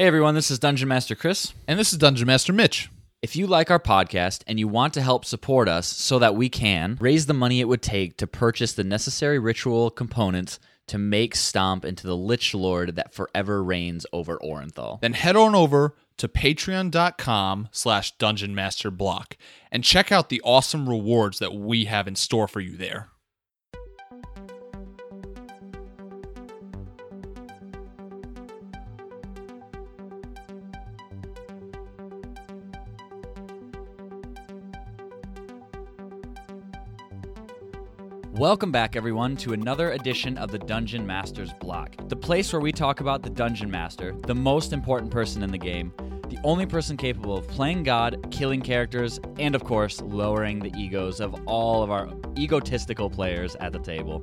Hey everyone, this is Dungeon Master Chris. And this is Dungeon Master Mitch. If you like our podcast and you want to help support us so that we can raise the money it would take to purchase the necessary ritual components to make Stomp into the Lich Lord that forever reigns over Orenthal. Then head on over to patreon.com slash dungeon master block and check out the awesome rewards that we have in store for you there. Welcome back, everyone, to another edition of the Dungeon Master's Block, the place where we talk about the Dungeon Master, the most important person in the game, the only person capable of playing God, killing characters, and of course, lowering the egos of all of our egotistical players at the table.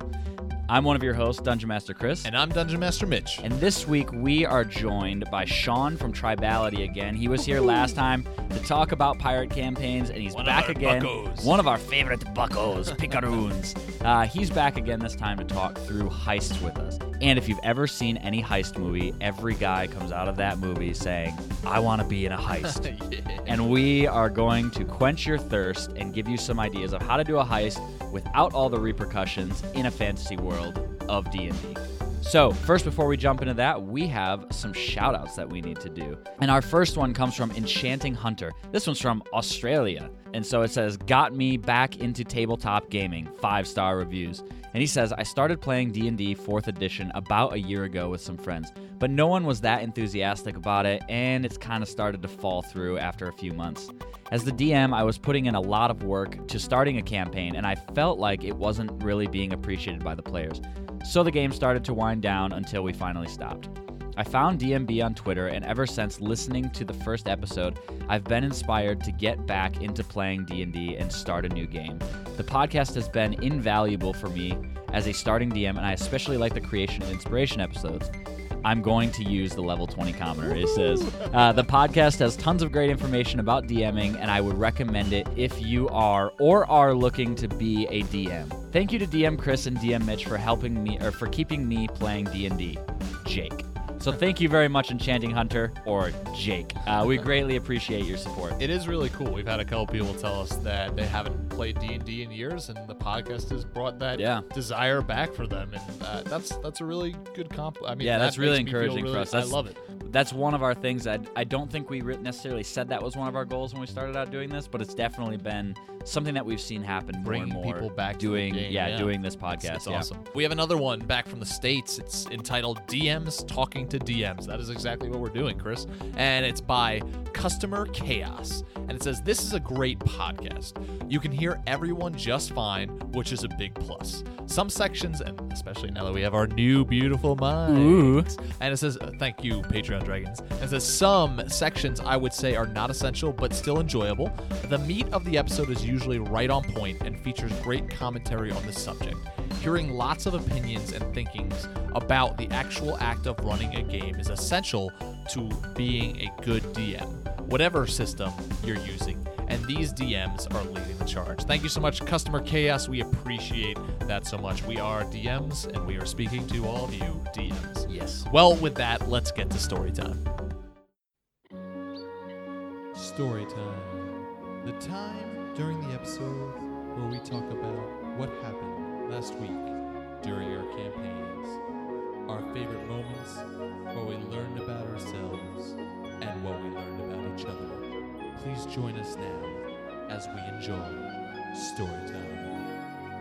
I'm one of your hosts, Dungeon Master Chris. And I'm Dungeon Master Mitch. And this week we are joined by Sean from Tribality again. He was here last time to talk about pirate campaigns, and he's One of back our again. buckos. One of our favorite buckos, picaroons. Uh, he's back again this time to talk through heists with us. And if you've ever seen any heist movie, every guy comes out of that movie saying, I want to be in a heist. And we are going to quench your thirst and give you some ideas of how to do a heist without all the repercussions in a fantasy world of D&D. So, first before we jump into that, we have some shout outs that we need to do. And our first one comes from Enchanting Hunter. This one's from Australia. And so it says, "Got me back into tabletop gaming. 5-star reviews." And he says, "I started playing D&D 4th edition about a year ago with some friends, but no one was that enthusiastic about it, and it's kind of started to fall through after a few months. As the DM, I was putting in a lot of work to starting a campaign, and I felt like it wasn't really being appreciated by the players. So the game started to wind down until we finally stopped. I found DMB on Twitter, and ever since listening to the first episode, I've been inspired to get back into playing D&D and start a new game. The podcast has been invaluable for me as a starting DM, and I especially like the creation and inspiration episodes. I'm going to use the level 20 commoner. It says uh, the podcast has tons of great information about DMing, and I would recommend it if you are or are looking to be a DM. Thank you to DM Chris and DM Mitch for helping me or for keeping me playing D&D. Jake. So thank you very much, Enchanting Hunter or Jake. Uh, we greatly appreciate your support. It is really cool. We've had a couple people tell us that they haven't played D and D in years, and the podcast has brought that Yeah. desire back for them, and uh, that's that's a really good comp. I mean, Yeah, that that's really makes me feel encouraging for us. That's- I love it. That's one of our things. I, I don't think we necessarily said that was one of our goals when we started out doing this, but it's definitely been something that we've seen happen more Bringing and more. people back doing yeah, yeah. doing this podcast. It's yeah. awesome. We have another one back from the States. It's entitled DMs Talking to DMs. That is exactly what we're doing, Chris. And it's by Customer Chaos. And it says, This is a great podcast. You can hear everyone just fine, which is a big plus. Some sections, and especially now that we have our new beautiful mics, and it says, uh, Thank you, Patreon Dragons. And it Some sections I would say are not essential, but still enjoyable. The meat of the episode is usually right on point and features great commentary on the subject. Hearing lots of opinions and thinkings about the actual act of running a game is essential to being a good DM, whatever system you're using. And these DMs are leading the charge. Thank you so much, Customer Chaos. We appreciate that so much. We are DMs, and we are speaking to all of you, DMs. Yes. Well, with that, let's get to story time. Story time. The time during the episode where we talk about what happened last week during our campaigns, our favorite moments, what we learned about ourselves, and what we learned about each other. Please join us now as we enjoy story time.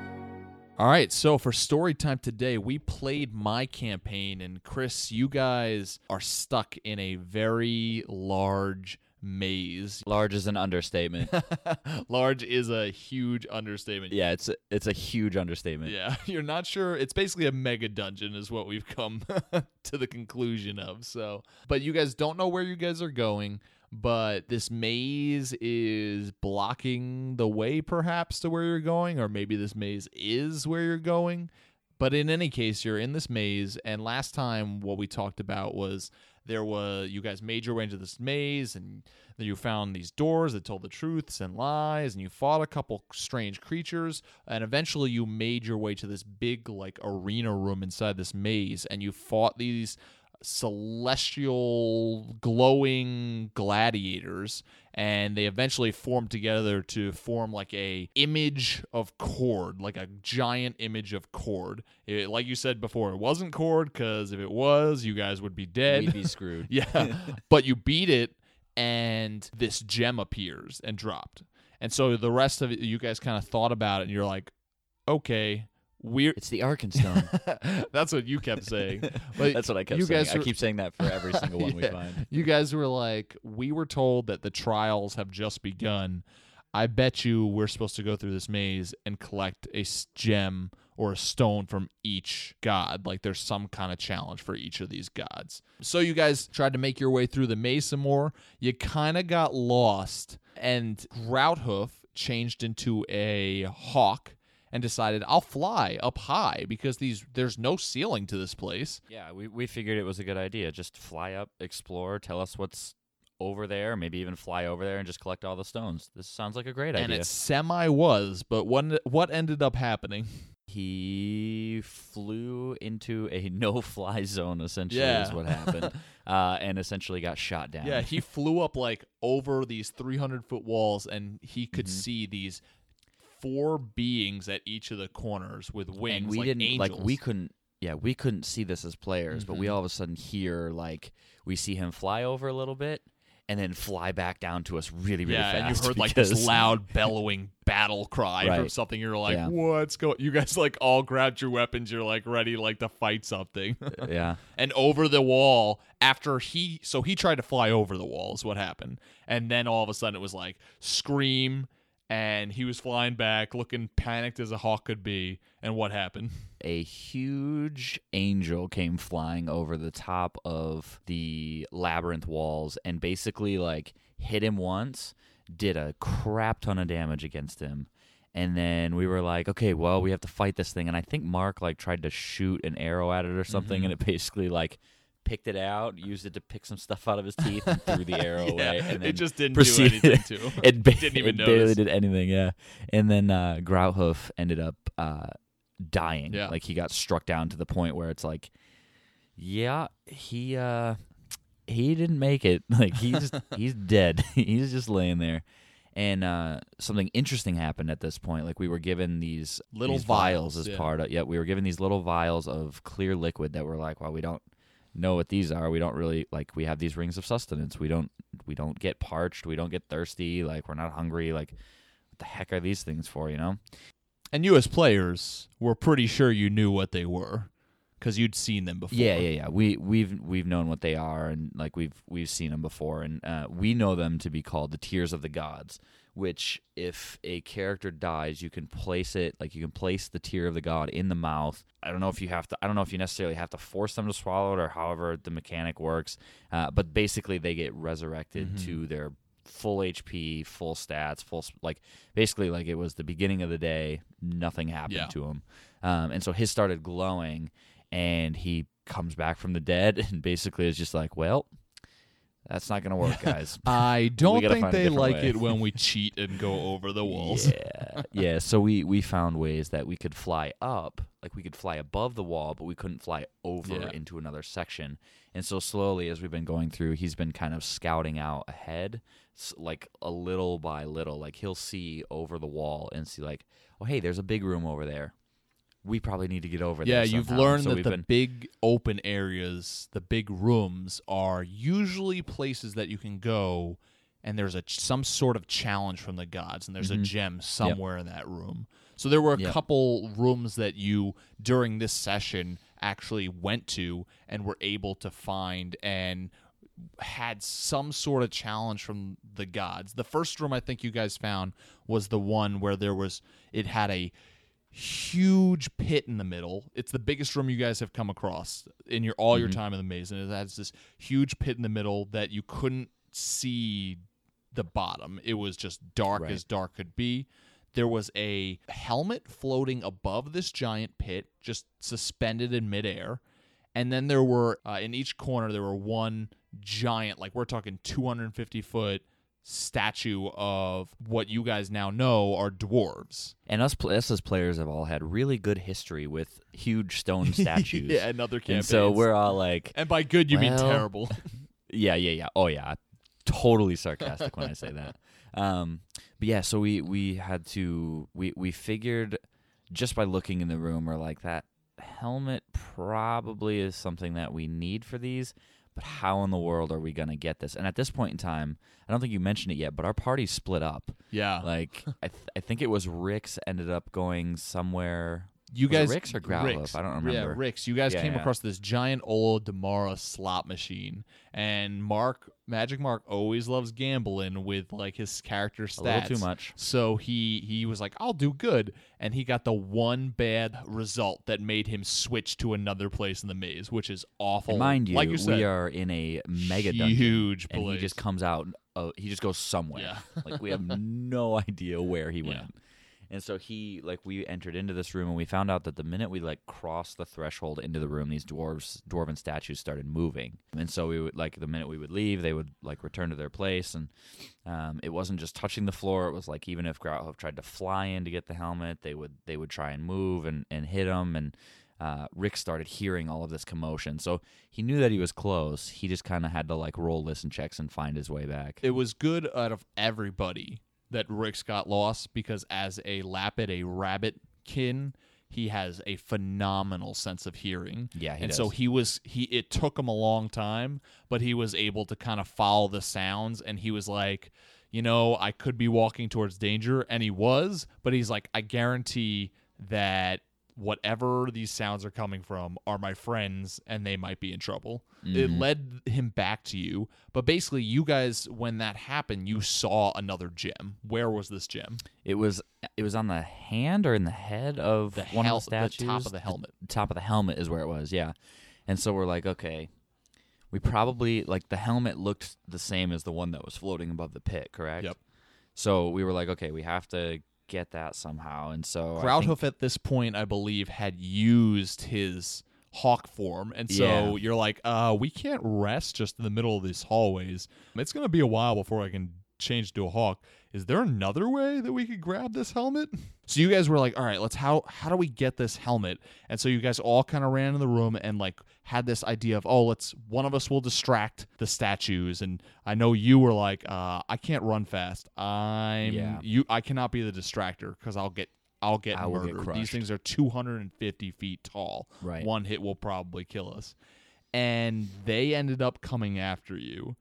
All right, so for story time today, we played my campaign, and Chris, you guys are stuck in a very large maze. Large is an understatement. large is a huge understatement. yeah, it's a, it's a huge understatement. Yeah, you're not sure. It's basically a mega dungeon, is what we've come to the conclusion of. So, but you guys don't know where you guys are going. But this maze is blocking the way, perhaps, to where you're going, or maybe this maze is where you're going. But in any case, you're in this maze. And last time, what we talked about was there was you guys made your way into this maze, and then you found these doors that told the truths and lies, and you fought a couple strange creatures, and eventually you made your way to this big like arena room inside this maze, and you fought these celestial glowing gladiators and they eventually formed together to form like a image of Kord like a giant image of Kord It- like you said before it wasn't Kord because if it was you guys would be dead We'd be screwed. yeah. but you beat it and this gem appears and dropped. And so the rest of it you guys kind of thought about it and you're like, okay, we're It's the Arkenstone. That's what you kept saying. But That's what I kept you saying. guys I keep saying that for every single one we find. You guys were like, we were told that the trials have just begun. I bet you we're supposed to go through this maze and collect a gem or a stone from each god. Like there's some kind of challenge for each of these gods. So you guys tried to make your way through the maze some more. You kind of got lost, and Grouthoof changed into a hawk and decided I'll fly up high because these there's no ceiling to this place. Yeah, we, we figured it was a good idea. Just fly up, explore, tell us what's over there, maybe even fly over there and just collect all the stones. This sounds like a great idea. and it semi was, but what what ended up happening? he flew into a no-fly zone. Essentially, is what happened, uh, and essentially got shot down. Yeah, he flew up like over these 300 foot walls, and he could Mhm. see these four beings at each of the corners with wings, and we like didn't angels. like we couldn't. Yeah, we couldn't see this as players, but we Mhm. all of a sudden hear like we see him fly over a little bit. And then fly back down to us really, really yeah, fast. and you heard like this loud bellowing battle cry from something. You're like, Yeah. "What's going?" You guys like all grabbed your weapons. You're like ready, like to fight something. yeah, and over the wall after he so he tried to fly over the wall is what happened and then all of a sudden it was like scream and he was flying back looking panicked as a hawk could be and what happened a huge angel came flying over the top of the labyrinth walls and basically like hit him once, did a crap ton of damage against him. And then we were like, okay, well, we have to fight this thing. And I think Mark like tried to shoot an arrow at it or something, Mhm. and it basically like picked it out, used it to pick some stuff out of his teeth, and threw the arrow away. And then it just didn't proceeded- do anything to him. it, ba- didn't even it barely did anything, yeah. And then uh, Grouthoof ended up uh, dying. Yeah. Like he got struck down to the point where it's like, yeah, he uh, he didn't make it. Like he's he's dead. he's just laying there. And uh, something interesting happened at this point. Like we were given these Little these vials, vials, as yeah. part of. Yeah, we were given these little vials of clear liquid that were like, well, we don't know what these are. We don't really like. We have these rings of sustenance. We don't we don't get parched. We don't get thirsty. Like we're not hungry. Like what the heck are these things for? You know? and you as players were pretty sure you knew what they were because you'd seen them before Yeah, yeah, yeah. We we've we've known what they are, and like we've we've seen them before, and uh, we know them to be called the tears of the gods. Which, if a character dies, you can place it like you can place the tear of the god in the mouth. I don't know if you have to. I don't know if you necessarily have to force them to swallow it or however the mechanic works. Uh, but basically, they get resurrected Mhm. to their full HP, full stats, full like basically like it was the beginning of the day. Nothing happened Yeah. to him, um, and so his started glowing and he comes back from the dead and basically is just like, well, that's not gonna work, guys. I don't think they like way. it when we cheat and go over the walls. Yeah, yeah. So we we found ways that we could fly up, like we could fly above the wall, but we couldn't fly over Yeah. into another section. And so slowly, as we've been going through, he's been kind of scouting out ahead, like a little by little. Like he'll see over the wall and see, like, oh hey, there's a big room over there. We probably need to get over Yeah, there. you've somehow. learned So that the been- big open areas, the big rooms, are usually places that you can go, and there's a some sort of challenge from the gods, and there's a Mhm. gem somewhere in that room. So there were a Yep. couple rooms that you during this session actually went to and were able to find and had some sort of challenge from the gods. The first room I think you guys found was the one where there was it had a huge pit in the middle. It's the biggest room you guys have come across in your all your Mhm. time in the maze, and it has this huge pit in the middle that you couldn't see the bottom. It was just dark Right. as dark could be. There was a helmet floating above this giant pit, just suspended in midair. And then there were uh, in each corner there were one giant, like we're talking 250 foot statue of what you guys now know are dwarves. And us, us as players have all had really good history with huge stone statues. yeah, and other and so we're all like, and by good you mean terrible. yeah, yeah, yeah. Oh yeah, totally sarcastic when I say that. Um, but yeah, so we we had to we we figured just by looking in the room, we're like that helmet probably is something that we need for these. But how in the world are we gonna get this? And at this point in time, I don't think you mentioned it yet, but our party split up. yeah, Like I, th- I think it was Rix ended up going somewhere. You was guys Rix or? Rix. I don't remember. Yeah. Rix. You guys Yeah, came yeah. across this giant Olidammara slot machine, and Mark Magic Mark always loves gambling with like his character stats. A little too much. So he he was like, "I'll do good," and he got the one bad result that made him switch to another place in the maze, which is awful. And mind you, like you said, we are in a mega dungeon. huge and he just comes out. Uh, he just goes somewhere. Yeah. like we have no idea where he went. And so he, like, we entered into this room and we found out that the minute we like crossed the threshold into the room, these dwarves, dwarven statues started moving. And so we would like the minute we would leave, they would like return to their place, and um, it wasn't just touching the floor. It was like even if Grauthoof tried to fly in to get the helmet, they would they would try and move and and hit him and. Uh, Rick started hearing all of this commotion, so he knew that he was close. He just kind of had to like roll listen checks and find his way back. it was good out of everybody that Rix got lost because as a Lapid, a rabbit kin, he has a phenomenal sense of hearing. Yeah, he and does. so he was he it took him a long time, but he was able to kind of follow the sounds and he was like, you know, I could be walking towards danger and he was, but he's like I guarantee that whatever these sounds are coming from are my friends and they might be in trouble. It Mhm. led him back to you, but basically you guys when that happened, you saw another gem. Where was this gem? It was it was on the hand or in the head of The one hel- of the the top of the helmet. top of the helmet is where it was, yeah. And so we're like, okay, we probably like the helmet looked the same as the one that was floating above the pit, correct? Yep. So we were like, okay, we have to get that somehow. And so Groudhoof at this point, I believe, had used his hawk form, and so Yeah. you're like, uh, we can't rest just in the middle of these hallways. It's gonna be a while before I can change to a hawk. Is there another way that we could grab this helmet? So you guys were like, all right, let's how how do we get this helmet? And so you guys all kind of ran in the room and like had this idea of, oh, let's one of us will distract the statues. And I know you were like, uh, I can't run fast. I'm Yeah. you. I cannot be the distractor because I'll get I'll get I will get murdered. These things are 250 feet tall. Right. One hit will probably kill us. And they ended up coming after you,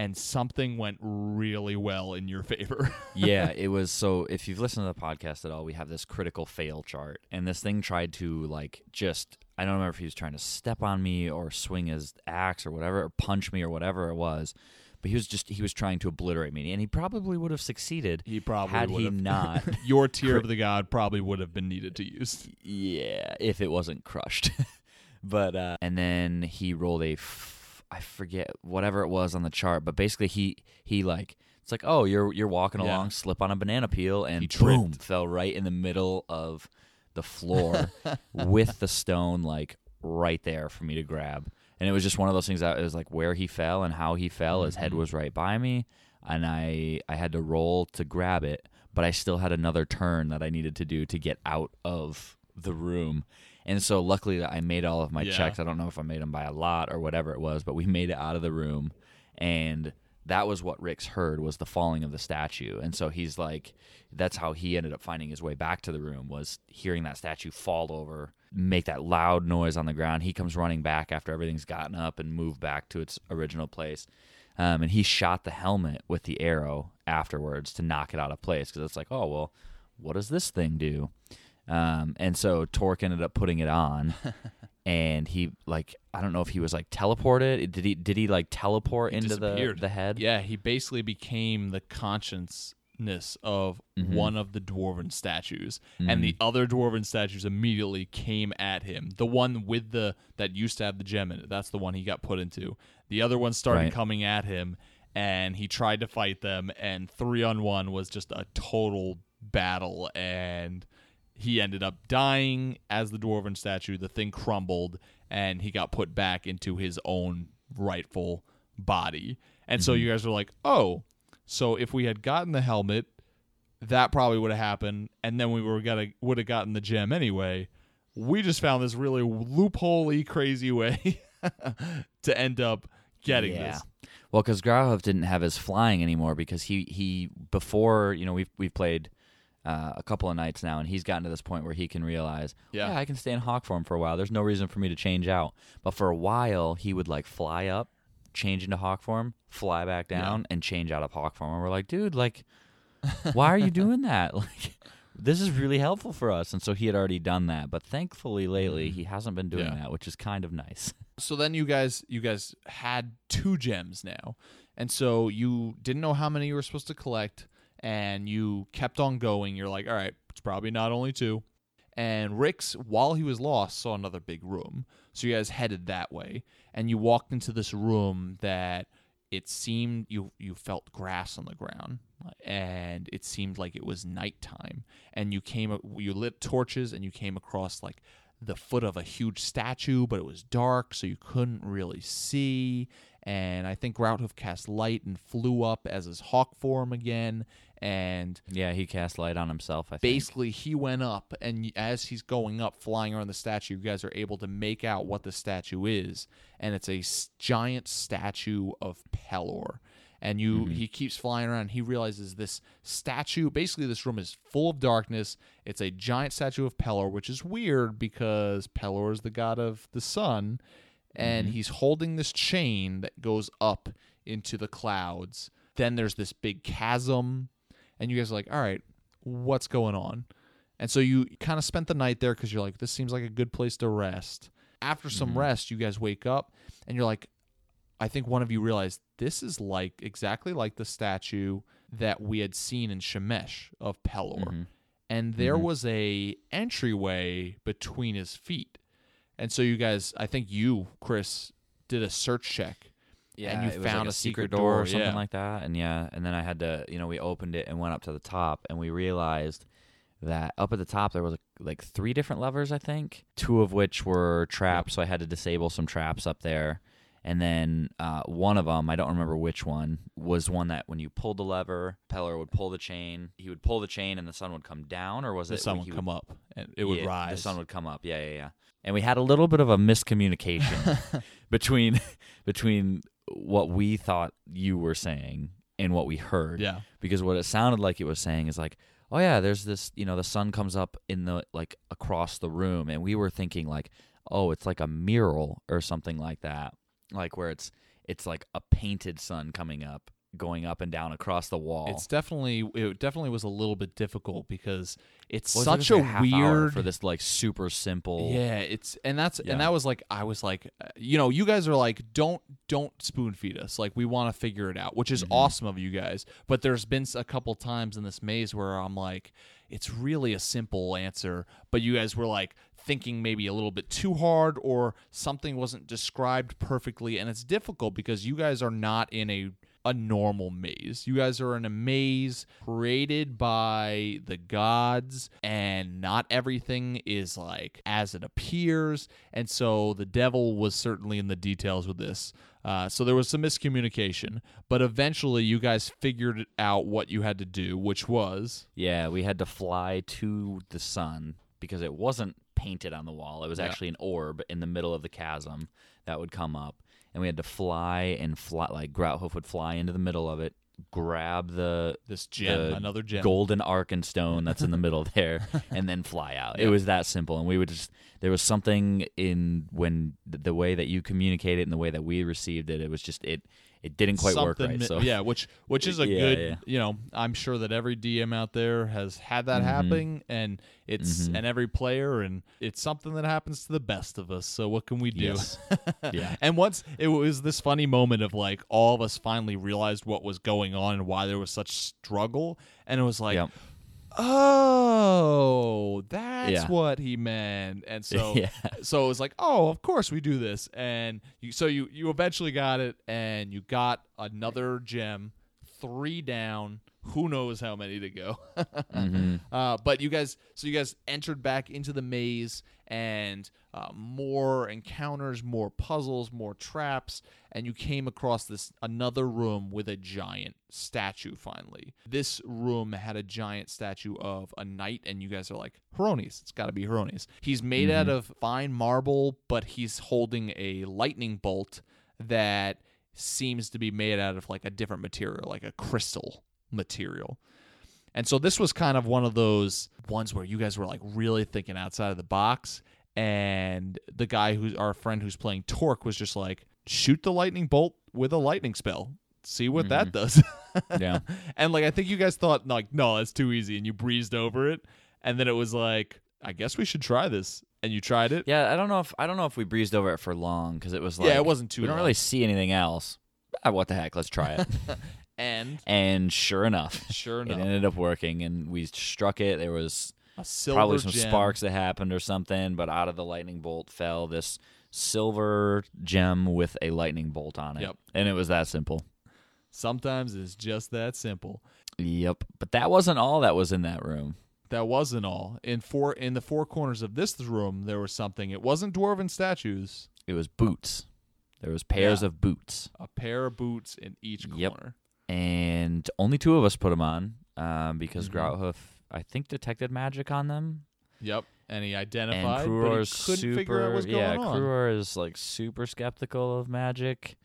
and something went really well in your favor. yeah, it was so if you've listened to the podcast at all, we have this critical fail chart. And this thing tried to like just I don't remember if he was trying to step on me or swing his axe or whatever, or punch me or whatever it was. But he was just he was trying to obliterate me. And he probably would have succeeded he probably had he would've- not your tier of the god probably would have been needed to use. Yeah, if it wasn't crushed. but uh and then he rolled a f- I forget whatever it was on the chart, but basically he he like it's like, "Oh, you're you're walking Yeah. along, slip on a banana peel and He boom, tripped. fell right in the middle of the floor with the stone like right there for me to grab." And it was just one of those things that it was like where he fell and how he fell, his head Mhm. was right by me, and I I had to roll to grab it, but I still had another turn that I needed to do to get out of the room. And so luckily I made all of my Yeah. checks. I don't know if I made them by a lot or whatever it was, but we made it out of the room and that was what Rix heard was the falling of the statue. And so he's like that's how he ended up finding his way back to the room was hearing that statue fall over, make that loud noise on the ground. He comes running back after everything's gotten up and moved back to its original place. Um, and he shot the helmet with the arrow afterwards to knock it out of place because it's like, oh well, what does this thing do? Um, and so Torque ended up putting it on, and he like I don't know if he was like teleported. Did he did he like teleport He into the the head? Yeah, he basically became the consciousness of Mhm. one of the dwarven statues, Mhm. and the other dwarven statues immediately came at him. The one with the that used to have the gem in it, that's the one he got put into. The other ones started Right. coming at him, and he tried to fight them, and three on one was just a total battle, and he ended up dying as the dwarven statue. The thing crumbled, and he got put back into his own rightful body. And so Mhm. you guys are like, oh, So if we had gotten the helmet, that probably would have happened, and then we were gonna would have gotten the gem anyway. We just found this really loopholey, crazy way to end up getting yeah. this. Well, because Grauhoff didn't have his flying anymore because he he before you know we've we've played uh, a couple of nights now and he's gotten to this point where he can realize Yeah. yeah I can stay in hawk form for a while. There's no reason for me to change out. But for a while he would like fly up, change into hawk form, fly back down, and change out of hawk form. And we're like, dude, like, why are you doing that? Like. This is really helpful for us, and so he had already done that. But thankfully, lately he hasn't been doing Mm-hmm. Yeah. that, which is kind of nice. so then you guys you guys had two gems now and so you didn't know how many you were supposed to collect and you kept on going you're like all right it's probably not only two and Rix while he was lost saw another big room so you guys headed that way and you walked into this room that it seemed you you felt grass on the ground and it seemed like it was nighttime and you came you lit torches and you came across like the foot of a huge statue, but it was dark, so you couldn't really see. And I think Routhoof cast light and flew up as his hawk form again. And Yeah, he cast light on himself. I think. basically, he went up, and as he's going up, flying around the statue, you guys are able to make out what the statue is. And it's a giant statue of Pelor. And you, mm-hmm. he keeps flying around. He realizes this statue. Basically, this room is full of darkness. It's a giant statue of Pelor, which is weird because Pelor is the god of the sun, and mm-hmm. he's holding this chain that goes up into the clouds. Then there's this big chasm, and you guys are like, "All right, what's going on?" And so you kind of spent the night there because you're like, this seems like a good place to rest. After some mm-hmm. rest, you guys wake up and you're like, I think one of you realized this is like exactly like the statue that we had seen in Shemesh of Pelor. Mm-hmm. And there mm-hmm. was a entryway between his feet. And so you guys, I think you, Chris, did a search check. Yeah, and you found like a a secret secret door, door, or something yeah. like that. And yeah, and then I had to, you know, we opened it and went up to the top, and we realized that up at the top there was like three different levers, I think, two of which were traps. So I had to disable some traps up there, and then uh, one of them, I don't remember which one, was one that when you pulled the lever, Pelor would pull the chain. He would pull the chain, and the sun would come down, or was The it sun would he come up and it would yeah, rise. The sun would come up. Yeah, yeah, yeah. And we had a little bit of a miscommunication between between what we thought you were saying and what we heard. Yeah. Because what it sounded like it was saying is like, oh yeah, there's this, you know, the sun comes up in the like across the room, and we were thinking like, oh, it's like a mural or something like that, like where it's it's like a painted sun coming up, going up and down across the wall. It's definitely it definitely was a little bit difficult because it's Well, it's such like a weird for this like super simple. Yeah, it's and that's Yeah. and that was like I was like, uh, you know, you guys are like, don't don't spoon feed us. Like we want to figure it out, which is awesome of you guys. But there's been a couple times in this maze where I'm like, it's really a simple answer, but you guys were like thinking maybe a little bit too hard or something wasn't described perfectly, and it's difficult because you guys are not in a a normal maze. You guys are in a maze created by the gods, and not everything is like as it appears. And so the devil was certainly in the details with this. Uh, so there was some miscommunication, but eventually you guys figured out what you had to do, which was Yeah, we had to fly to the sun because it wasn't painted on the wall. It was Yeah. actually an orb in the middle of the chasm that would come up, and we had to fly and fly. Like Grauthoof would fly into the middle of it, grab the this gem, the another gem. golden Arkenstone that's in the middle there, and then fly out. It was that simple, and we would just there was something in when the, the way that you communicated and the way that we received it. It was just it it didn't quite work right. So yeah, which which is a Yeah, good yeah. you know I'm sure that every DM out there has had that Mhm. happening, and it's Mhm. and every player, and it's something that happens to the best of us. So what can we do? Yes. Yeah. And once it was this funny moment of like all of us finally realized what was going on and why there was such struggle, and it was like. Yep. Oh, that's Yeah. what he meant. And so Yeah. so it was like, oh, of course we do this, and you, so you you eventually got it, and you got another gem three down. Who knows how many to go? Mhm. Uh, but you guys, so you guys entered back into the maze, and uh, more encounters, more puzzles, more traps, and you came across this another room with a giant statue. Finally, this room had a giant statue of a knight, and you guys are like, Heironeous, it's got to be Heironeous. He's made out of fine marble, but he's holding a lightning bolt that seems to be made out of like a different material, like a crystal material. And so this was kind of one of those ones where you guys were like really thinking outside of the box. And the guy who's our friend who's playing Torque was just like, shoot the lightning bolt with a lightning spell. See what that does. Yeah. and like I think you guys thought like, no, that's too easy, and you breezed over it. And then it was like, I guess we should try this. And you tried it. Yeah, I don't know if I don't know if we breezed over it for long because it was like Yeah, it wasn't too We don't really see anything else. Ah, what the heck? Let's try it. And and sure enough, sure enough, it ended up working, and we struck it. There was probably some gem. sparks that happened or something, but out of the lightning bolt fell this silver gem with a lightning bolt on it. Yep. And it was that simple. Sometimes it's just that simple. Yep. But that wasn't all that was in that room. That wasn't all. In four in the four corners of this room, there was something. It wasn't dwarven statues. It was boots. There was pairs Yeah. of boots. A pair of boots in each Yep. And only two of us put them on um, because Mhm. Grouthoof, I think, detected magic on them. Yep. And he And identified, Kruor's he couldn't super, figure out what's going yeah. Kruor is like super skeptical of magic,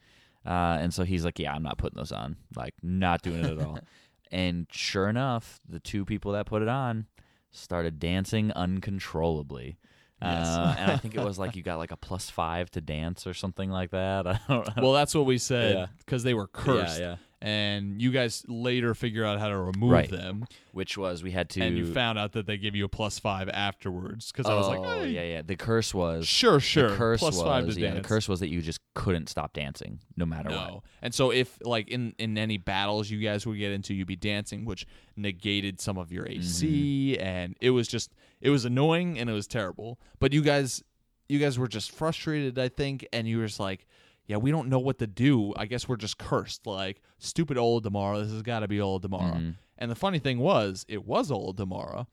uh, and so he's like, "Yeah, I'm not putting those on. Like, not doing it at all." and sure enough, the two people that put it on started dancing uncontrollably. Yes. Uh, and I think it was like you got like a plus five to dance or something like that. I don't know. Well, that's what we said Yeah. because they were cursed. Yeah, yeah. And you guys later figure out how to remove Right. them, Which was we had to. and you found out that they give you a plus five afterwards. Because I was like, Oh, yeah, yeah. The curse was sure, sure, The curse plus was five to yeah. dance. The curse was that you just couldn't stop dancing no matter No. what. And so if like in in any battles you guys would get into, you'd be dancing, which negated some of your AC, Mm-hmm. and it was just it was annoying and it was terrible. But you guys you guys were just frustrated, I think, and you were just like, yeah, we don't know what to do. I guess we're just cursed. Like stupid Olidammara. This has got to be Olidammara. Mhm. And the funny thing was, it was Olidammara,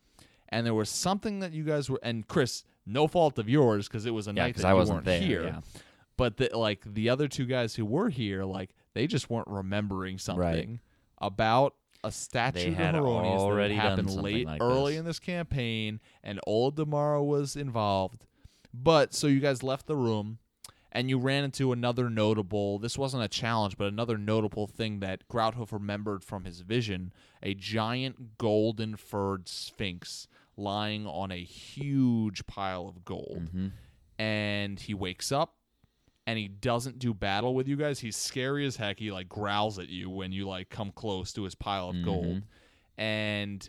and there was something that you guys were. And Chris, no fault of yours because it was a Yeah, night because that I you wasn't weren't there. here Yeah. but the, like the other two guys who were here, like they just weren't remembering something about a statue They had Heironeous already that happened late like early this. in this campaign, and Olidammara was involved. But so you guys left the room, and you ran into another notable. This wasn't a challenge, but another notable thing that Grouthoof remembered from his vision: a giant golden furred sphinx lying on a huge pile of gold hmm and he wakes up and he doesn't do battle with you guys. He's scary as heck. He like growls at you when you like come close to his pile of gold, and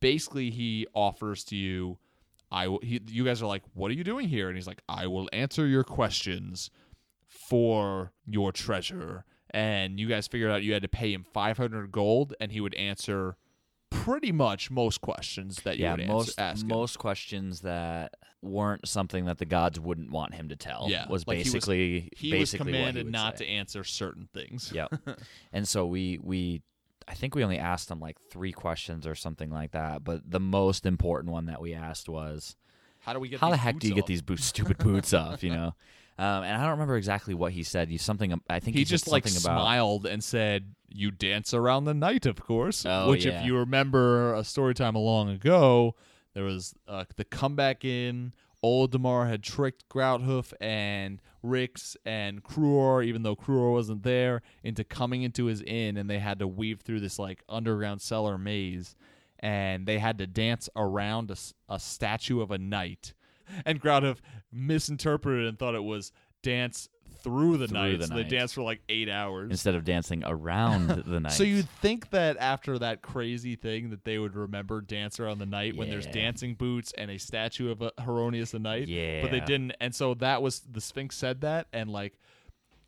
basically he offers to you. I will, he, you guys are like, what are you doing here? And he's like, I will answer your questions for your treasure. And you guys figured out you had to pay him 500 gold, and he would answer pretty much most questions that you Yeah, would answer, most ask him. most questions that weren't something that the gods wouldn't want him to tell. Yeah, was like he was- basically he basically was what he commanded not say. to answer certain things. Yep. and so we we I think we only asked him like three questions or something like that. But the most important one that we asked was How do we get? how the these heck do you get these boots, stupid boots off? You know. Um, and I don't remember exactly what he said. He something. I think He, he, just like something about. smiled and said, "You dance around the night, of course." Oh, Which, yeah. if you remember a story time long ago, there was uh, the comeback in. Olidammara had tricked Grouthoof and Rix and Kruor, even though Kruor wasn't there, into coming into his inn, and they had to weave through this like underground cellar maze, and they had to dance around a, a statue of a knight. And Grouthoof misinterpreted and thought it was dance through the Through night. the so they night. danced for like eight hours. Instead of dancing around the night. So you'd think that after that crazy thing that they would remember Dance Around the Night when there's dancing boots and a statue of a Heironeous the Knight. Yeah, but they didn't and so that was the Sphinx said that and like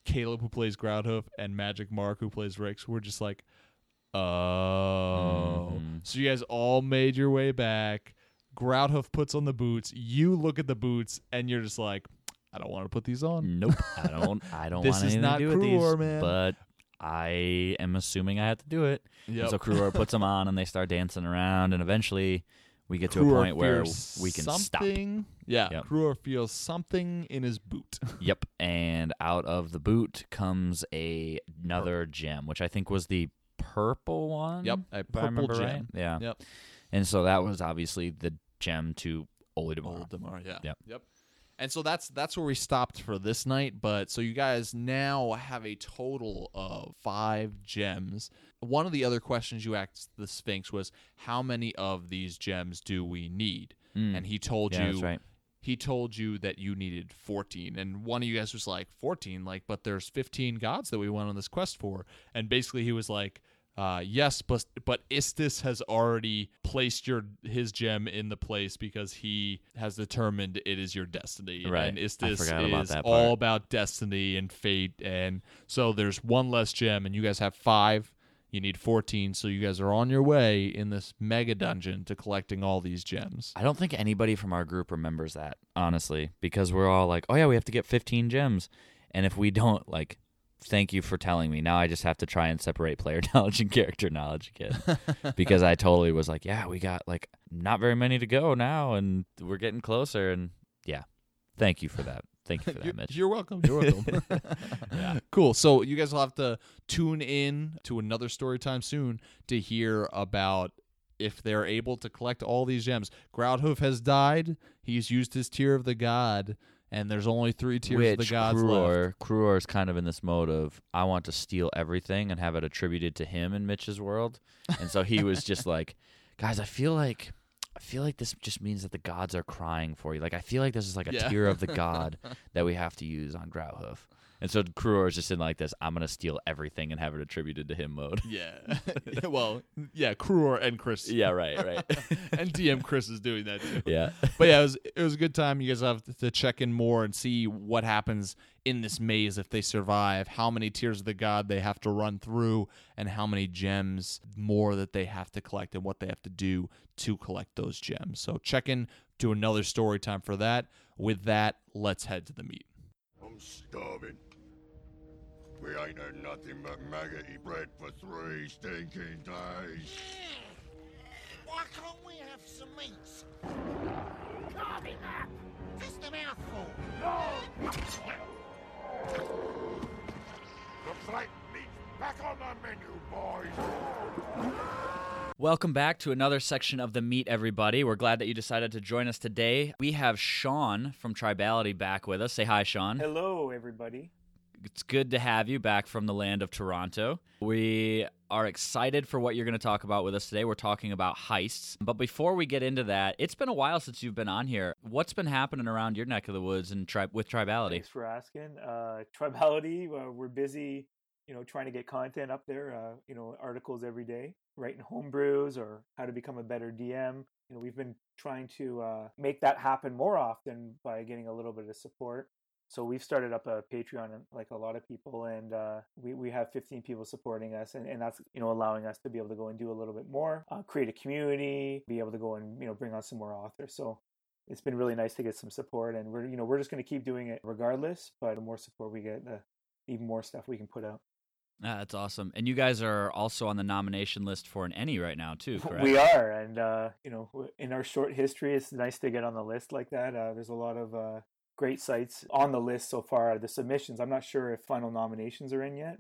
Caleb who plays Groundhoof and Magic Mark who plays Rix were just like, Oh Mhm. so you guys all made your way back. Groundhoof puts on the boots, you look at the boots and you're just like, I don't want to put these on. Nope. I don't. I don't This want is anything not to do with these. Man. But I am assuming I have to do it. And Yep. So Kruor puts them on, and they start dancing around, and eventually we get to a point where feels we can stop. something. Yeah, Yep. Feels something in his boot. Yep, and out of the boot comes a another gem, which I think was the purple one. Yep, a if I purple remember gem. right. Yeah. Yep. And so that was obviously the gem to Olidammara. Olidammara, yeah. Yep. Yep. And so that's that's where we stopped for this night. But so you guys now have a total of five gems. One of the other questions you asked the Sphinx was, "How many of these gems do we need?" Mm. And he told yeah, you right. he told you that you needed 14 and one of you guys was like 14 like but there's 15 gods that we went on this quest for and basically he was like uh, yes but but Istus has already placed your his gem in the place because he has determined it is your destiny. Right. and I Istus forgot about is all about destiny and fate. And so there's one less gem and you guys have five. You need 14 so you guys are on your way in this mega dungeon to collecting all these gems. I don't think anybody from our group remembers that, honestly, because we're all like, oh, yeah, we have to get 15 gems. And if we don't, like, thank you for telling me. Now I just have to try and separate player knowledge and character knowledge again. because I totally was like, yeah, we got, like, not very many to go now, and we're getting closer. And yeah, thank you for that. Thank you for you're, that, Mitch. you're welcome. You're welcome. Yeah. Cool. So you guys will have to tune in to another story time soon to hear about if they're able to collect all these gems. Groudhoof has died. He's used his tear of the god, and there's only three tiers Which of the gods left. Kruor, Kruor is kind of in this mode of I want to steal everything and have it attributed to him in Mitch's world, and so he was just like, guys, I feel like I feel like this just means that the gods are crying for you. Like I feel like this is like a Yeah. tear of the god that we have to use on Growhoof. And so Kruor is just in like this, I'm gonna steal everything and have it attributed to him mode. Yeah. Yeah, well, yeah, Kruor and Chris. yeah, right, right. and DM Chris is doing that too. yeah. But yeah, it was it was a good time. You guys have to check in more and see what happens in this maze if they survive, how many tears of the god they have to run through, and how many gems more that they have to collect and what they have to do to collect those gems. So check in to another story time for that. With that, let's head to the meet. I'm starving. We ain't had nothing but maggoty bread for three stinking days. Why can't we have some meats? Carving up! Just a mouthful. Looks like meat's back on the menu, boys. Welcome back to another section of the Meet Everybody. We're glad that you decided to join us today. We have Sean from Tribality back with us. Say hi, Sean. Hello, everybody. It's good to have you back from the land of Toronto. We are excited for what you're going to talk about with us today. We're talking about heists. But before we get into that, it's been a while since you've been on here. What's been happening around your neck of the woods and tri- with Tribality? Thanks for asking. Uh, Tribality, uh, we're busy, you know, trying to get content up there. Uh, you know, articles every day, writing homebrews or how to become a better DM. You know, we've been trying to uh, make that happen more often by getting a little bit of support. So we've started up a Patreon, like a lot of people, and uh, we we have 15 people supporting us, and, and that's you know allowing us to be able to go and do a little bit more, uh, create a community, be able to go and you know bring on some more authors. So it's been really nice to get some support and we're you know we're just going to keep doing it regardless but the more support we get the even more stuff we can put out Ah, that's awesome. And you guys are also on the nomination list for an ENnie right now, too, correct? we are and uh you know in our short history it's nice to get on the list like that uh there's a lot of uh great sites on the list so far the submissions i'm not sure if final nominations are in yet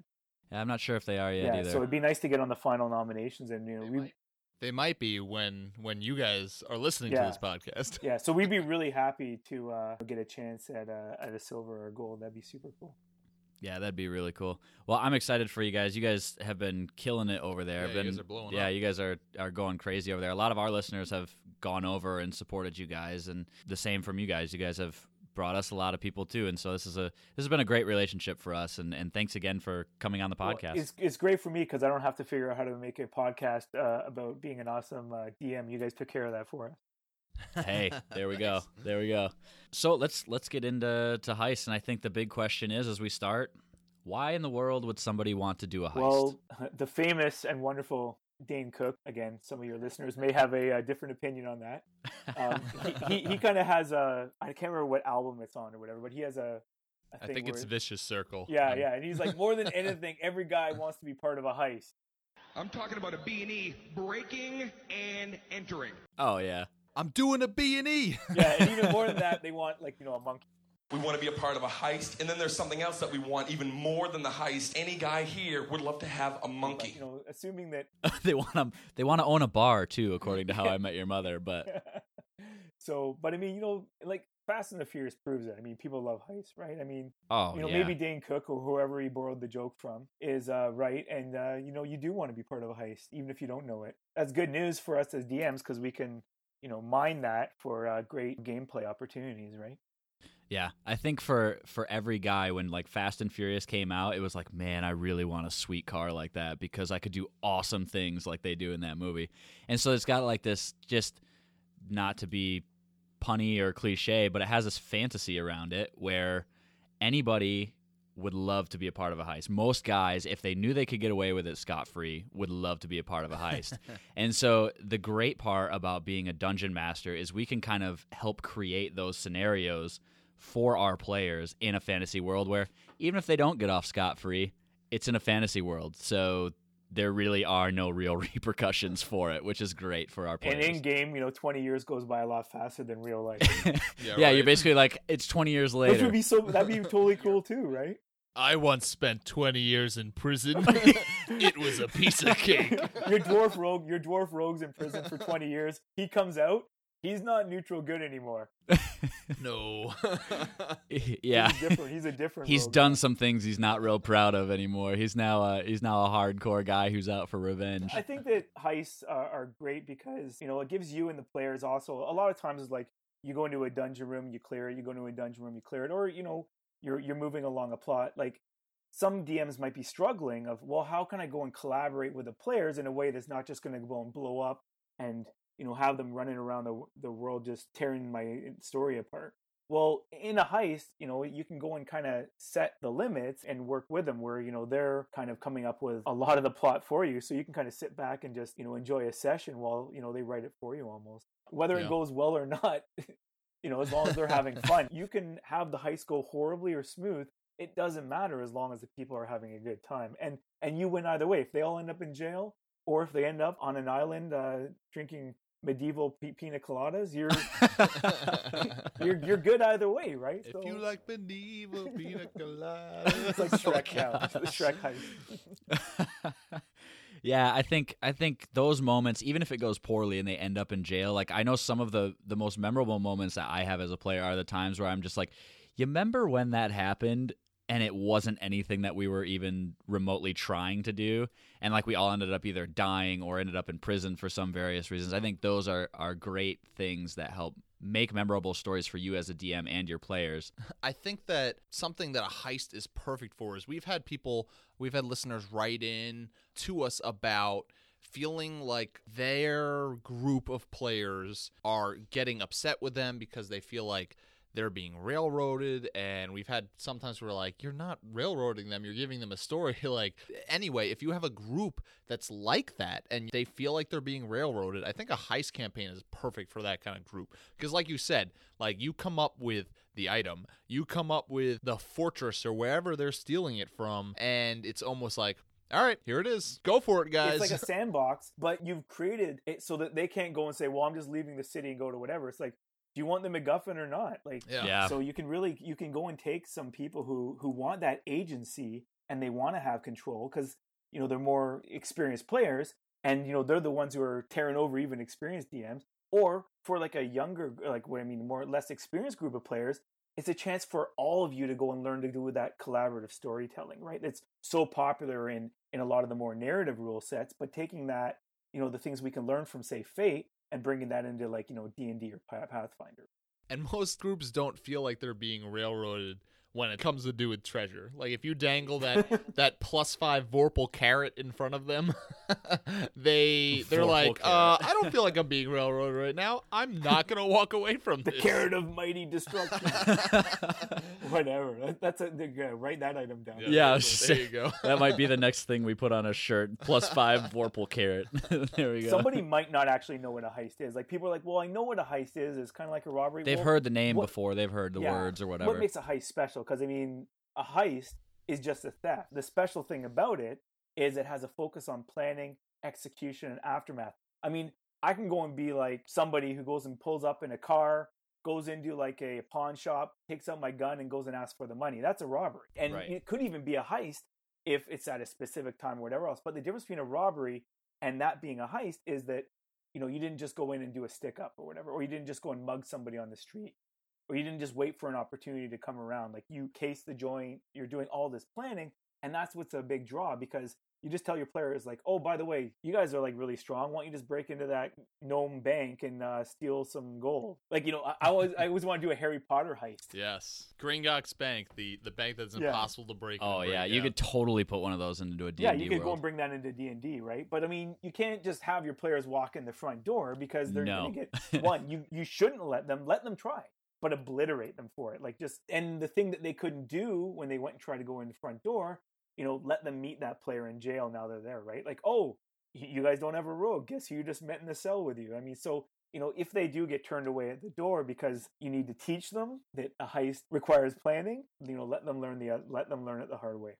Yeah, I'm not sure if they are yet yeah either. so it'd be nice to get on the final nominations and you know They we might, they might be when when you guys are listening Yeah. to this podcast. yeah so we'd be really happy to uh get a chance at a at a silver or gold that'd be super cool Yeah, that'd be really cool. Well, I'm excited for you guys. You guys have been killing it over there. Yeah, you guys are blowing Yeah, up. you guys are are going crazy over there. A lot of our listeners have gone over and supported you guys, and the same from you guys. You guys have brought us a lot of people too, and so this is a this has been a great relationship for us. And, and thanks again for coming on the Well, podcast. it's it's great for me because I don't have to figure out how to make a podcast uh, about being an awesome uh, DM. You guys took care of that for us. hey, there we go. There we go. So let's let's get into to heist, and I think the big question is as we start, why in the world would somebody want to do a heist? Well, the famous and wonderful Dane Cook. Again, some of your listeners may have a, uh different opinion on that. Um, he he, he kind of has a I can't remember what album it's on or whatever, but he has a a I thing think it's vicious circle. Yeah, yeah, and he's like, more than anything, every guy wants to be part of a heist. I'm talking about a B&E breaking and entering. Oh yeah. I'm doing a B and E. Yeah, and even more than that, they want like you know a monkey. We want to be a part of a heist, and then there's something else that we want even more than the heist. Any guy here would love to have a monkey. You know, assuming that. they want to they want to own a bar too, according to How I Met Your Mother. But so, but I mean, you know, like Fast and the Furious proves it. I mean, people love heists, right? I mean, oh you know, yeah, maybe Dane Cook or whoever he borrowed the joke from is uh, right, and uh, you know, you do want to be part of a heist, even if you don't know it. That's good news for us as DMs because we can, you know, mine that for uh, great gameplay opportunities, right? Yeah. I think for for every guy when like Fast and Furious came out, it was like, man, I really want a sweet car like that because I could do awesome things like they do in that movie. And so it's got like this just not to be punny or cliche, but it has this fantasy around it where anybody would love to be a part of a heist. Most guys, if they knew they could get away with it scot free, would love to be a part of a heist. and so the great part about being a dungeon master is we can kind of help create those scenarios for our players in a fantasy world where even if they don't get off scot free, it's in a fantasy world. So there really are no real repercussions for it, which is great for our players. And in game, you know, 20 years goes by a lot faster than real life. Yeah, yeah, right. you're basically like it's 20 years Which later. would be so, that'd be totally cool too, right? I once spent 20 years in prison. it was a piece of cake. Your dwarf rogue, your dwarf rogue's in prison for 20 years. He comes out, he's not neutral good anymore. No. yeah. He's different. He's a different He's rogue. done some things he's not real proud of anymore. He's now uh, he's now a hardcore guy who's out for revenge. I think that heists are, are great because you know it gives you and the players also a lot of times is like you go into a dungeon room, you clear it. You go into a dungeon room, you clear it, or you know you're you're moving along a plot. Like some DMs might be struggling of well, how can I go and collaborate with the players in a way that's not just going to go and blow up and you know have them running around the the world just tearing my story apart. Well, in a heist, you know, you can go and kind of set the limits and work with them where, you know, they're kind of coming up with a lot of the plot for you. So you can kind of sit back and just, you know, enjoy a session while, you know, they write it for you almost. Whether Yeah. it goes well or not, you know, as long as they're having fun. You can have the heist go horribly or smooth. It doesn't matter as long as the people are having a good time. And and you win either way. If they all end up in jail or if they end up on an island uh, drinking medieval p- pina coladas, you're you're you're good either way, right? if So- you like medieval pina coladas, it's like Shrek now, it's the Shrek heist. yeah, I think I think those moments, even if it goes poorly and they end up in jail, like I know some of the the most memorable moments that I have as a player are the times where I'm just like, you remember when that happened and it wasn't anything that we were even remotely trying to do and like we all ended up either dying or ended up in prison for some various reasons. I think those are are great things that help make memorable stories for you as a DM and your players. I think that something that a heist is perfect for is we've had people, we've had listeners write in to us about feeling like their group of players are getting upset with them because they feel like they're being railroaded and we've had sometimes we're like you're not railroading them you're giving them a story. Like anyway if you have a group that's like that and they feel like they're being railroaded i think a heist campaign is perfect for that kind of group. Because like you said like you come up with the item you come up with the fortress or wherever they're stealing it from and it's almost like all right here it is. Go for it guys. It's like a sandbox, but you've created it so that they can't go and say, "Well, I'm just leaving the city and go to whatever." It's like, do you want the MacGuffin or not? Like, yeah. Yeah. so you can really you can go and take some people who who want that agency and they want to have control because you know they're more experienced players and you know they're the ones who are tearing over even experienced DMs or for like a younger like what I mean more less experienced group of players it's a chance for all of you to go and learn to do that collaborative storytelling right That's so popular in in a lot of the more narrative rule sets but taking that you know the things we can learn from say fate and bringing that into like you know D&D or Pathfinder. And most groups don't feel like they're being railroaded when it comes to do with treasure. Like if you dangle that that plus five Vorpal carrot in front of them, they they're Vorpal like, uh, I don't feel like I'm being railroaded right now. I'm not gonna walk away from the this. carrot of mighty destruction whatever That- that's a yeah, write that item down Yeah, I was just there saying- you go. that might be the next thing we put on a shirt. Plus five Vorpal carrot. there we go. somebody might not actually know what a heist is like people are like well i know what a heist is it's kind of like a robbery They've Well, heard the name what- before. They've heard the yeah, words or whatever. what makes a heist special because I mean, a heist is just a theft. The special thing about it is it has a focus on planning, execution, and aftermath. I mean, I can go and be like somebody who goes and pulls up in a car, goes into like a pawn shop, takes out my gun, and goes and asks for the money. That's a robbery, and Right. it could even be a heist if it's at a specific time or whatever else. But the difference between a robbery and that being a heist is that you know you didn't just go in and do a stick up or whatever, or you didn't just go and mug somebody on the street, or you didn't just wait for an opportunity to come around. Like you case the joint, you're doing all this planning, and that's what's a big draw because you just tell your players like, oh, by the way, you guys are like really strong. Why don't you just break into that gnome bank and uh, steal some gold? Like you know, I, I always I always want to do a Harry Potter heist. Yes, Gringotts Bank, the the bank that's Yeah. impossible to break. Oh and yeah, break you out. could totally put one of those into a D yeah, and you D could go world. and bring that into D and D, right? But I mean, you can't just have your players walk in the front door because they're No. going to get one. You you shouldn't let them let them try, but obliterate them for it. Like just and the thing that they couldn't do when they went and tried to go in the front door, you know, let them meet that player in jail. Now they're there, right? Like oh, you guys don't have a rule. Guess who you just met in the cell with you? I mean, so you know, if they do get turned away at the door because you need to teach them that a heist requires planning, you know, let them learn the uh, let them learn it the hard way.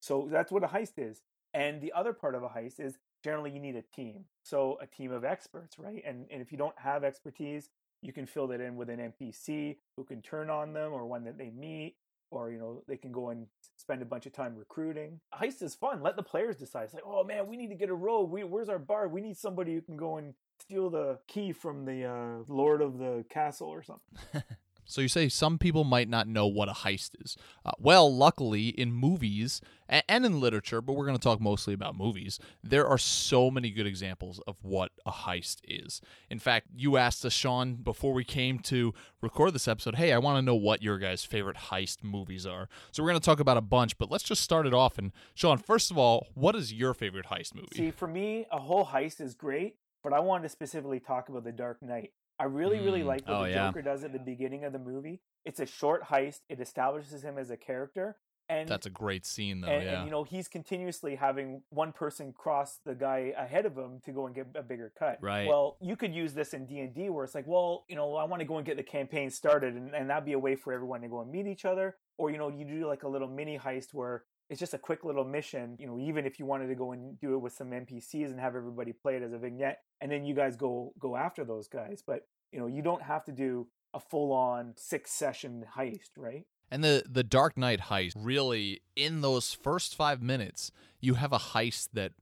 So that's what a heist is. And the other part of a heist is generally you need a team. So a team of experts, right? And and if you don't have expertise, you can fill that in with an NPC who can turn on them or one that they meet or you know they can go and spend a bunch of time recruiting. Heist is fun. Let the players decide. It's like, oh man, we need to get a rogue. We, where's our bard? We need somebody who can go and steal the key from the uh, lord of the castle or something. So you say some people might not know what a heist is. Uh, well, luckily in movies and in literature, but we're going to talk mostly about movies, there are so many good examples of what a heist is. In fact, you asked us, Sean, before we came to record this episode, hey, I want to know what your guys' favorite heist movies are. So we're going to talk about a bunch, but let's just start it off. And Sean, first of all, what is your favorite heist movie? See, for me, a whole heist is great, but I wanted to specifically talk about The Dark Knight. I really, really Mm. like what Oh, the yeah. Joker does at the beginning of the movie. It's a short heist. It establishes him as a character, and That's a great scene, though. and, yeah. and you know he's continuously having one person cross the guy ahead of him to go and get a bigger cut. Right. Well, you could use this in D and D where it's like, well, you know, I want to go and get the campaign started, and, and that'd be a way for everyone to go and meet each other. Or you know, you do like a little mini heist where it's just a quick little mission. You know, even if you wanted to go and do it with some NPCs and have everybody play it as a vignette, and then you guys go go after those guys. But you know, you don't have to do a full on six session heist, right? And the the Dark Knight heist really in those first 5 minutes, you have a heist that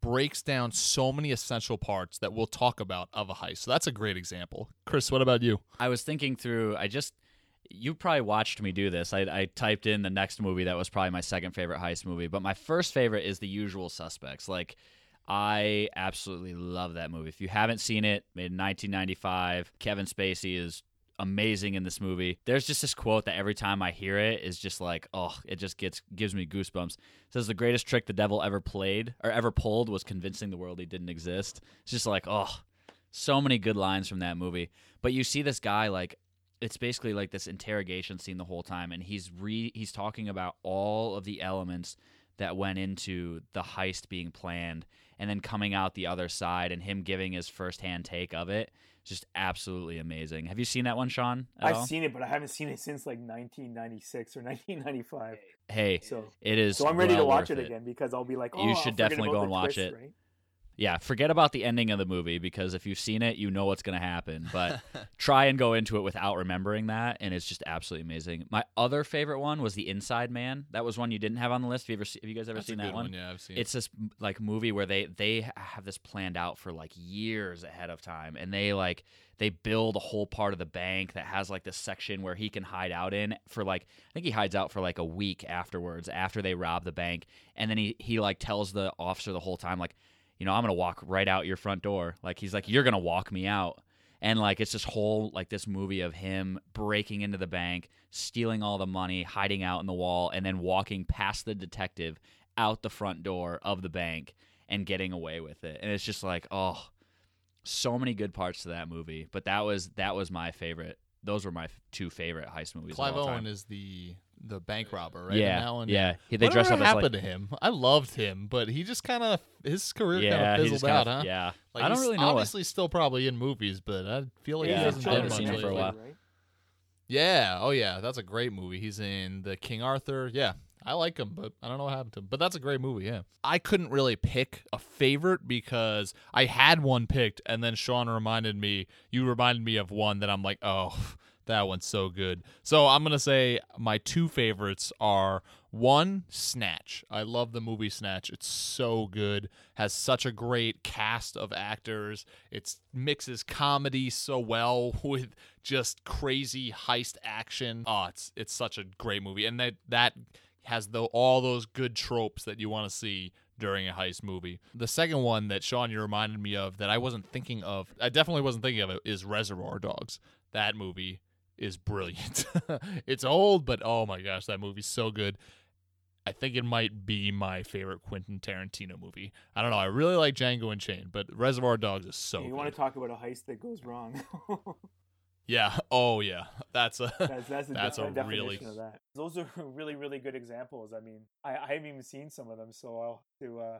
breaks down so many essential parts that we'll talk about of a heist. So that's a great example. Chris, what about you? I was thinking through. I just you probably watched me do this. I, I typed in the next movie that was probably my second favorite heist movie, but my first favorite is The Usual Suspects. Like I absolutely love that movie. If you haven't seen it, made in 1995, Kevin Spacey is amazing in this movie. There's just this quote that every time I hear it is just like, oh, it just gets gives me goosebumps. It says the greatest trick the devil ever played or ever pulled was convincing the world he didn't exist. It's just like, oh, so many good lines from that movie. But you see this guy like it's basically like this interrogation scene the whole time and he's re he's talking about all of the elements that went into the heist being planned and then coming out the other side and him giving his firsthand take of it just absolutely amazing. Have you seen that one, Sean? I've all? seen it, but I haven't seen it since like 1996 or 1995. Hey, So, it is. so I'm ready to watch worth it, again because I'll be like, oh, You I'll should definitely go and watch twist, it. right? Yeah, forget about the ending of the movie because if you've seen it, you know what's going to happen. But try and go into it without remembering that, and it's just absolutely amazing. My other favorite one was The Inside Man. That was one you didn't have on the list. Have you ever have you guys ever That's seen a good that one? Yeah, I've seen it. It's this like movie where they they have this planned out for like years ahead of time, and they like they build a whole part of the bank that has like this section where he can hide out in for like I think he hides out for like a week afterwards after they rob the bank, and then he he like tells the officer the whole time like, you know, I'm gonna walk right out your front door. Like he's like, you're gonna walk me out. And like it's this whole like this movie of him breaking into the bank, stealing all the money, hiding out in the wall, and then walking past the detective out the front door of the bank and getting away with it. And it's just like, oh, so many good parts to that movie. But that was that was my favorite. Those were my two favorite heist movies. Clive of all Owen is the the bank robber, right? Yeah, one? yeah. He, they Whatever dress up as happened like to him? I loved him, but he just kind of his career kind of fizzled out, kinda, huh? yeah. Like, I don't really know. Obviously, still probably in movies, but I feel like Yeah, he hasn't done much seen for a lately. while. right? Yeah. Oh, yeah. That's a great movie. He's in the King Arthur. Yeah. I like him, but I don't know what happened to him. But that's a great movie. Yeah. I couldn't really pick a favorite because I had one picked, and then Sean reminded me. You reminded me of one that I'm like, oh, that one's so good. So I'm gonna say my two favorites are one, Snatch. I love the movie Snatch. It's so good. Has such a great cast of actors. It mixes comedy so well with just crazy heist action. Oh, it's it's such a great movie, and that that has the all those good tropes that you want to see during a heist movie. The second one that Sean you reminded me of that I wasn't thinking of, I definitely wasn't thinking of it, is Reservoir Dogs. That movie is brilliant. it's old, but oh my gosh, that movie's so good. I think it might be my favorite Quentin Tarantino movie. I don't know. I really like Django Unchained, but Reservoir Dogs is so you good. want to talk about a heist that goes wrong? yeah. Oh yeah. That's a that's that's, a, that's a definition really of that. Those are really really good examples. I mean, I, I haven't even seen some of them, so I'll to uh,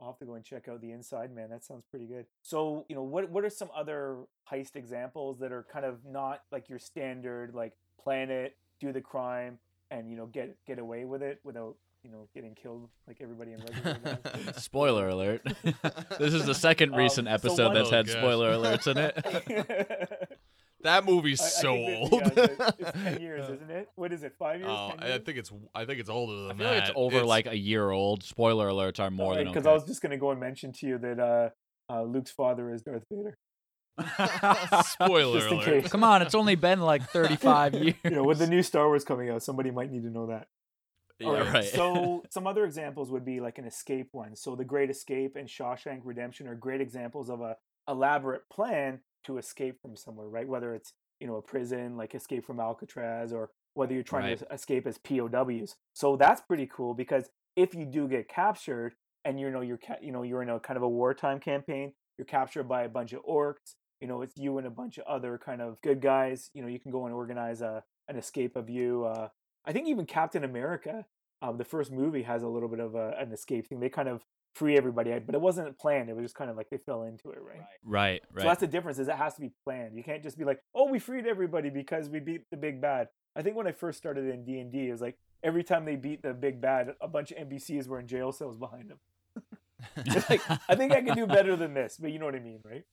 I'll have to go and check out the inside man. That sounds pretty good. So you know, what what are some other heist examples that are kind of not like your standard like plan it, do the crime, and you know get get away with it without you know getting killed like everybody in regular. Spoiler alert. this is the second Um, recent so episode one- that's Oh, had gosh. spoiler alerts in it. That movie's I- I so think that- old. yeah, it's- it's ten years, isn't it? What is it? Five years? Oh, 10 I think it's I think it's older than I feel that. like it's over like a year old. Spoiler alerts are more than because okay. I was just going to go and mention to you that uh, uh, Luke's father is Darth Vader. spoiler alert. case. Come on, it's only been like 35 years. You know, with the new Star Wars coming out, somebody might need to know that. yeah, All right, right. So some other examples would be like an escape one. So The Great Escape and Shawshank Redemption are great examples of a elaborate plan to escape from somewhere, right? Whether it's you know a prison, like escape from Alcatraz, or whether you're trying to escape as POWs. So that's pretty cool because if you do get captured and you know you're ca- you know you're in a kind of a wartime campaign, you're captured by a bunch of orcs. You know, it's you and a bunch of other kind of good guys. You know, you can go and organize a an escape of you. Uh, I think even Captain America, um, the first movie has a little bit of a, an escape thing. They kind of free everybody, but it wasn't planned. It was just kind of like they fell into it, right? right, So right. So that's the difference. Is it has to be planned. You can't just be like, oh, we freed everybody because we beat the big bad. I think when I first started in D and D, it was like every time they beat the big bad, a bunch of NPCs were in jail cells behind them. Like I think I can do better than this, but you know what I mean, right?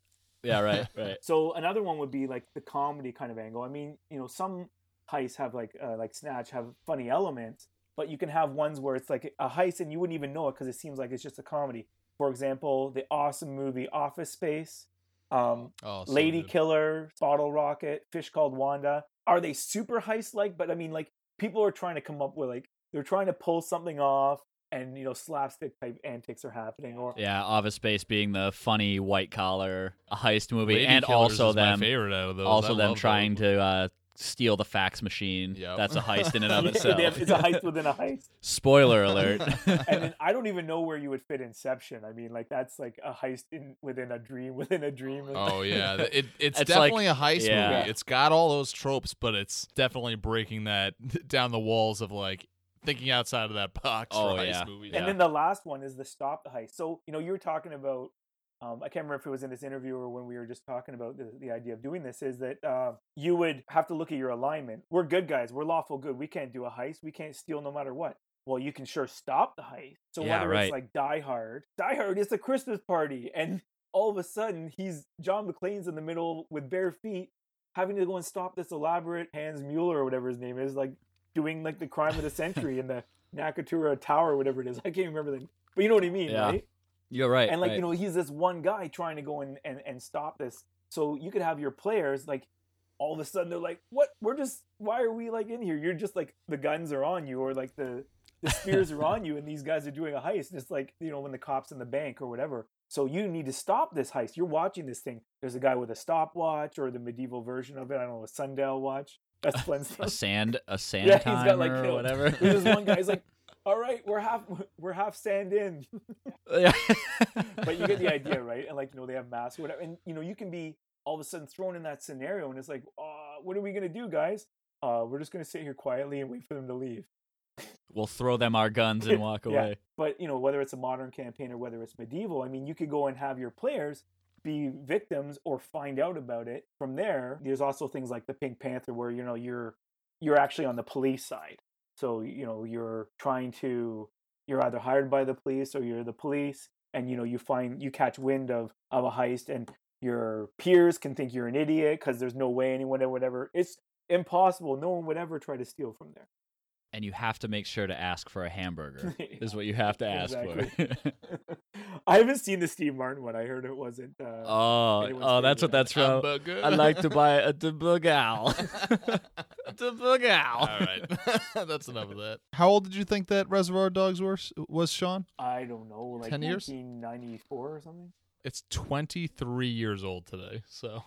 yeah, right, right. So another one would be like the comedy kind of angle. I mean, you know, some heists have like uh, like Snatch have funny elements, but you can have ones where it's like a heist and you wouldn't even know it because it seems like it's just a comedy. For example, the awesome movie Office Space, um, Oh, so Lady good. Killer, Bottle Rocket, Fish Called Wanda. Are they super heist like? But I mean, like people are trying to come up with like they're trying to pull something off, and you know slapstick type antics are happening. Or Yeah, Office Space being the funny white collar heist movie, Lady and Killers also is my them favorite out of those. also I them trying those. to uh, steal the fax machine. Yep. That's a heist in and of itself. they have- it's a heist within a heist. Spoiler alert. and then I don't even know where you would fit Inception. I mean, like that's like a heist in within a dream, within a dream. Oh yeah, it, it's, It's like- definitely a heist yeah. movie. It's got all those tropes, but it's definitely breaking that down the walls of like thinking outside of that box Oh, for heist yeah. movies. And then the last one is the stop the heist. So you know, you were talking about. Um, I can't remember if it was in this interview or when we were just talking about the, the idea of doing this. Is that uh, you would have to look at your alignment. We're good guys. We're lawful good. We can't do a heist. We can't steal no matter what. Well, you can sure stop the heist. So Yeah, whether right. it's like Die Hard, Die Hard is a Christmas party, and all of a sudden he's John McClane's in the middle with bare feet, having to go and stop this elaborate Hans Mueller or whatever his name is, like doing like the crime of the century in the Nakatura Tower, or whatever it is. I can't remember the, but you know what I mean, Yeah. right? You're right. and like right. you know he's this one guy trying to go and, and and stop this so you could have your players like all of a sudden they're like what we're just why are we like in here you're just like the guns are on you or like the the spears are on you and these guys are doing a heist it's like you know when the cops in the bank or whatever so you need to stop this heist you're watching this thing there's a guy with a stopwatch or the medieval version of it i don't know a sundial watch that's a Flintstone. sand a sand yeah timer he's got like or you know, whatever. there's this one guy he's like all right we're half we're half sand in yeah. but you get the idea, right? And like you know, they have masks, or whatever, and you know, you can be all of a sudden thrown in that scenario, and it's like, uh, what are we gonna do, guys? Uh, we're just gonna sit here quietly and wait for them to leave. We'll throw them our guns and walk Yeah. away. But you know, whether it's a modern campaign or whether it's medieval, I mean, you could go and have your players be victims or find out about it. From there, there's also things like the Pink Panther where you know you're you're actually on the police side. So you know you're trying to you're either hired by the police or you're the police, and you know you find you catch wind of of a heist, and your peers can think you're an idiot because there's no way anyone would ever. It's impossible. No one would ever try to steal from there. And you have to make sure to ask for a hamburger. Is what you have to ask Exactly. for. I haven't seen the Steve Martin one. I heard it wasn't. Uh, oh, oh, that's what favorite. that's from. I'd like to buy a debugal. debugal. All right, that's enough of that. How old did you think that Reservoir Dogs was, was Sean? I don't know, like 10 years? 1994 or something. It's 23 years old today. So,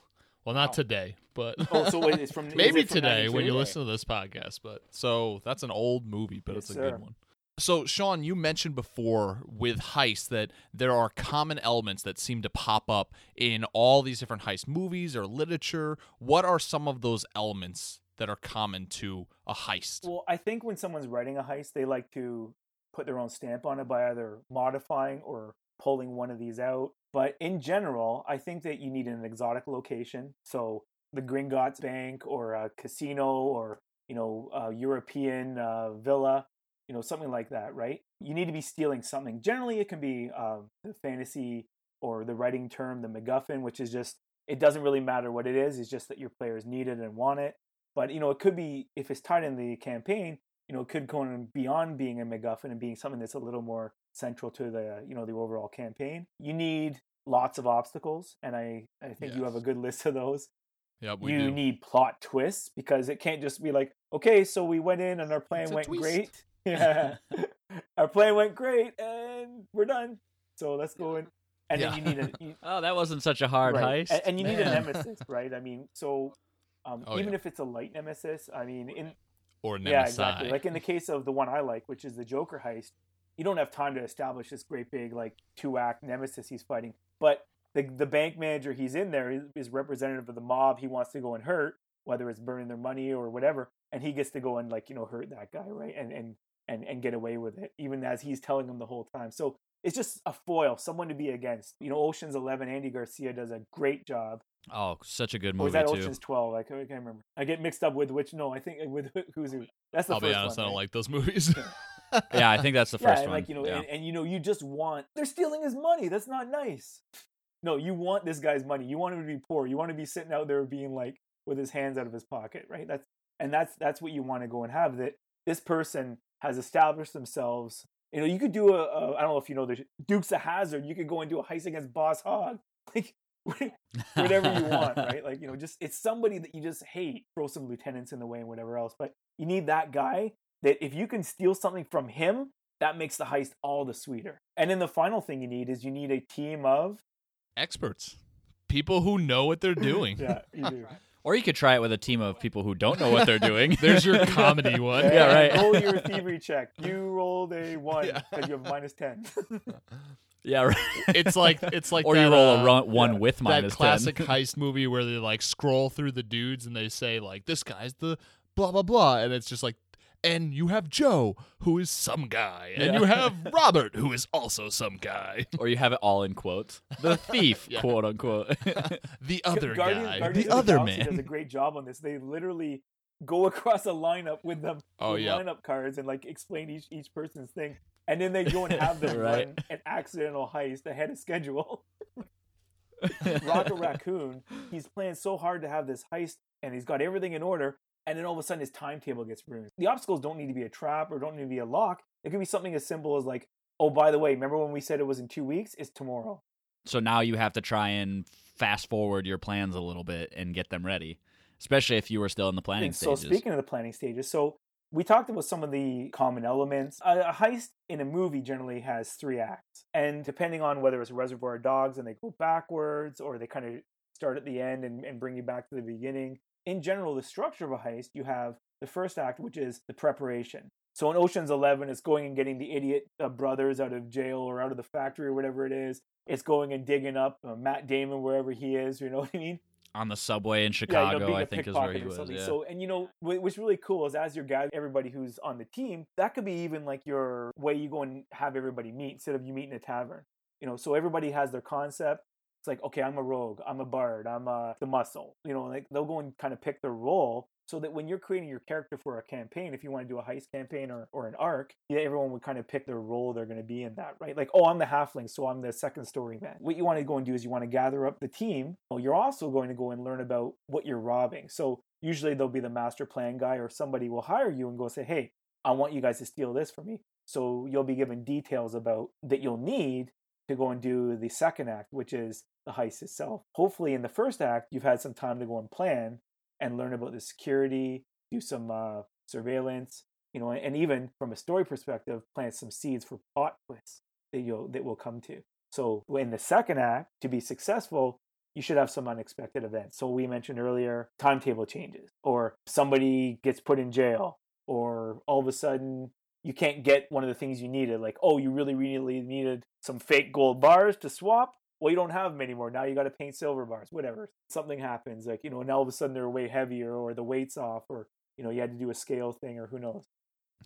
well, not Wow. today, but Oh, so wait, it's from is maybe it from today when you listen to this podcast. But so that's an old movie, but Yes, it's a sir. good one. So, Sean, you mentioned before with heist that there are common elements that seem to pop up in all these different heist movies or literature. What are some of those elements that are common to a heist? Well, I think when someone's writing a heist, they like to put their own stamp on it by either modifying or pulling one of these out. But in general, I think that you need an exotic location. So the Gringotts Bank or a casino or, you know, a European uh, villa, you know, something like that, right? You need to be stealing something. Generally, it can be uh, the fantasy or the writing term, the MacGuffin, which is just, it doesn't really matter what it is. It's just that your players need it and want it. But, you know, it could be, if it's tied in the campaign, you know, it could go on beyond being a MacGuffin and being something that's a little more central to the, you know, the overall campaign. You need lots of obstacles, and I, I think you have a good list of those. Yep, we you do. need plot twists because it can't just be like, okay, so we went in and our plan went twist. great. Yeah, our plan went great, and we're done. So let's go in. And Yeah. then you need a you, Oh, that wasn't such a hard right. heist. and, and you need a nemesis, right? I mean, so um, Oh, even yeah. if it's a light nemesis, I mean, in or yeah, exactly. Like in the case of the one I like, which is the Joker heist, you don't have time to establish this great big like two act nemesis he's fighting. But the the bank manager he's in there is, is representative of the mob. He wants to go and hurt, whether it's burning their money or whatever, and he gets to go and like you know hurt that guy, right? And and and and get away with it, even as he's telling him the whole time. So it's just a foil, someone to be against. You know, Ocean's Eleven, Andy Garcia does a great job. oh, such a good Or was that too. Ocean's Twelve? I can't, I can't remember. I get mixed up with which. No, I think with who's who. That's the I'll first be honest, one. I don't right? like those movies. yeah, I think that's the first and one. like you know, yeah. and, and you know, you just want they're stealing his money. That's not nice. No, you want this guy's money. You want him to be poor. You want to be sitting out there being like with his hands out of his pocket, right? That's and that's that's what you want to go and have. That this person has established themselves. You know, you could do a, a I don't know if you know the Dukes of Hazzard. You could go and do a heist against Boss Hog, like whatever you want, right? Like you know, just it's somebody that you just hate. Throw some lieutenants in the way and whatever else, but you need that guy that if you can steal something from him, that makes the heist all the sweeter. And then the final thing you need is you need a team of Experts, people who know what they're doing. yeah, you do. or you could try it with a team of people who don't know what they're doing. There's your comedy one. Yeah, right. Roll your thievery check. You rolled a one Yeah. because you have minus ten. yeah, right. It's like it's like or you roll uh, a run, one yeah, with that minus classic 10. heist movie where they like scroll through the dudes and they say like this guy's the blah blah blah and it's just like and you have Joe who is some guy and Yeah. you have Robert who is also some guy or you have it all in quotes. The thief, Yeah. quote unquote. the other Guardians, guy Guardians the of other Galaxy does a man great job on this. They literally go across a lineup with them Oh, with yeah. lineup cards and like explain each each person's thing, and then they go and have them Right. run an accidental heist ahead of schedule. Rocket Raccoon, he's playing so hard to have this heist, and he's got everything in order, and then all of a sudden his timetable gets ruined. The obstacles don't need to be a trap or don't need to be a lock. It could be something as simple as like, oh, by the way, remember when we said it was in two weeks? It's tomorrow. so now you have to try and fast forward your plans a little bit and get them ready, especially if you were still in the planning And so stages. speaking of the planning stages, so we talked about some of the common elements. A, a heist in a movie generally has three acts, and depending on whether it's Reservoir Dogs and they go backwards or they kind of start at the end and, and bring you back to the beginning. In general, the structure of a heist, you have the first act, which is the preparation. So in Ocean's Eleven, it's going and getting the idiot uh, brothers out of jail or out of the factory or whatever it is. It's going and digging up uh, Matt Damon wherever he is. You know what I mean? on the subway in yeah, Chicago, you know, I think is where he was. Yeah. So, and you know, what's really cool is as you're gathering everybody who's on the team, that could be even like your way you go and have everybody meet instead of you meet in a tavern. You know, so everybody has their concept. Like, okay, I'm a rogue, I'm a bard, I'm uh, the muscle. You know, like they'll go and kind of pick their role so that when you're creating your character for a campaign, if you want to do a heist campaign or, or an arc, yeah, everyone would kind of pick their role they're going to be in that, right? Like, oh, I'm the halfling, so I'm the second story man. What you want to go and do is you want to gather up the team. Well, you're also going to go and learn about what you're robbing. So usually there'll be the master plan guy or somebody will hire you and go say, hey, I want you guys to steal this for me. So you'll be given details about that you'll need to go and do the second act, which is the heist itself. Hopefully, in the first act, you've had some time to go and plan and learn about the security, do some uh, surveillance, you know, and even from a story perspective, plant some seeds for plot twists that you'll that will come to. So in the second act, to be successful, you should have some unexpected events. So we mentioned earlier, timetable changes, or somebody gets put in jail, or all of a sudden you can't get one of the things you needed. Like, oh, you really, really needed some fake gold bars to swap well, you don't have them anymore. Now you got to paint silver bars, whatever. Something happens, like, you know, and all of a sudden they're way heavier or the weight's off or, you know, you had to do a scale thing or who knows.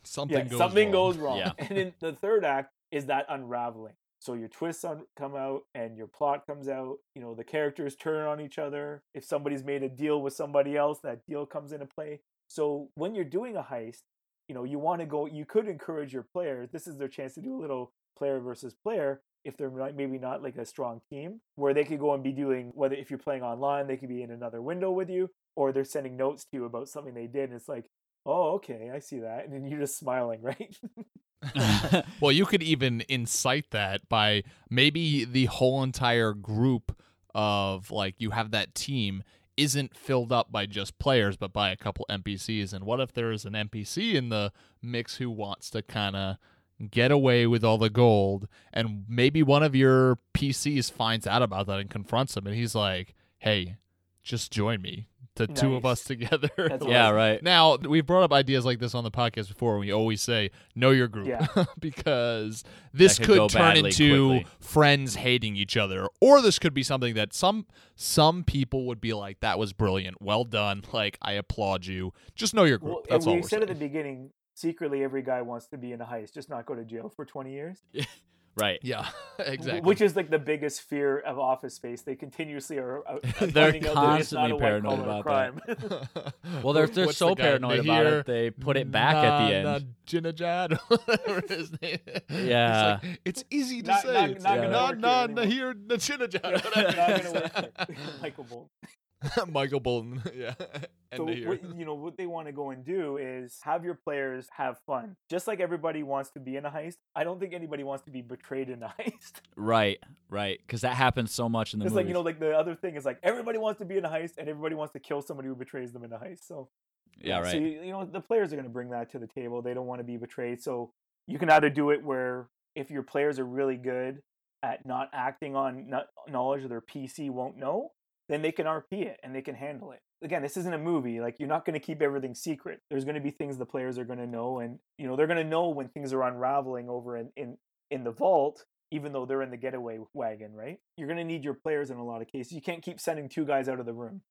Something yeah, goes something wrong. goes wrong. Yeah. And then the third act is that unraveling. So your twists on, come out and your plot comes out. You know, the characters turn on each other. If somebody's made a deal with somebody else, that deal comes into play. So when you're doing a heist, you know, you want to go, you could encourage your players. This is their chance to do a little player versus player if they're not, maybe not like a strong team where they could go and be doing whether if you're playing online they could be in another window with you or they're sending notes to you about something they did and it's like oh okay i see that and then you're just smiling right? Well, you could even incite that by maybe the whole entire group of like you have that team isn't filled up by just players but by a couple NPCs and what if there is an NPC in the mix who wants to kind of get away with all the gold and maybe one of your PCs finds out about that and confronts him and he's like, "Hey, just join me." The two of us together. That's yeah, awesome. right. Now, we've brought up ideas like this on the podcast before. And we always say, know your group. Yeah. because this That could could, turn into quickly. friends hating each other. Or this could be something that some some people would be like, that was brilliant. Well done. Like, I applaud you. Just know your group. well, That's and all we we're said at the beginning secretly every guy wants to be in a heist just not go to jail for 20 years Right. Yeah, exactly. which is like the biggest fear of office space they continuously are uh, They're finding out that it's not constantly a paranoid collar about crime Well, they're they're What's so the paranoid about Nahir it, they put it back at the end. Najinajad, whatever his name. is. Yeah. It's, like, it's easy to Not- say. not- It's not like, gonna nah, work nah, here Nahir Najinajad, not whatever. gonna work here. Michael Bolton. Michael Bolton, yeah. So what, you know what they want to go and do is have your players have fun just like everybody wants to be in a heist i don't think anybody wants to be betrayed in a heist Right, right. Because that happens so much in the it's movies. like you know like the other thing is like everybody wants to be in a heist and everybody wants to kill somebody who betrays them in a heist so yeah, right. so you, you know the players are going to bring that to the table they don't want to be betrayed so you can either do it where if your players are really good at not acting on kno- knowledge their pc won't know then they can rp it and they can handle it. Again this isn't a movie like you're not going to keep everything secret. There's going to be things the players are going to know and you know they're going to know when things are unraveling over in in, in the vault even though they're in the getaway wagon right? You're going to need your players in a lot of cases. You can't keep sending two guys out of the room.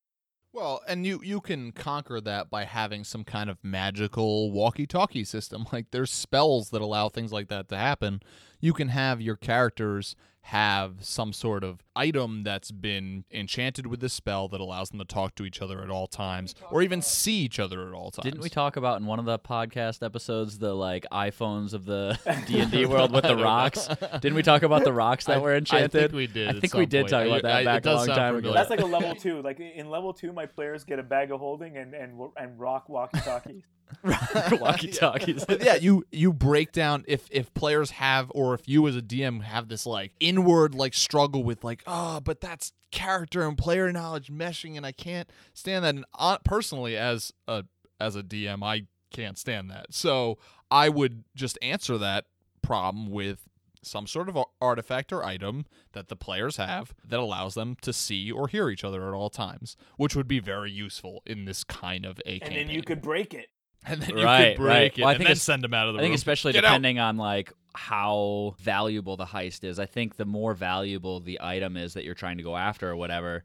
Well, and you you can conquer that by having some kind of magical walkie-talkie system. Like there's spells that allow things like that to happen. You can have your characters have some sort of item that's been enchanted with this spell that allows them to talk to each other at all times or even see each other at all times. Didn't we talk about in one of the podcast episodes the like iPhones of the D and D world with the rocks? Didn't we talk about the rocks that I- were I enchanted? think we did I think we did point. talk about that I- back a long time familiar. ago. That's like a level two. Like in level two, my players get a bag of holding and and and rock walkie talkies. walkie talkies. But yeah, you you break down if if players have or if you as a DM have this like inward like struggle with like oh but that's character and player knowledge meshing and I can't stand that and uh, personally as a as a DM I can't stand that so I would just answer that problem with some sort of artifact or item that the players have that allows them to see or hear each other at all times, which would be very useful in this kind of a And campaign. then you could break it. And then you Right, could right. it Well, I and think then send them out of the I think especially Get out. depending on like how valuable the heist is. I think the more valuable the item is that you're trying to go after or whatever,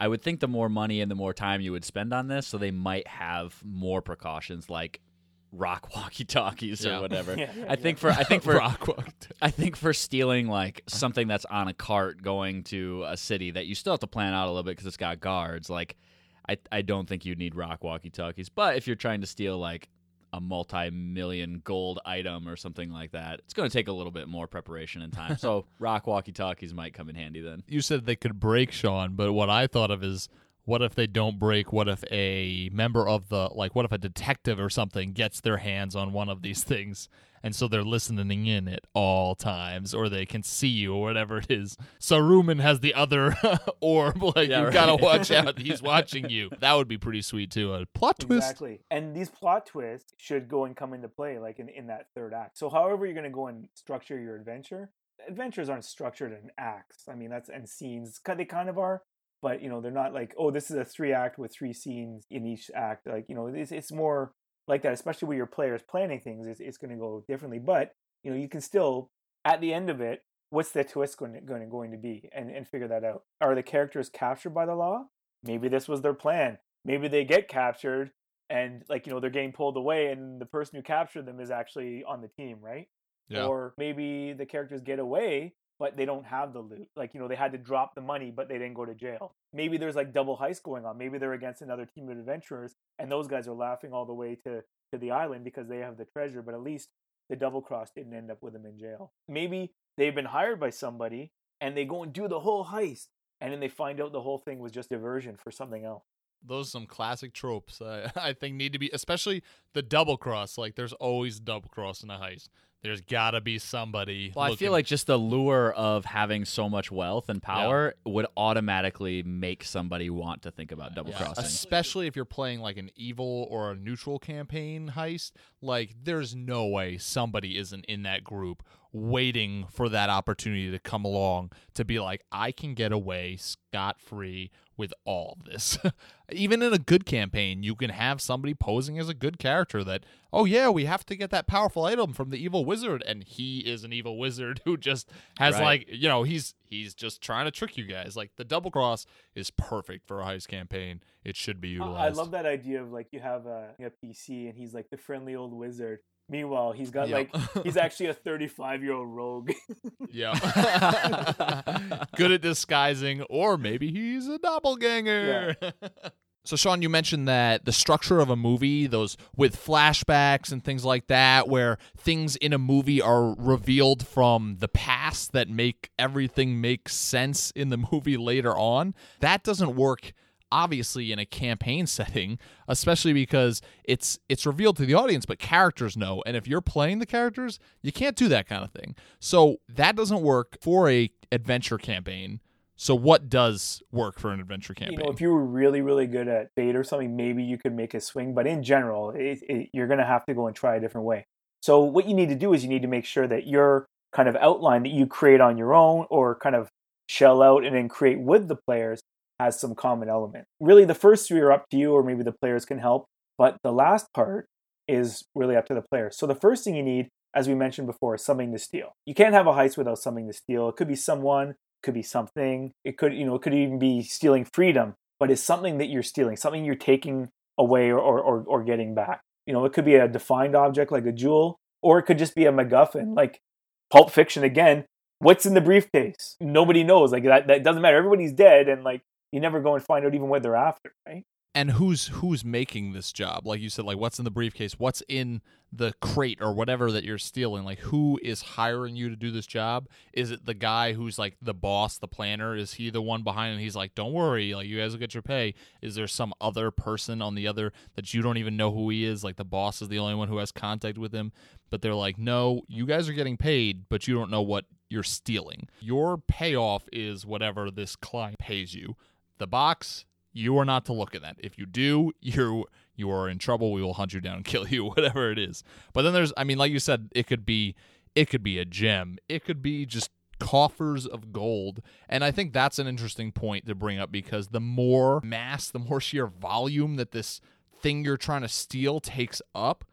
I would think the more money and the more time you would spend on this, so they might have more precautions like rock walkie talkies Yeah. or whatever. Yeah, yeah, I think for I think for Rock walkie- I think for stealing like something that's on a cart going to a city that you still have to plan out a little bit because it's got guards. Like, I I don't think you'd need rock walkie talkies. But if you're trying to steal like a multi-million gold item or something like that, it's going to take a little bit more preparation and time. So rock walkie talkies might come in handy then. you said they could break Sean, but what I thought of is what if they don't break? What if a member of the like what if a detective or something gets their hands on one of these things and so they're listening in at all times or they can see you or whatever it is. Saruman has the other orb like Yeah, you right. got to watch out. He's watching you. That would be pretty sweet too. A plot twist. Exactly. And these plot twists should go and come into play like in, in that third act. So however you're going to go and structure your adventure, adventures aren't structured in acts. I mean, that's and scenes. They kind of are, but you know, they're not like, oh, this is a three act with three scenes in each act. Like, you know, it's, it's more like that, especially with your players planning things, it's, it's going to go differently. But, you know, you can still, at the end of it, what's the twist going to, going to, going to be and, and figure that out. Are the characters captured by the law? Maybe this was their plan. Maybe they get captured and like, you know, they're getting pulled away and the person who captured them is actually on the team, right? Yeah. Or maybe the characters get away, but they don't have the loot. Like, you know, they had to drop the money, but they didn't go to jail. Maybe there's like double heist going on. Maybe they're against another team of adventurers, and those guys are laughing all the way to, to the island because they have the treasure, but at least the double cross didn't end up with them in jail. Maybe they've been hired by somebody and they go and do the whole heist, and then they find out the whole thing was just diversion for something else. those are some classic tropes I think need to be, especially the double cross. Like, there's always double cross in a heist. There's got to be somebody. Well, I feel like just the lure of having so much wealth and power would automatically make somebody want to think about double Yeah, crossing. Especially if you're playing like an evil or a neutral campaign heist, like there's no way somebody isn't in that group waiting for that opportunity to come along to be like, I can get away scot free with all of this. Even in a good campaign, you can have somebody posing as a good character that, oh yeah, we have to get that powerful item from the evil wizard, and he is an evil wizard who just has Right. like you know he's he's just trying to trick you guys. Like the double cross is perfect for a heist campaign. It should be I- utilized. I love that idea of like you have a, a PC and he's like the friendly old wizard. Meanwhile, he's got Yep. like he's actually a 35 year old rogue. Yeah. Good at disguising, or maybe he's a doppelganger. so, Sean, you mentioned that the structure of a movie, those with flashbacks and things like that, where things in a movie are revealed from the past that make everything make sense in the movie later on, that doesn't work obviously in a campaign setting especially because it's it's revealed to the audience but characters know and if you're playing the characters you can't do that kind of thing so that doesn't work for a adventure campaign so what does work for an adventure campaign you know, if you were really really good at fate or something, maybe you could make a swing. But in general, it, it, you're going to have to go and try a different way. So what you need to do is you need to make sure that your kind of outline that you create on your own or kind of shell out and then create with the players has some common element. Really, the first three are up to you, or maybe the players can help. But the last part is really up to the players. So the first thing you need, as we mentioned before, is something to steal. You can't have a heist without something to steal. It could be someone, it could be something. It could, you know, it could even be stealing freedom, but it's something that you're stealing, something you're taking away or, or, or, or getting back. You know, it could be a defined object like a jewel, or it could just be a MacGuffin, like Pulp Fiction again. What's in the briefcase? Nobody knows. Like that, that doesn't matter. Everybody's dead, and like you never go and find out even what they're after, right? and who's who's making this job? Like you said like what's in the briefcase? What's in the crate or whatever that you're stealing? Like who is hiring you to do this job? Is it the guy who's like the boss the planner? Is he the one behind and he's like don't worry. Like you guys will get your pay. Is there some other person on the other that you don't even know who he is? Like the boss is the only one who has contact with him. But they're like no you guys are getting paid but you don't know what you're stealing. Your payoff is whatever this client pays you the box you are not to look at that. If you do, you you are in trouble. We will hunt you down and kill you, whatever it is. But then there's, I mean, like you said, it could be, it could be a gem. It could be just coffers of gold. And I think that's an interesting point to bring up because the more mass, the more sheer volume that this thing you're trying to steal takes up,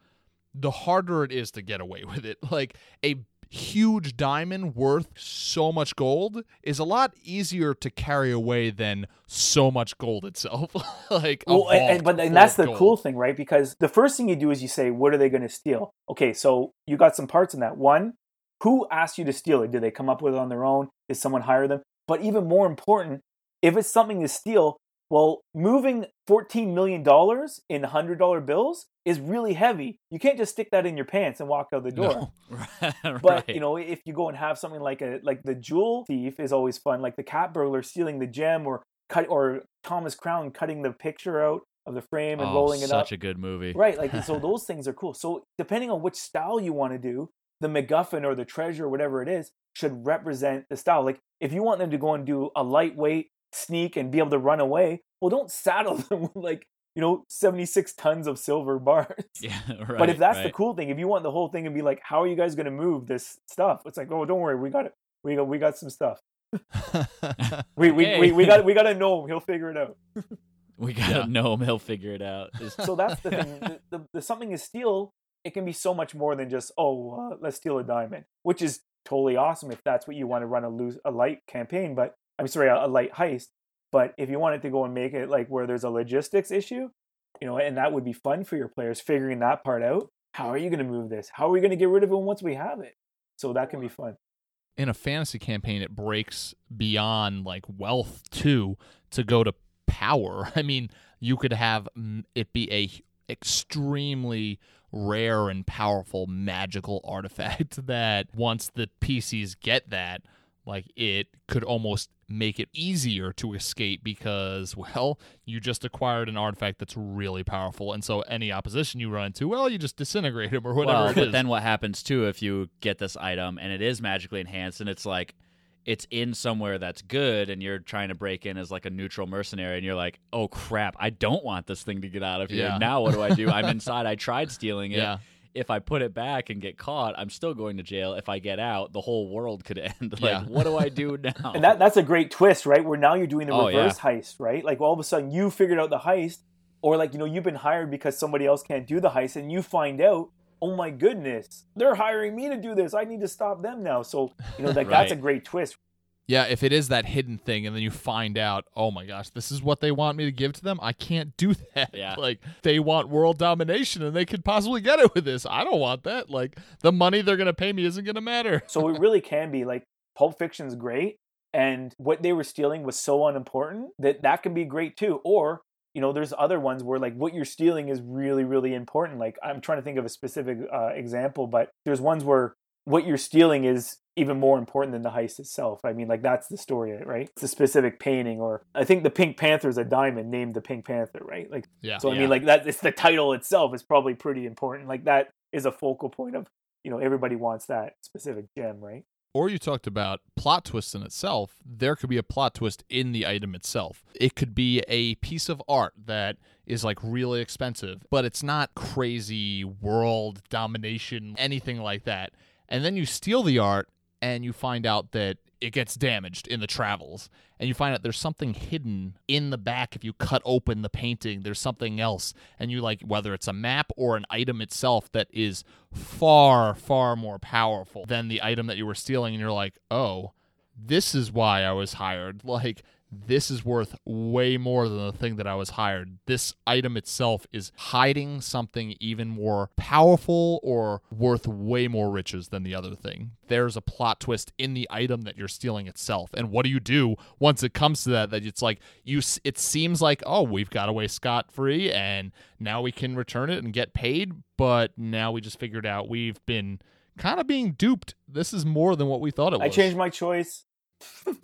the harder it is to get away with it. Like a huge diamond worth so much gold is a lot easier to carry away than so much gold itself. like, Well, and, and- but and that's the gold. cool thing, right? Because the first thing you do is you say, "What are they going to steal?" Okay, so you got some parts in that. One, who asked you to steal it? Did they come up with it on their own? Did someone hire them? But even more important, if it's something to steal, well, moving fourteen million dollars in hundred dollar bills is really heavy. You can't just stick that in your pants and walk out the door. No. But you know, if you go and have something like a like the jewel thief is always fun, like the cat burglar stealing the gem or cut or Thomas Crown cutting the picture out of the frame and oh, rolling it such up. Such a good movie. Right, like so those things are cool. So depending on which style you want to do, the MacGuffin or the treasure, or whatever it is, should represent the style. Like if you want them to go and do a lightweight sneak and be able to run away, well, don't saddle them with like you know seventy six tons of silver bars. Yeah, right. but if that's the cool thing, if you want the whole thing and be like, how are you guys going to move this stuff? It's like, oh, don't worry, we got it. We got we got some stuff. We we, Okay. we, we got we got know him. He'll figure it out. we gotta Yeah. know him, he'll figure it out. So that's the thing. The, the, the something is steal. It can be so much more than just oh, uh, let's steal a diamond, which is totally awesome if that's what you want to run a loose a light campaign. But I'm sorry, a, a light heist. But if you wanted to go and make it like where there's a logistics issue, you know, and that would be fun for your players figuring that part out. How are you going to move this? How are we going to get rid of it once we have it? So that can be fun. in a fantasy campaign, it breaks beyond like wealth too to go to power. I mean, you could have it be a extremely rare and powerful magical artifact that once the PCs get that, like it could almost make it easier to escape because well you just acquired an artifact that's really powerful and so any opposition you run into well you just disintegrate him or whatever well, but then what happens too if you get this item and it is magically enhanced and it's like it's in somewhere that's good and you're trying to break in as like a neutral mercenary and you're like, oh crap, I don't want this thing to get out of here. Yeah. Now what do I do? I'm inside. I tried stealing it. Yeah. If I put it back and get caught, I'm still going to jail. If I get out, the whole world could end. like, Yeah. what do I do now? And that that's a great twist, right? Where now you're doing the Oh, yeah. reverse heist, right? Like all of a sudden you figured out the heist, or like you know you've been hired because somebody else can't do the heist, and you find out, oh my goodness, they're hiring me to do this. I need to stop them now. So you know like that's a great twist. Yeah, if it is that hidden thing and then you find out, oh my gosh, this is what they want me to give to them, I can't do that. Yeah. Like they want world domination and they could possibly get it with this. I don't want that. Like the money they're going to pay me isn't going to matter. So it really can be like Pulp Fiction's great, and what they were stealing was so unimportant that that can be great too. Or you know, there's other ones where like what you're stealing is really really important. Like I'm trying to think of a specific uh, example, but there's ones where what you're stealing is even more important than the heist itself. I mean, like that's the story, right? It's a specific painting, or I think the Pink Panther is a diamond named the Pink Panther, right? Like, Yeah. so I Yeah. mean, like that. It's the title itself is probably pretty important. Like that is a focal point of you know everybody wants that specific gem, right? Or you talked about plot twists in itself. There could be a plot twist in the item itself. It could be a piece of art that is like really expensive, but it's not crazy world domination, anything like that. And then you steal the art and you find out that it gets damaged in the travels. And you find out there's something hidden in the back. If you cut open the painting, there's something else. And you like, whether it's a map or an item itself that is far, far more powerful than the item that you were stealing. And you're like, oh, this is why I was hired. Like, this is worth way more than the thing that I was hired. This item itself is hiding something even more powerful or worth way more riches than the other thing. There's a plot twist in the item that you're stealing itself. And what do you do once it comes to that? That it's like you it seems like, "Oh, we've got away scot free and now we can return it and get paid." But now we just figured out we've been kind of being duped. This is more than what we thought it was. I changed my choice.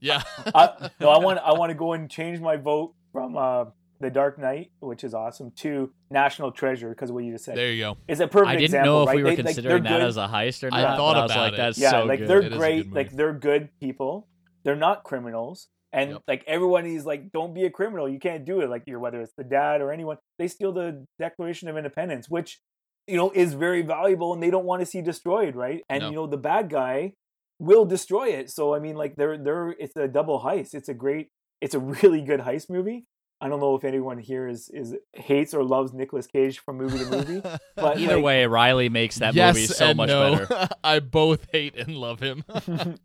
Yeah. I, no, I want I want to go and change my vote from uh, the Dark Knight, which is awesome, to National Treasure because of what you just said. there you go. It's a perfect I didn't example, know if right? we were They- considering they're that good. as a heist or I not. thought but I was about like, it. that's yeah, so like good. they're It is a great. Like they're good people. They're not criminals. And Yep. like everyone is like, don't be a criminal. You can't do it. Like you're whether it's the dad or anyone, they steal the Declaration of Independence, which you know is very valuable, and they don't want to see destroyed, right? And No. you know the bad guy will destroy it. So I mean, like they're they're it's a double heist. It's a great, it's a really good heist movie. I don't know if anyone here is is hates or loves Nicolas Cage from movie to movie, but Either like, way, Riley makes that yes movie so and much no. better. I both hate and love him.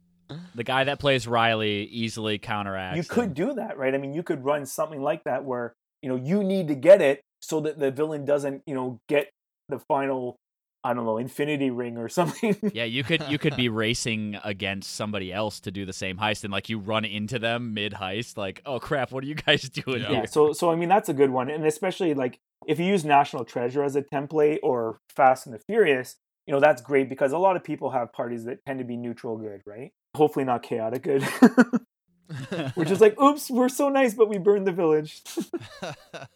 The guy that plays Riley easily counteracts. you could him. do that, right? I mean, you could run something like that where you know you need to get it so that the villain doesn't you know get the final I don't know infinity ring or something. Yeah, you could you could be racing against somebody else to do the same heist, and like you run into them mid heist, like, oh crap, what are you guys doing Yeah. here? yeah so so i mean that's a good one and especially like if you use national treasure as a template or fast and the furious you know that's great because a lot of people have parties that tend to be neutral good right hopefully not chaotic good we're just like oops we're so nice but we burned the village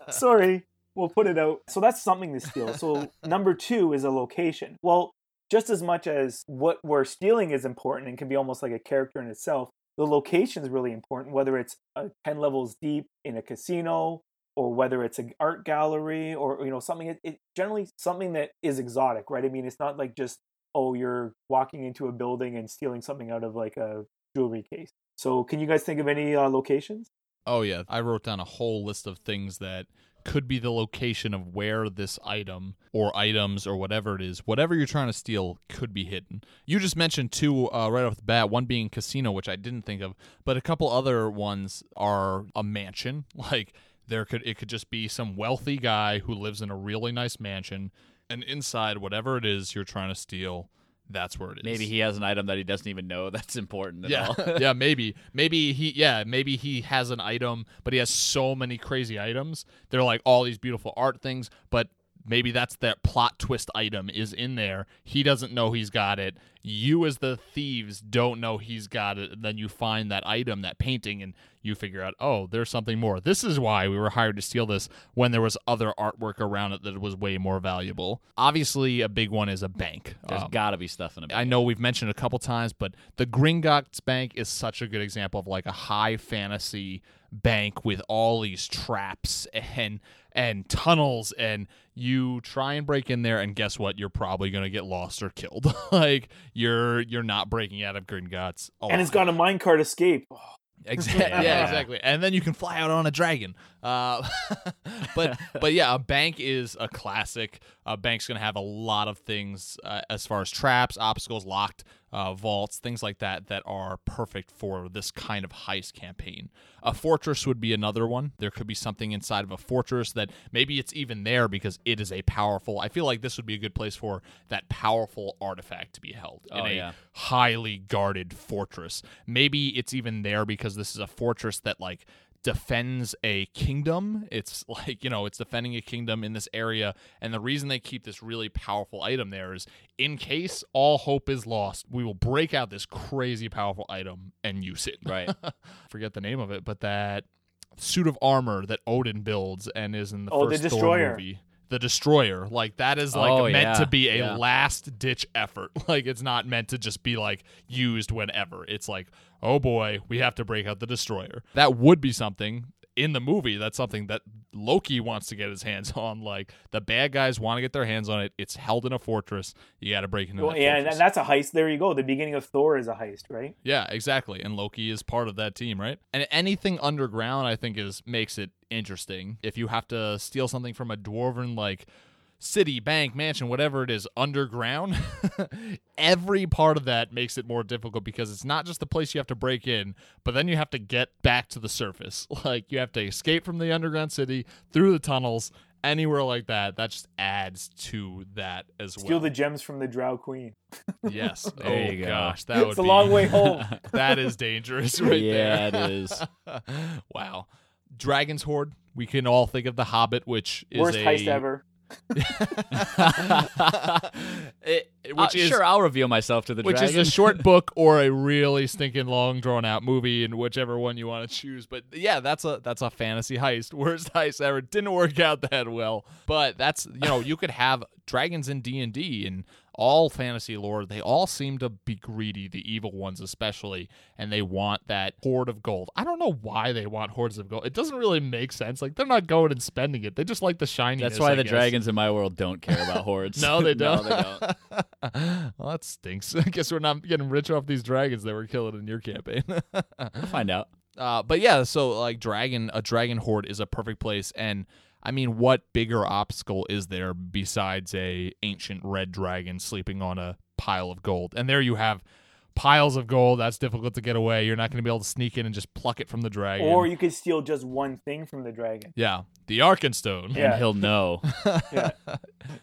sorry we'll put it out. So that's something to steal. So number two is a location. Well just as much as what we're stealing is important and can be almost like a character in itself the location is really important whether it's uh, 10 levels deep in a casino or whether it's an art gallery or you know something it, it generally something that is exotic right? I mean it's not like just oh you're walking into a building and stealing something out of like a jewelry case. So can you guys think of any uh, locations? Oh yeah, I wrote down a whole list of things that could be the location of where this item or items or whatever it is, whatever you're trying to steal could be hidden. You just mentioned two uh, right off the bat, one being casino, which I didn't think of, but a couple other ones are a mansion. Like there could it could just be some wealthy guy who lives in a really nice mansion, and inside whatever it is you're trying to steal, that's where it is. Maybe he has an item that he doesn't even know that's important at yeah, all. yeah, maybe, maybe he, yeah, maybe he has an item, but he has so many crazy items. They're like all these beautiful art things, but maybe that's that plot twist item is in there. He doesn't know he's got it. You, as the thieves, don't know he's got it. And then you find that item, that painting, and you figure out, oh, there's something more. This is why we were hired to steal this when there was other artwork around it that was way more valuable. Obviously, a big one is a bank. There's Um, got to be stuff in it. I know we've mentioned a couple times, but the Gringotts Bank is such a good example of like a high fantasy bank with all these traps and and tunnels and you try and break in there and guess what you're probably going to get lost or killed like you're you're not breaking out of Gringotts and it's alive. got a minecart escape Exactly. Yeah. Yeah. exactly. And then you can fly out on a dragon. Uh, but but yeah, a bank is a classic. A bank's gonna have a lot of things uh, as far as traps, obstacles, locked uh, vaults, things like that that are perfect for this kind of heist campaign. A fortress would be another one. There could be something inside of a fortress that maybe it's even there because it is a powerful. I feel like this would be a good place for that powerful artifact to be held in Oh, a yeah. highly guarded fortress. Maybe it's even there because this is a fortress that like defends a kingdom. It's like, you know, it's defending a kingdom in this area and the reason they keep this really powerful item there is in case all hope is lost, we will break out this crazy powerful item and use it. Right. Forget the name of it, but that suit of armor that Odin builds and is in the Oh, the first Thor Destroyer. movie. The destroyer, like that is like Oh, meant yeah, to be a yeah. last ditch effort. Like it's not meant to just be like used whenever. It's like, oh boy, we have to break out the destroyer. That would be something in the movie. That's something that Loki wants to get his hands on. Like the bad guys want to get their hands on it. It's held in a fortress. You got to break into well, yeah fortress. and that's a heist there you go the beginning of thor is a heist right Yeah, exactly. And Loki is part of that team, right? And anything underground, I think, is makes it interesting. If you have to steal something from a dwarven like city, bank, mansion, whatever it is, underground, every part of that makes it more difficult because it's not just the place you have to break in, but then you have to get back to the surface. Like you have to escape from the underground city through the tunnels. Anywhere like that, that just adds to that as well. steal the gems from the drow queen yes. There oh you go. gosh, that would it's a be long way home that is dangerous right Yeah, there. it is. wow. Dragon's Hoard. We can all think of The Hobbit, which is worst a heist ever It- Uh, which is sure, I'll reveal myself to the which dragon. is a short book or a really stinking long drawn out movie and whichever one you want to choose but yeah that's a that's a fantasy heist. Worst heist ever. Didn't work out that well. But that's you know you could have dragons in D&D and all fantasy lore they all seem to be greedy the evil ones especially and they want that hoard of gold i don't know why they want hoards of gold it doesn't really make sense like they're not going and spending it they just like the shiny That's why the dragons in my world don't care about hoards. no, they don't. no, they don't. well, that stinks. I guess we're not getting rich off these dragons that we're killing in your campaign. We'll find out. Uh, but yeah, so like dragon, a dragon hoard is a perfect place, and I mean, what bigger obstacle is there besides a ancient red dragon sleeping on a pile of gold? And there you have piles of gold. That's difficult to get away. You're not going to be able to sneak in and just pluck it from the dragon. Or you could steal just one thing from the dragon. yeah, the Arkenstone. Yeah. And he'll know. Yeah.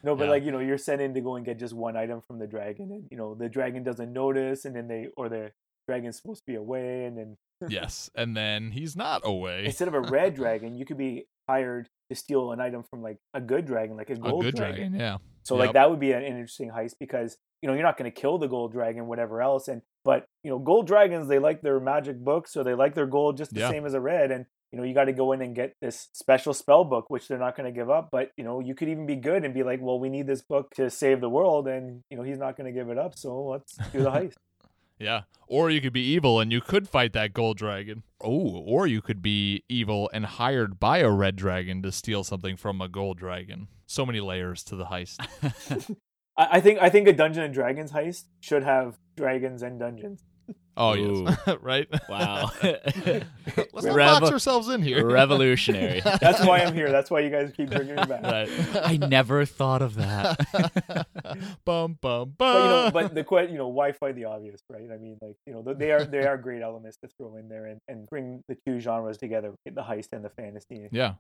No, but Yeah. like you know, you're sent in to go and get just one item from the dragon, and you know the dragon doesn't notice, and then they or the dragon's supposed to be away, and then yes, and then he's not away. instead of a red dragon, you could be hired to steal an item from like a good dragon, like a A gold good dragon. dragon, yeah. So Yep. like that would be an interesting heist because you know you're not going to kill the gold dragon, whatever else, and but you know gold dragons they like their magic books or they like their gold just the Yeah. same as a red, and you know you got to go in and get this special spell book which they're not going to give up. But you know you could even be good and be like, well, we need this book to save the world, and you know he's not going to give it up, so let's do the heist. Yeah. Or you could be evil and you could fight that gold dragon. Oh, or you could be evil and hired by a red dragon to steal something from a gold dragon. So many layers to the heist. I, think I think a Dungeon and Dragons heist should have dragons and dungeons. Oh, yes. right? Wow. Let's not Rev- box ourselves in here. Revolutionary. That's why I'm here. That's why you guys keep bringing me back. Right. I never thought of that. bum, bum, bum. but you know, but the que- you know, why fight the obvious, right? I mean, like you know, they are they are great elements to throw in there and, and bring the two genres together, the heist and the fantasy. Yeah.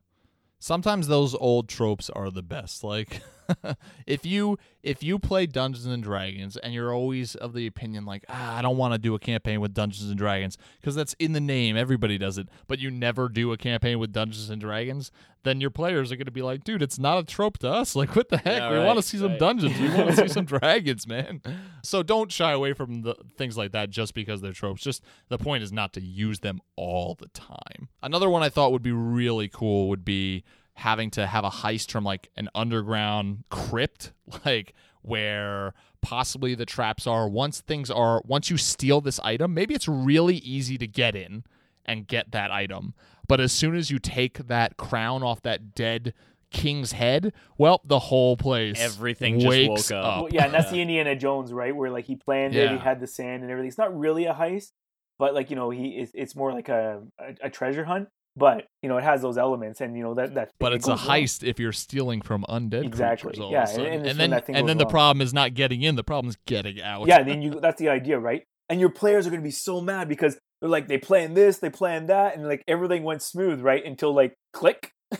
Sometimes those old tropes are the best. Like if you if you play Dungeons and Dragons and you're always of the opinion like, ah, I don't want to do a campaign with Dungeons and Dragons because that's in the name, everybody does it, but you never do a campaign with Dungeons and Dragons, then your players are going to be like, dude, it's not a trope to us. Like what the heck? Yeah, we right, want to see some dungeons. We want to see some dragons, man. So don't shy away from the things like that just because they're tropes. Just the point is not to use them all the time. Another one I thought would be really cool would be having to have a heist from like an underground crypt, like where possibly the traps are. Once things are, once you steal this item, maybe it's really easy to get in and get that item. But as soon as you take that crown off that dead king's head, well, the whole place Everything just wakes woke up. Well, yeah, and that's the Indiana Jones, right? Where like he planned it, he had the sand and everything. It's not really a heist, but like you know, he it's, it's more like a, a a treasure hunt. But you know, it has those elements, and you know that that. But it's a wrong. heist if you're stealing from undead Exactly. Yeah, of a sudden. and- and And, then and then the wrong. problem is not getting in, the problem is getting out. Yeah, then you that's the idea, right? And your players are going to be so mad because they're like they planned this, they planned that, and like everything went smooth, right? Until like click.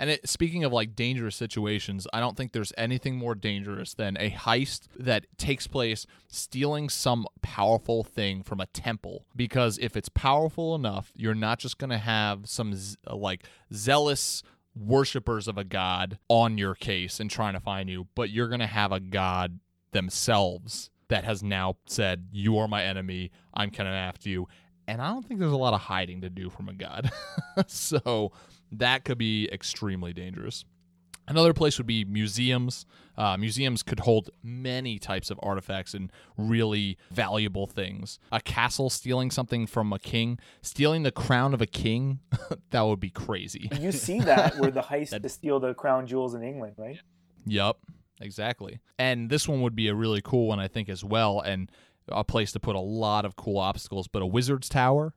And it, speaking of like dangerous situations, I don't think there's anything more dangerous than a heist that takes place stealing some powerful thing from a temple. Because if it's powerful enough, you're not just going to have some like zealous worshippers of a god on your case and trying to find you, but you're going to have a god themselves that has now said, You are my enemy. I'm coming after you. And I don't think there's a lot of hiding to do from a god. so that could be extremely dangerous. Another place would be museums. Uh, museums could hold many types of artifacts and really valuable things. A castle stealing something from a king, stealing the crown of a king, that would be crazy. You see that where the heist to steal the crown jewels in England, right? Yup, exactly. And this one would be a really cool one, I think, as well, and a place to put a lot of cool obstacles. But a wizard's tower,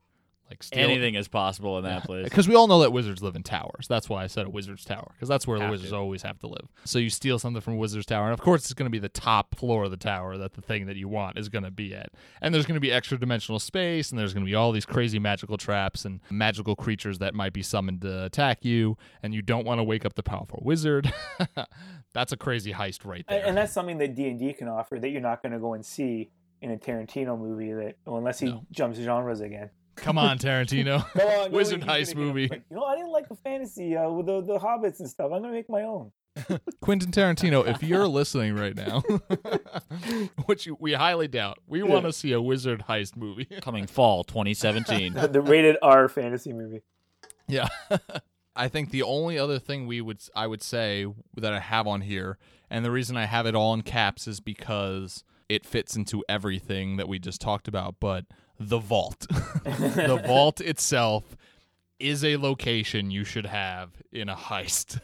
like steal- Anything is possible in that place. Because we all know that wizards live in towers. That's why I said a wizard's tower, because that's where the wizards to. always have to live. So you steal something from a wizard's tower, and of course it's going to be the top floor of the tower that the thing that you want is going to be at. And there's going to be extra dimensional space, and there's going to be all these crazy magical traps and magical creatures that might be summoned to attack you, and you don't want to wake up the powerful wizard. that's a crazy heist right there. and that's something that D and D can offer that you're not going to go and see in a Tarantino movie that well, unless he No. jumps genres again. Come on, Tarantino. Come on, Wizard heist movie. Like, you know, I didn't like the fantasy uh, with the, the hobbits and stuff. I'm going to make my own. Quentin Tarantino, if you're listening right now, which we highly doubt, we want to see a wizard heist movie. Coming fall 2017. the rated R fantasy movie. Yeah. I think the only other thing we would I would say that I have on here, and the reason I have it all in caps is because it fits into everything that we just talked about, but the vault. the vault itself is a location you should have in a heist.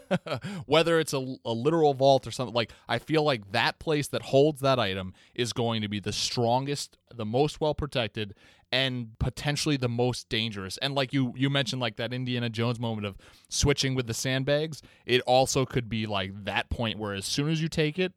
Whether it's a, a literal vault or something, like I feel like that place that holds that item is going to be the strongest, the most well protected, and potentially the most dangerous. And like you you mentioned like that Indiana Jones moment of switching with the sandbags, it also could be like that point where as soon as you take it,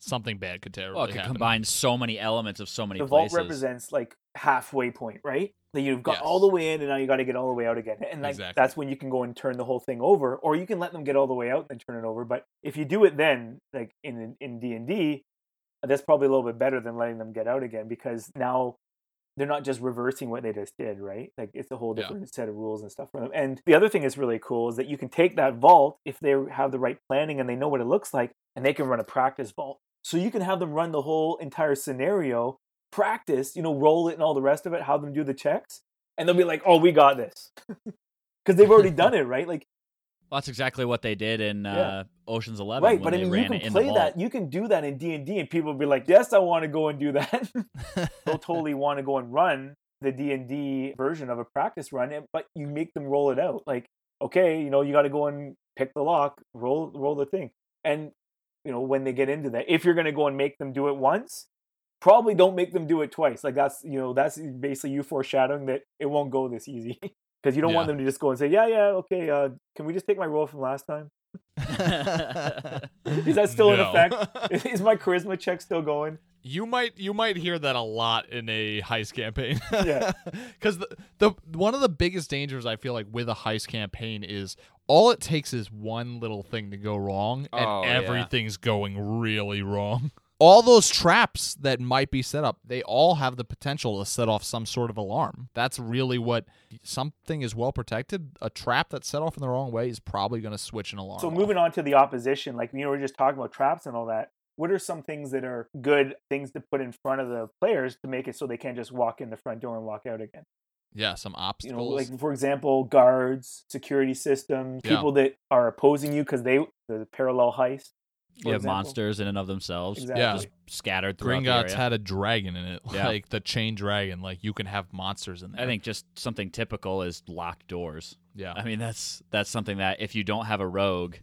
something bad could terribly Well, it could happen. combine so many elements of so many the places. vault represents like halfway point, right? That you've got Yes. all the way in, and now you got to get all the way out again. And like Exactly. that's when you can go and turn the whole thing over, or you can let them get all the way out and turn it over. But if you do it then, like in in D and D, that's probably a little bit better than letting them get out again because now they're not just reversing what they just did, right? Like it's a whole Yeah. different set of rules and stuff for them. And the other thing that's really cool is that you can take that vault if they have the right planning and they know what it looks like, and they can run a practice vault. So you can have them run the whole entire scenario, practice, you know, roll it and all the rest of it, have them do the checks, and they'll be like, "Oh, we got this," because they've already done it, right? Like, Well, that's exactly what they did in Yeah. uh, Ocean's Eleven. right? But I mean, you can play that. You can do that in D and D, and people will be like, "Yes, I want to go and do that." they'll totally want to go and run the D and D version of a practice run, but you make them roll it out. Like, okay, you know, you got to go and pick the lock, roll roll the thing, and you know when they get into that, if you're going to go and make them do it once, probably don't make them do it twice. Like that's you know that's basically you foreshadowing that it won't go this easy because you don't want them to just go and say, yeah, yeah, okay, uh, can we just take my roll from last time? Is that still in effect? Is my charisma check still going? You might you might hear that a lot in a heist campaign. Yeah. Cuz the, the one of the biggest dangers I feel like with a heist campaign is all it takes is one little thing to go wrong and Oh, yeah. everything's going really wrong. All those traps that might be set up, they all have the potential to set off some sort of alarm. That's really what something is well protected. A trap that's set off in the wrong way is probably going to switch an alarm. So off. moving on to the opposition, like you know, we're just talking about traps and all that. What are some things that are good things to put in front of the players to make it so they can't just walk in the front door and walk out again? Yeah, some obstacles. You know, like for example, guards, security systems, Yeah. people that are opposing you because they the parallel heist. for you have example. monsters in and of themselves, Exactly. Yeah. just scattered throughout the Gringotts area. had a dragon in it, Yeah. like the chain dragon. Like you can have monsters in there. I think just something typical is locked doors. yeah, I mean, that's that's something that if you don't have a rogue,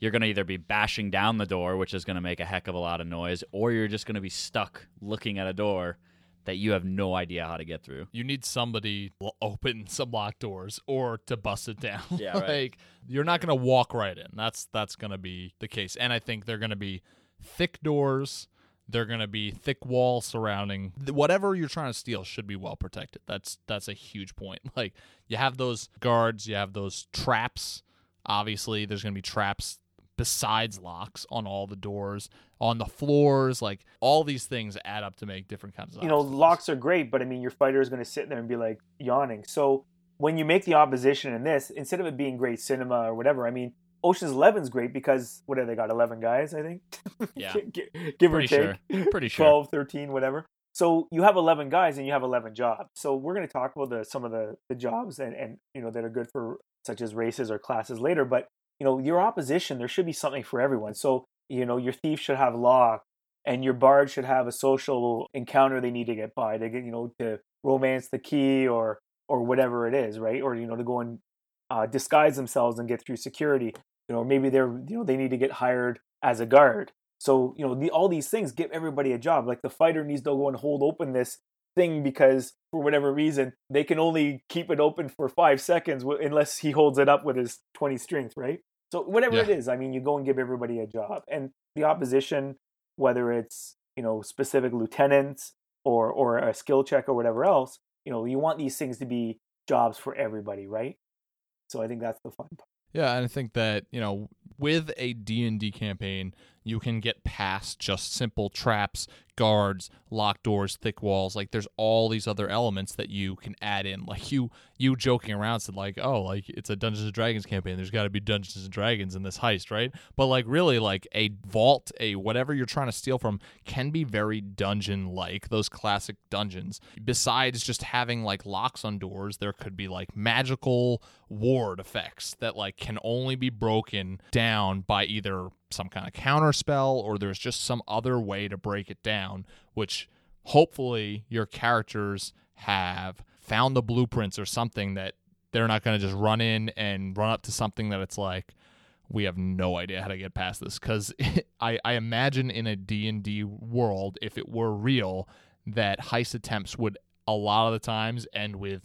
you're going to either be bashing down the door, which is going to make a heck of a lot of noise, or you're just going to be stuck looking at a door that you have no idea how to get through. you need somebody to open some locked doors or to bust it down. Yeah, right. like you're not gonna walk right in. That's that's gonna be the case, and I think they're gonna be thick doors. They're gonna be thick wall surrounding whatever you're trying to steal. Should be well protected. That's that's a huge point. Like you have those guards, you have those traps. Obviously, there's gonna be traps besides locks on all the doors, on the floors. Like all these things add up to make different kinds of. you know, obstacles. locks are great, but I mean, your fighter is going to sit there and be like yawning. So when you make the opposition in this, instead of it being great cinema or whatever, I mean, Ocean's Eleven's great because what have they got? Eleven guys, I think. Yeah. Gi- give or take. sure. Pretty sure. 12, 13, whatever. So you have 11 guys and you have 11 jobs. So we're going to talk about the some of the, the jobs and, and you know that are good for such as races or classes later. But you know your opposition, there should be something for everyone. So you know your thief should have law, and your bard should have a social encounter they need to get by to get you know to romance the key or or whatever it is, right? Or you know to go and uh, disguise themselves and get through security. You know maybe they're you know they need to get hired as a guard. So you know the, all these things give everybody a job. Like the fighter needs to go and hold open this thing because for whatever reason they can only keep it open for five seconds unless he holds it up with his 20 strength, right? So whatever it Yeah. is, I mean, you go and give everybody a job, and the opposition, whether it's you know specific lieutenants or or a skill check or whatever else, you know, you want these things to be jobs for everybody, right? So I think that's the fun part. Yeah, and I think that, you know, with a D&D campaign, you can get past just simple traps, guards, locked doors, thick walls. Like there's all these other elements that you can add in. Like you you joking around said like, "Oh, like it's a Dungeons and Dragons campaign. There's got to be Dungeons and Dragons in this heist, right?" But like really like a vault, a whatever you're trying to steal from can be very dungeon-like, those classic dungeons. Besides just having like locks on doors, there could be like magical ward effects that like can only be broken down by either some kind of counter spell or there's just some other way to break it down which hopefully your characters have found the blueprints or something that they're not going to just run in and run up to something that it's like we have no idea how to get past this. Because I, I imagine in a d&d world if it were real that heist attempts would a lot of the times end with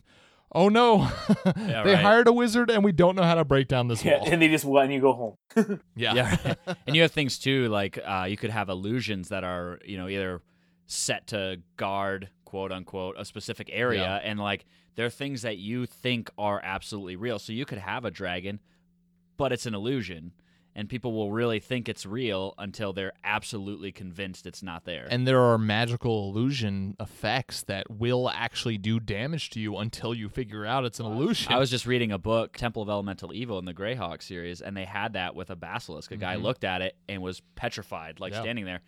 oh no Yeah, they right. hired a wizard and we don't know how to break down this Yeah, wall and they just let you go home. yeah Yeah, right. and you have things too, like uh, you could have illusions that are, you know, either set to guard, quote unquote, a specific area, Yeah. and like there are things that you think are absolutely real. So you could have a dragon, but it's an illusion, and people will really think it's real until they're absolutely convinced it's not there. and there are magical illusion effects that will actually do damage to you until you figure out it's an illusion I was just reading a book, Temple of Elemental Evil, in the Greyhawk series, and they had that with a basilisk. A guy Mhm. looked at it and was petrified, like Yeah. standing there.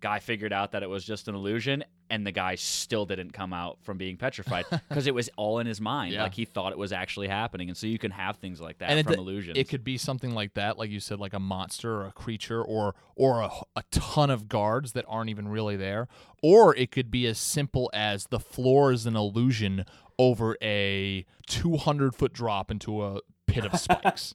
Guy figured out that it was just an illusion, and the guy still didn't come out from being petrified because it was all in his mind. Yeah. Like he thought it was actually happening. And so you can have things like that and from it, illusions. it could be something like that, like you said, like a monster or a creature or or a, a ton of guards that aren't even really there. Or it could be as simple as the floor is an illusion over a 200 foot drop into a pit of spikes.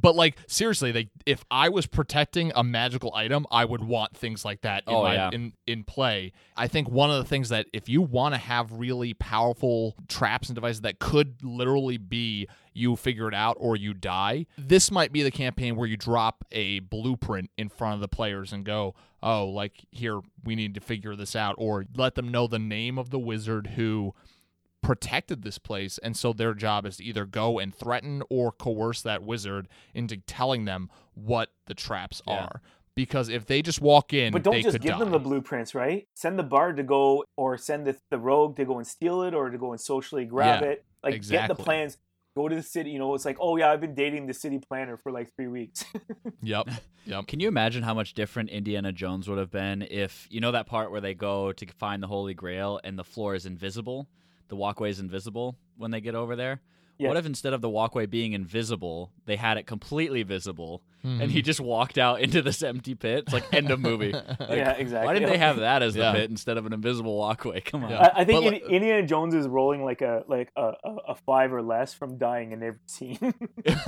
But like seriously, they if I was protecting a magical item, I would want things like that in Oh, my, yeah. in in play. I think one of the things that if you want to have really powerful traps and devices that could literally be you figure it out or you die, this might be the campaign where you drop a blueprint in front of the players and go, "Oh, like here we need to figure this out," or let them know the name of the wizard who protected this place and so their job is to either go and threaten or coerce that wizard into telling them what the traps Yeah. are because if they just walk in But don't they just could give them the blueprints, right? Send the bard to go, or send the, the rogue to go and steal it, or to go and socially grab Yeah, it. Like get the plans. Go to the city. You know, it's like, oh yeah, I've been dating the city planner for like three weeks. yep yep Can you imagine how much different Indiana Jones would have been if you know that part where they go to find the Holy Grail and the floor is invisible, the walkway is invisible when they get over there? Yeah. What if instead of the walkway being invisible, they had it completely visible, and Mhm. he just walked out into this empty pit? It's like end of movie. Like, yeah, exactly. Why didn't they have that as the Yeah. pit instead of an invisible walkway? Come on. Yeah. I, I think But Indi- Indiana Jones is rolling like a like a, a, a five or less from dying in every scene.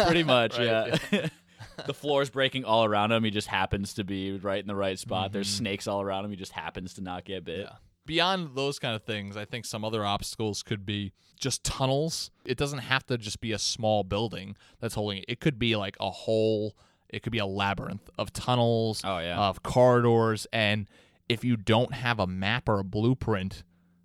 Pretty much, Right, yeah. the floor's breaking all around him. He just happens to be right in the right spot. There's Mhm. snakes all around him. He just happens to not get bit. Yeah. Beyond those kind of things, I think some other obstacles could be just tunnels. It doesn't have to just be a small building that's holding it. It could be like a whole it could be a labyrinth of tunnels, Oh yeah. of corridors, and if you don't have a map or a blueprint,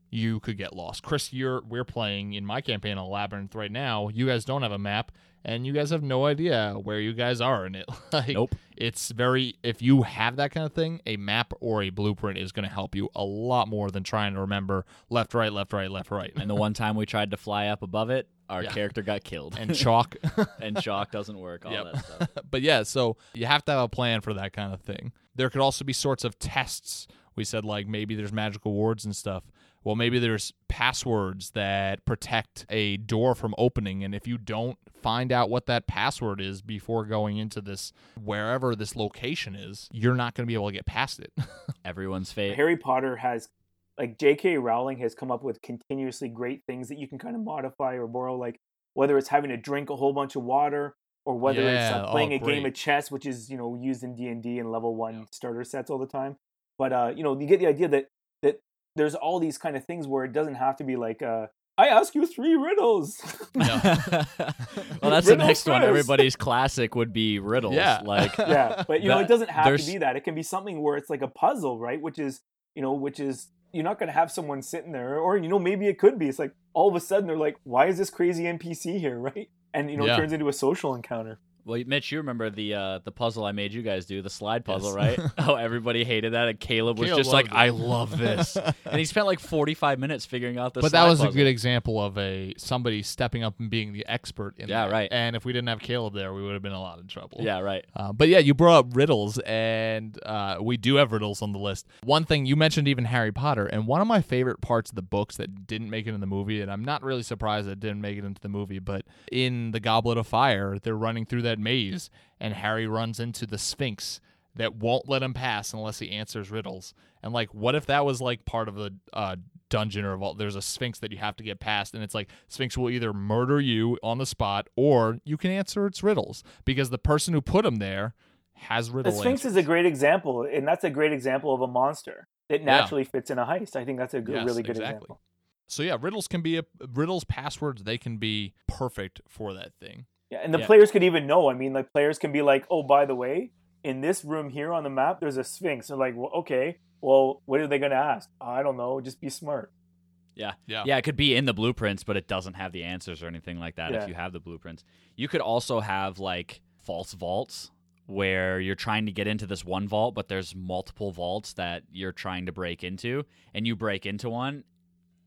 you could get lost. Chris, you're we're playing in my campaign a labyrinth right now. You guys don't have a map and you guys have no idea where you guys are in it. like, Nope. It's very if you have that kind of thing, a map or a blueprint is going to help you a lot more than trying to remember left, right, left, right, left, right. And the one time we tried to fly up above it, our Yeah. character got killed. and chalk. and chalk doesn't work. All Yep. that stuff. but yeah, so you have to have a plan for that kind of thing. There could also be sorts of tests. We said like maybe there's magical wards and stuff. Well, maybe there's passwords that protect a door from opening, and if you don't find out what that password is before going into this wherever this location is, you're not going to be able to get past it. Everyone's fate. Harry Potter has like J.K. Rowling has come up with continuously great things that you can kind of modify or borrow, like whether it's having to drink a whole bunch of water or whether it's Yeah, uh, playing oh, a game of chess, which is you know used in D and D and level one starter sets all the time. But uh, you know, you get the idea that that there's all these kind of things where it doesn't have to be like uh, I ask you three riddles. well, that's the Riddle next one. Everybody's classic would be riddles. Yeah. Like yeah, but you know, it doesn't have to be that. It can be something where it's like a puzzle, right? Which is, you know, which is you're not going to have someone sitting there, or you know, maybe it could be. It's like all of a sudden they're like, "Why is this crazy NPC here?" Right? And you know, Yeah. it turns into a social encounter. Well, Mitch, you remember the uh, the puzzle I made you guys do, the slide puzzle, Yes. right? oh, everybody hated that, and Caleb was Caleb just like, it. "I love this," and he spent like forty five minutes figuring out this. but that was a good example of a somebody stepping up and being the expert in Yeah, that. right. And if we didn't have Caleb there, we would have been a lot of trouble. Yeah, right. Uh, but yeah, you brought up riddles, and uh, we do have riddles on the list. One thing you mentioned, even Harry Potter, and one of my favorite parts of the books that didn't make it in the movie, and I'm not really surprised that it didn't make it into the movie, but in the Goblet of Fire, they're running through that maze, and Harry runs into the Sphinx that won't let him pass unless he answers riddles. And like, what if that was like part of the uh, dungeon or vault. There's a sphinx that you have to get past, and it's like sphinx will either murder you on the spot or you can answer its riddles because the person who put them there has riddles. The. Sphinx answers. is a great example, and that's a great example of a monster that naturally fits in a heist. I think that's a good, Yes, really good exactly. example. So yeah, riddles can be a riddles passwords. They can be perfect for that thing. Yeah, and the Yeah. players could even know. I mean, like players can be like, "Oh, by the way, in this room here on the map, there's a Sphinx." They're like, well, "Okay, well, what are they going to ask? I don't know. Just be smart." Yeah. Yeah. Yeah, it could be in the blueprints, but it doesn't have the answers or anything like that Yeah. if you have the blueprints. You could also have like false vaults where you're trying to get into this one vault, but there's multiple vaults that you're trying to break into, and you break into one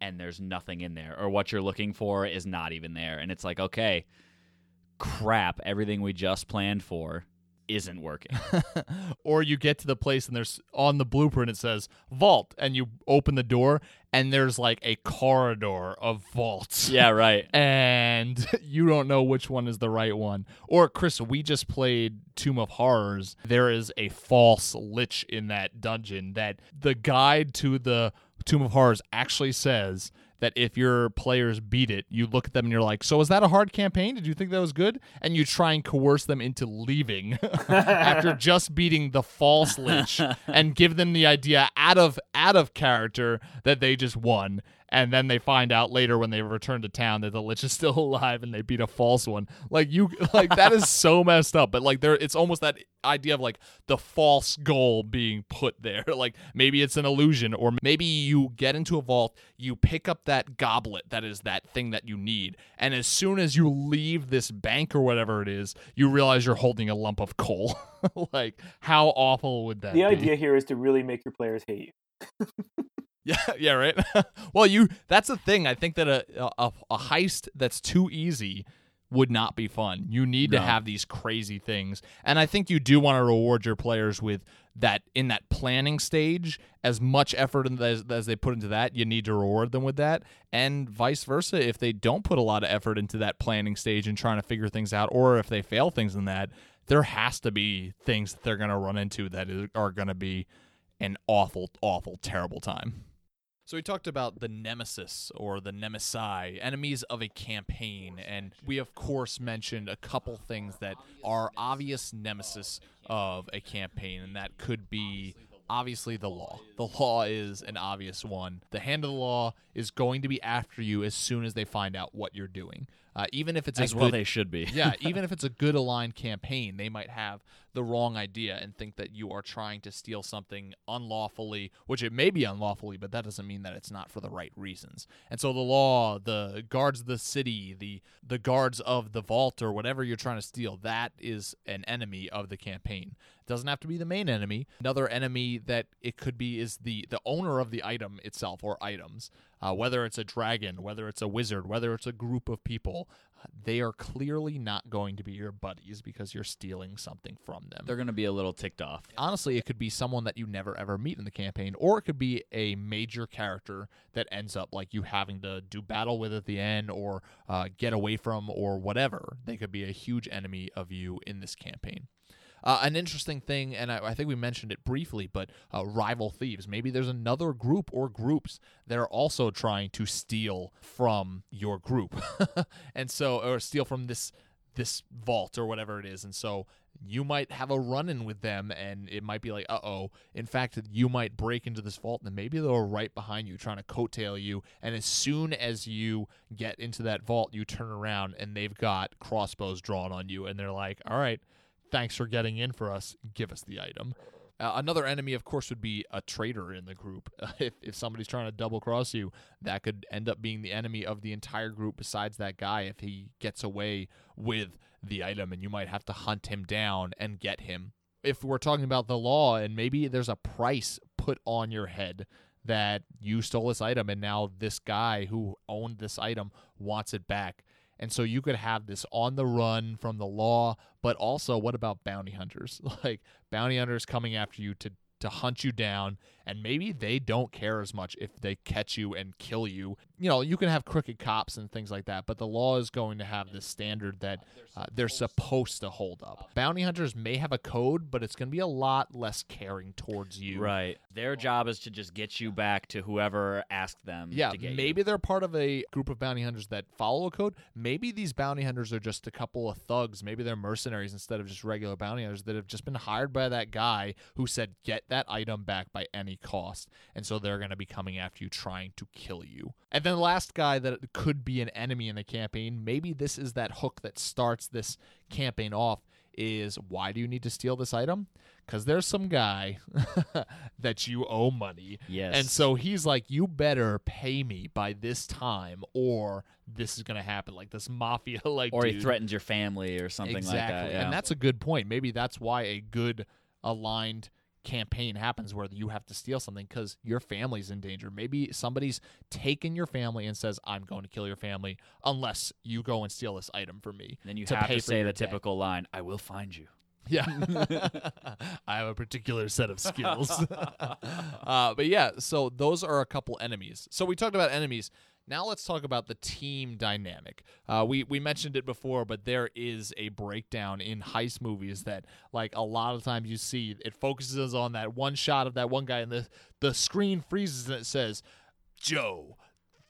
and there's nothing in there, or what you're looking for is not even there. And it's like, okay, crap, everything we just planned for isn't working. or you get to the place and there's on the blueprint it says vault and you open the door and there's like a corridor of vaults. yeah, right. And you don't know which one is the right one. Or Chris, we just played Tomb of Horrors. There is a false lich in that dungeon that the guide to the Tomb of Horrors actually says that if your players beat it, you look at them and you're like, "So was that a hard campaign? Did you think that was good?" And you try and coerce them into leaving after just beating the false lich and give them the idea out of out of character that they just won. And then they find out later when they return to town that the lich is still alive and they beat a false one. Like you like that is so messed up. But like there it's almost that idea of like the false goal being put there. Like maybe it's an illusion or maybe you get into a vault, you pick up that goblet that is that thing that you need. And as soon as you leave this bank or whatever it is, you realize you're holding a lump of coal. like how awful would that be? The be? idea here is to really make your players hate you. Yeah, yeah, right. well, you that's the thing. I think that a, a a heist that's too easy would not be fun. You need to have these crazy things. And I think you do want to reward your players with that in that planning stage as much effort as, as they put into that, you need to reward them with that. And vice versa, if they don't put a lot of effort into that planning stage and trying to figure things out or if they fail things in that, there has to be things that they're going to run into that are going to be an awful awful terrible time. So we talked about the nemesis or the nemesi, enemies of a campaign, and we of course mentioned a couple things that are obvious nemesis of a campaign, and that could be obviously the law. The law is an obvious one. The hand of the law is going to be after you as soon as they find out what you're doing. Uh, even if it's As a well good, they should be. yeah, even if it's a good aligned campaign, they might have the wrong idea and think that you are trying to steal something unlawfully, which it may be unlawfully, but that doesn't mean that it's not for the right reasons. And so the law, the guards of the city, the the guards of the vault or whatever you're trying to steal, that is an enemy of the campaign. It doesn't have to be the main enemy. Another enemy that it could be is the the owner of the item itself or items. Uh, whether it's a dragon, whether it's a wizard, whether it's a group of people, uh, they are clearly not going to be your buddies because you're stealing something from them. They're going to be a little ticked off. Honestly, it could be someone that you never ever meet in the campaign, or it could be a major character that ends up like you having to do battle with at the end, or uh, get away from, or whatever. They could be a huge enemy of you in this campaign. Uh, an interesting thing, and I, I think we mentioned it briefly, but uh, rival thieves. Maybe there's another group or groups that are also trying to steal from your group, and so or steal from this this vault or whatever it is, and so you might have a run-in with them, and it might be like, uh oh. In fact, you might break into this vault, and maybe they're right behind you, trying to coattail you. And as soon as you get into that vault, you turn around, and they've got crossbows drawn on you, and they're like, all right thanks for getting in for us. Give us the item. Uh, another enemy, of course, would be a traitor in the group. if, if somebody's trying to double cross you, that could end up being the enemy of the entire group besides that guy if he gets away with the item, and you might have to hunt him down and get him. If we're talking about the law, and maybe there's a price put on your head that you stole this item, and now this guy who owned this item wants it back. And so you could have this on the run from the law, but also what about bounty hunters? Like bounty hunters coming after you to to hunt you down and maybe they don't care as much if they catch you and kill you. You know, you can have crooked cops and things like that, but the law is going to have this standard that uh, they're supposed to hold up. Bounty hunters may have a code, but it's going to be a lot less caring towards you. Right. Their job is to just get you back to whoever asked them. Yeah, to get you. maybe they're part of a group of bounty hunters that follow a code. Maybe these bounty hunters are just a couple of thugs. Maybe they're mercenaries instead of just regular bounty hunters that have just been hired by that guy who said, get that item back by any cost. And so they're going to be coming after you, trying to kill you. And then the last guy that could be an enemy in the campaign, maybe this is that hook that starts this campaign off is why do you need to steal this item? Because there's some guy that you owe money. Yes. And so he's like, you better pay me by this time or this is going to happen. Like this mafia, like, or he threatens your family or something exactly. like that. Yeah. And that's a good point. Maybe that's why a good aligned campaign happens where you have to steal something because your family's in danger. Maybe somebody's taken your family and says, I'm going to kill your family unless you go and steal this item from me. then you to have to say the debt." typical line, I will find you. Yeah. I have a particular set of skills. uh, but yeah, so those are a couple enemies. So we talked about enemies. Now let's talk about the team dynamic. Uh, we we mentioned it before, but there is a breakdown in heist movies that, like a lot of times you see, it focuses on that one shot of that one guy, and the the screen freezes and it says, "Joe,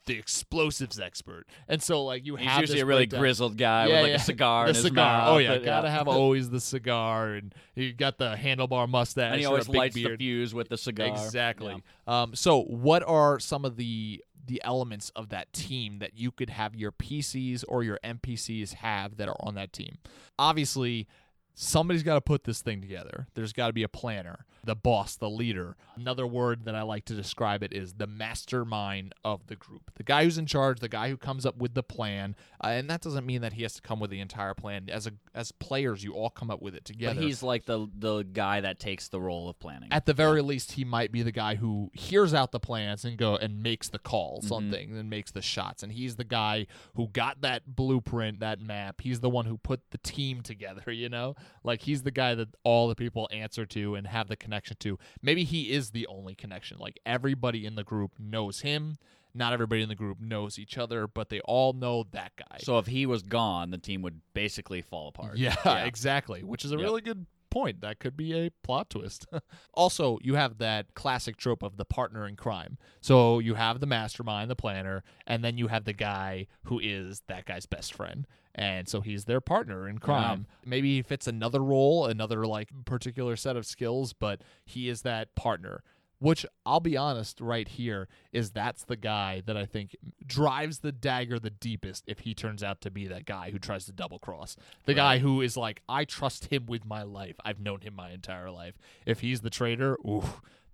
the explosives expert." And so like you He's have usually this a really breakdown. grizzled guy Yeah, with like yeah. a cigar The cigar. mouth. Oh yeah, but, gotta have always the cigar, and you got the handlebar mustache. And he always lights beard. the fuse with the cigar. Exactly. Yeah. Um, so, what are some of the the elements of that team that you could have your PCs or your NPCs have that are on that team? Obviously, somebody's got to put this thing together. There's got to be a planner, the boss, the leader. Another word that I like to describe it is the mastermind of the group. The guy who's in charge, the guy who comes up with the plan, uh, and that doesn't mean that he has to come with the entire plan. As a as players, you all come up with it together. But he's like the the guy that takes the role of planning. At the very least, he might be the guy who hears out the plans and go and makes the calls on things and makes the shots. And he's the guy who got that blueprint, that map. He's the one who put the team together. You know, like he's the guy that all the people answer to and have the connection to. Maybe he is the only connection. Like everybody in the group knows him. Not everybody in the group knows each other, but they all know that guy. so if he was gone, the team would basically fall apart. Yeah, exactly. Which is a Yep. really good point. That could be a plot twist. also, you have that classic trope of the partner in crime. So you have the mastermind, the planner, and then you have the guy who is that guy's best friend. And so he's their partner in crime. Maybe he fits another role, another like particular set of skills, but he is that partner. Which I'll be honest, right here is that's the guy that I think drives the dagger the deepest if he turns out to be that guy who tries to double cross. The guy who is like, I trust him with my life. I've known him my entire life. If he's the traitor, ooh,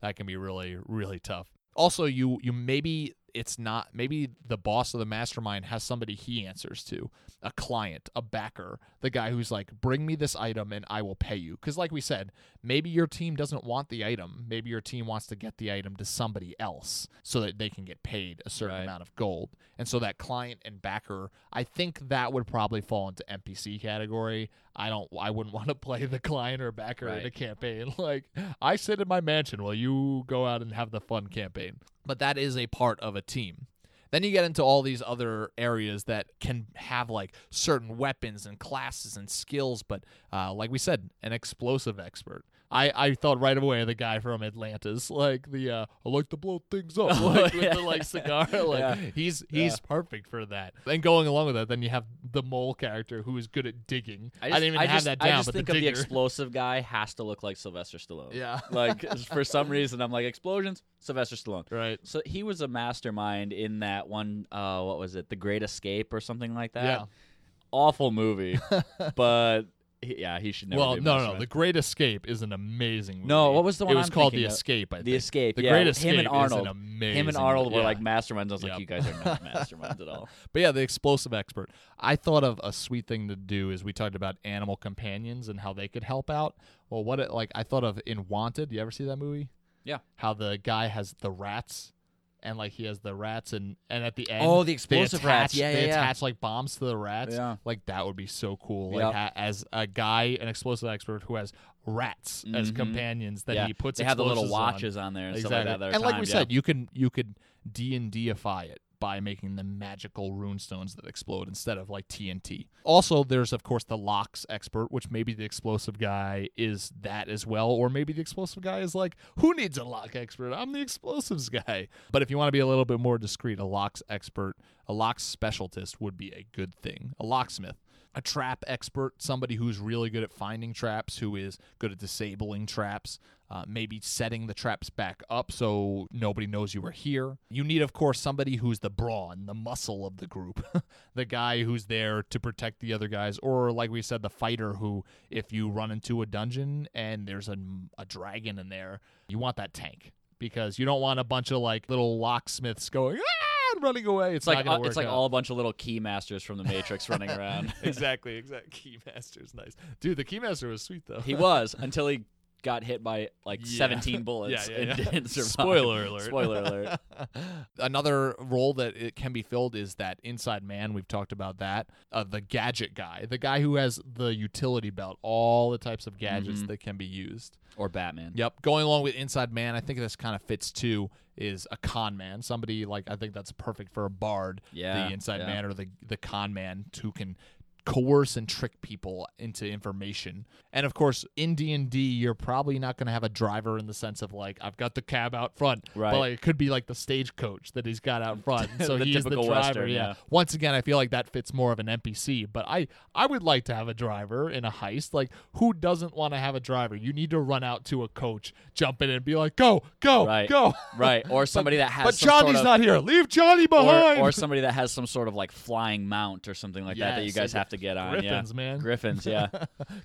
that can be really, really tough. Also, you you maybe it's not maybe the boss of the mastermind has somebody he answers to, a client, a backer, the guy who's like, bring me this item and I will pay you. Because like we said, maybe your team doesn't want the item. Maybe your team wants to get the item to somebody else so that they can get paid a certain Right. amount of gold. And so that client and backer, I think that would probably fall into NPC category. I don't I wouldn't want to play the client or backer in a campaign. Like I sit in my mansion while you go out and have the fun campaign. But that is a part of a team. Then you get into all these other areas that can have like certain weapons and classes and skills, but uh, like we said, an explosive expert. I, I thought right away the guy from Atlantis, like the uh, I like to blow things up, like with the like cigar. Like Yeah. he's he's perfect for that. And going along with that, then you have the mole character who is good at digging. I, didn't even have just, that down, I just but think the of the explosive guy has to look like Sylvester Stallone. Yeah. like for some reason, I'm like explosions, Sylvester Stallone. right. So he was a mastermind in that one. Uh, what was it? The Great Escape or something like that. Yeah. Awful movie, but yeah, he should never. well, be no, no, no. The Great Escape is an amazing movie. No, what was the one It was I'm called The of? Escape. I The. Escape. The yeah, Great him and Arnold. is an amazing. him and Arnold were yeah. like masterminds. I was like, you guys are not masterminds at all. But yeah, the explosive expert. I thought of a sweet thing to do is we talked about animal companions and how they could help out. Well, what it like I thought of in Wanted. You ever see that movie? Yeah. How the guy has the rats and like he has the rats and and at the end Oh, the explosive attach, rats. Yeah, they yeah, yeah. attach like bombs to the rats. Yeah. Like that would be so cool. Yep. Ha- as a guy, an explosive expert who has rats as Mhm. companions that yeah. he puts They have the little explosives on. watches on, there and exactly. stuff like that. that and like we yeah. said, you can you could D and Dify it by making the magical rune stones that explode instead of like TNT. Also, there's of course the locks expert, which maybe the explosive guy is that as well, or maybe the explosive guy is like, who needs a lock expert? I'm the explosives guy. But if you want to be a little bit more discreet, a locks expert, a locks specialist would be a good thing. A locksmith a trap expert, somebody who's really good at finding traps, who is good at disabling traps, uh, maybe setting the traps back up so nobody knows you were here. You need, of course, somebody who's the brawn, the muscle of the group, the guy who's there to protect the other guys, or like we said, the fighter who, if you run into a dungeon and there's a, a dragon in there, you want that tank. Because you don't want a bunch of like little locksmiths going, ah, running away. It's, It's like uh, it's like out. all a bunch of little key masters from the Matrix running around. exactly, exactly. Keymaster's nice, dude. The Keymaster was sweet though. he was until he got hit by like Yeah. 17 bullets Yeah, yeah, and didn't survive. Spoiler alert. Spoiler alert. Another role that it can be filled is that inside man. We've talked about that. Uh, the gadget guy, the guy who has the utility belt, all the types of gadgets Mhm. that can be used. Or Batman. Yep. Going along with inside man, I think this kind of fits too. Is a con man somebody like I think that's perfect for a bard. Yeah, the inside man or the the con man who can coerce and trick people into information. And of course, in D&D, you're probably not going to have a driver in the sense of like I've got the cab out front, Right. but like it could be like the stagecoach that he's got out front. So he's the driver, Western, yeah. yeah. Once again, I feel like that fits more of an NPC, but I I would like to have a driver in a heist. Like who doesn't want to have a driver? You need to run out to a coach, jump in and be like, "Go, go, Right. go." Right. Or somebody that has But some sort Johnny's of- not here. Leave Johnny behind. or somebody that has some sort of like flying mount or something like that that you guys have to get on. Griffins, yeah. man. Griffins, yeah.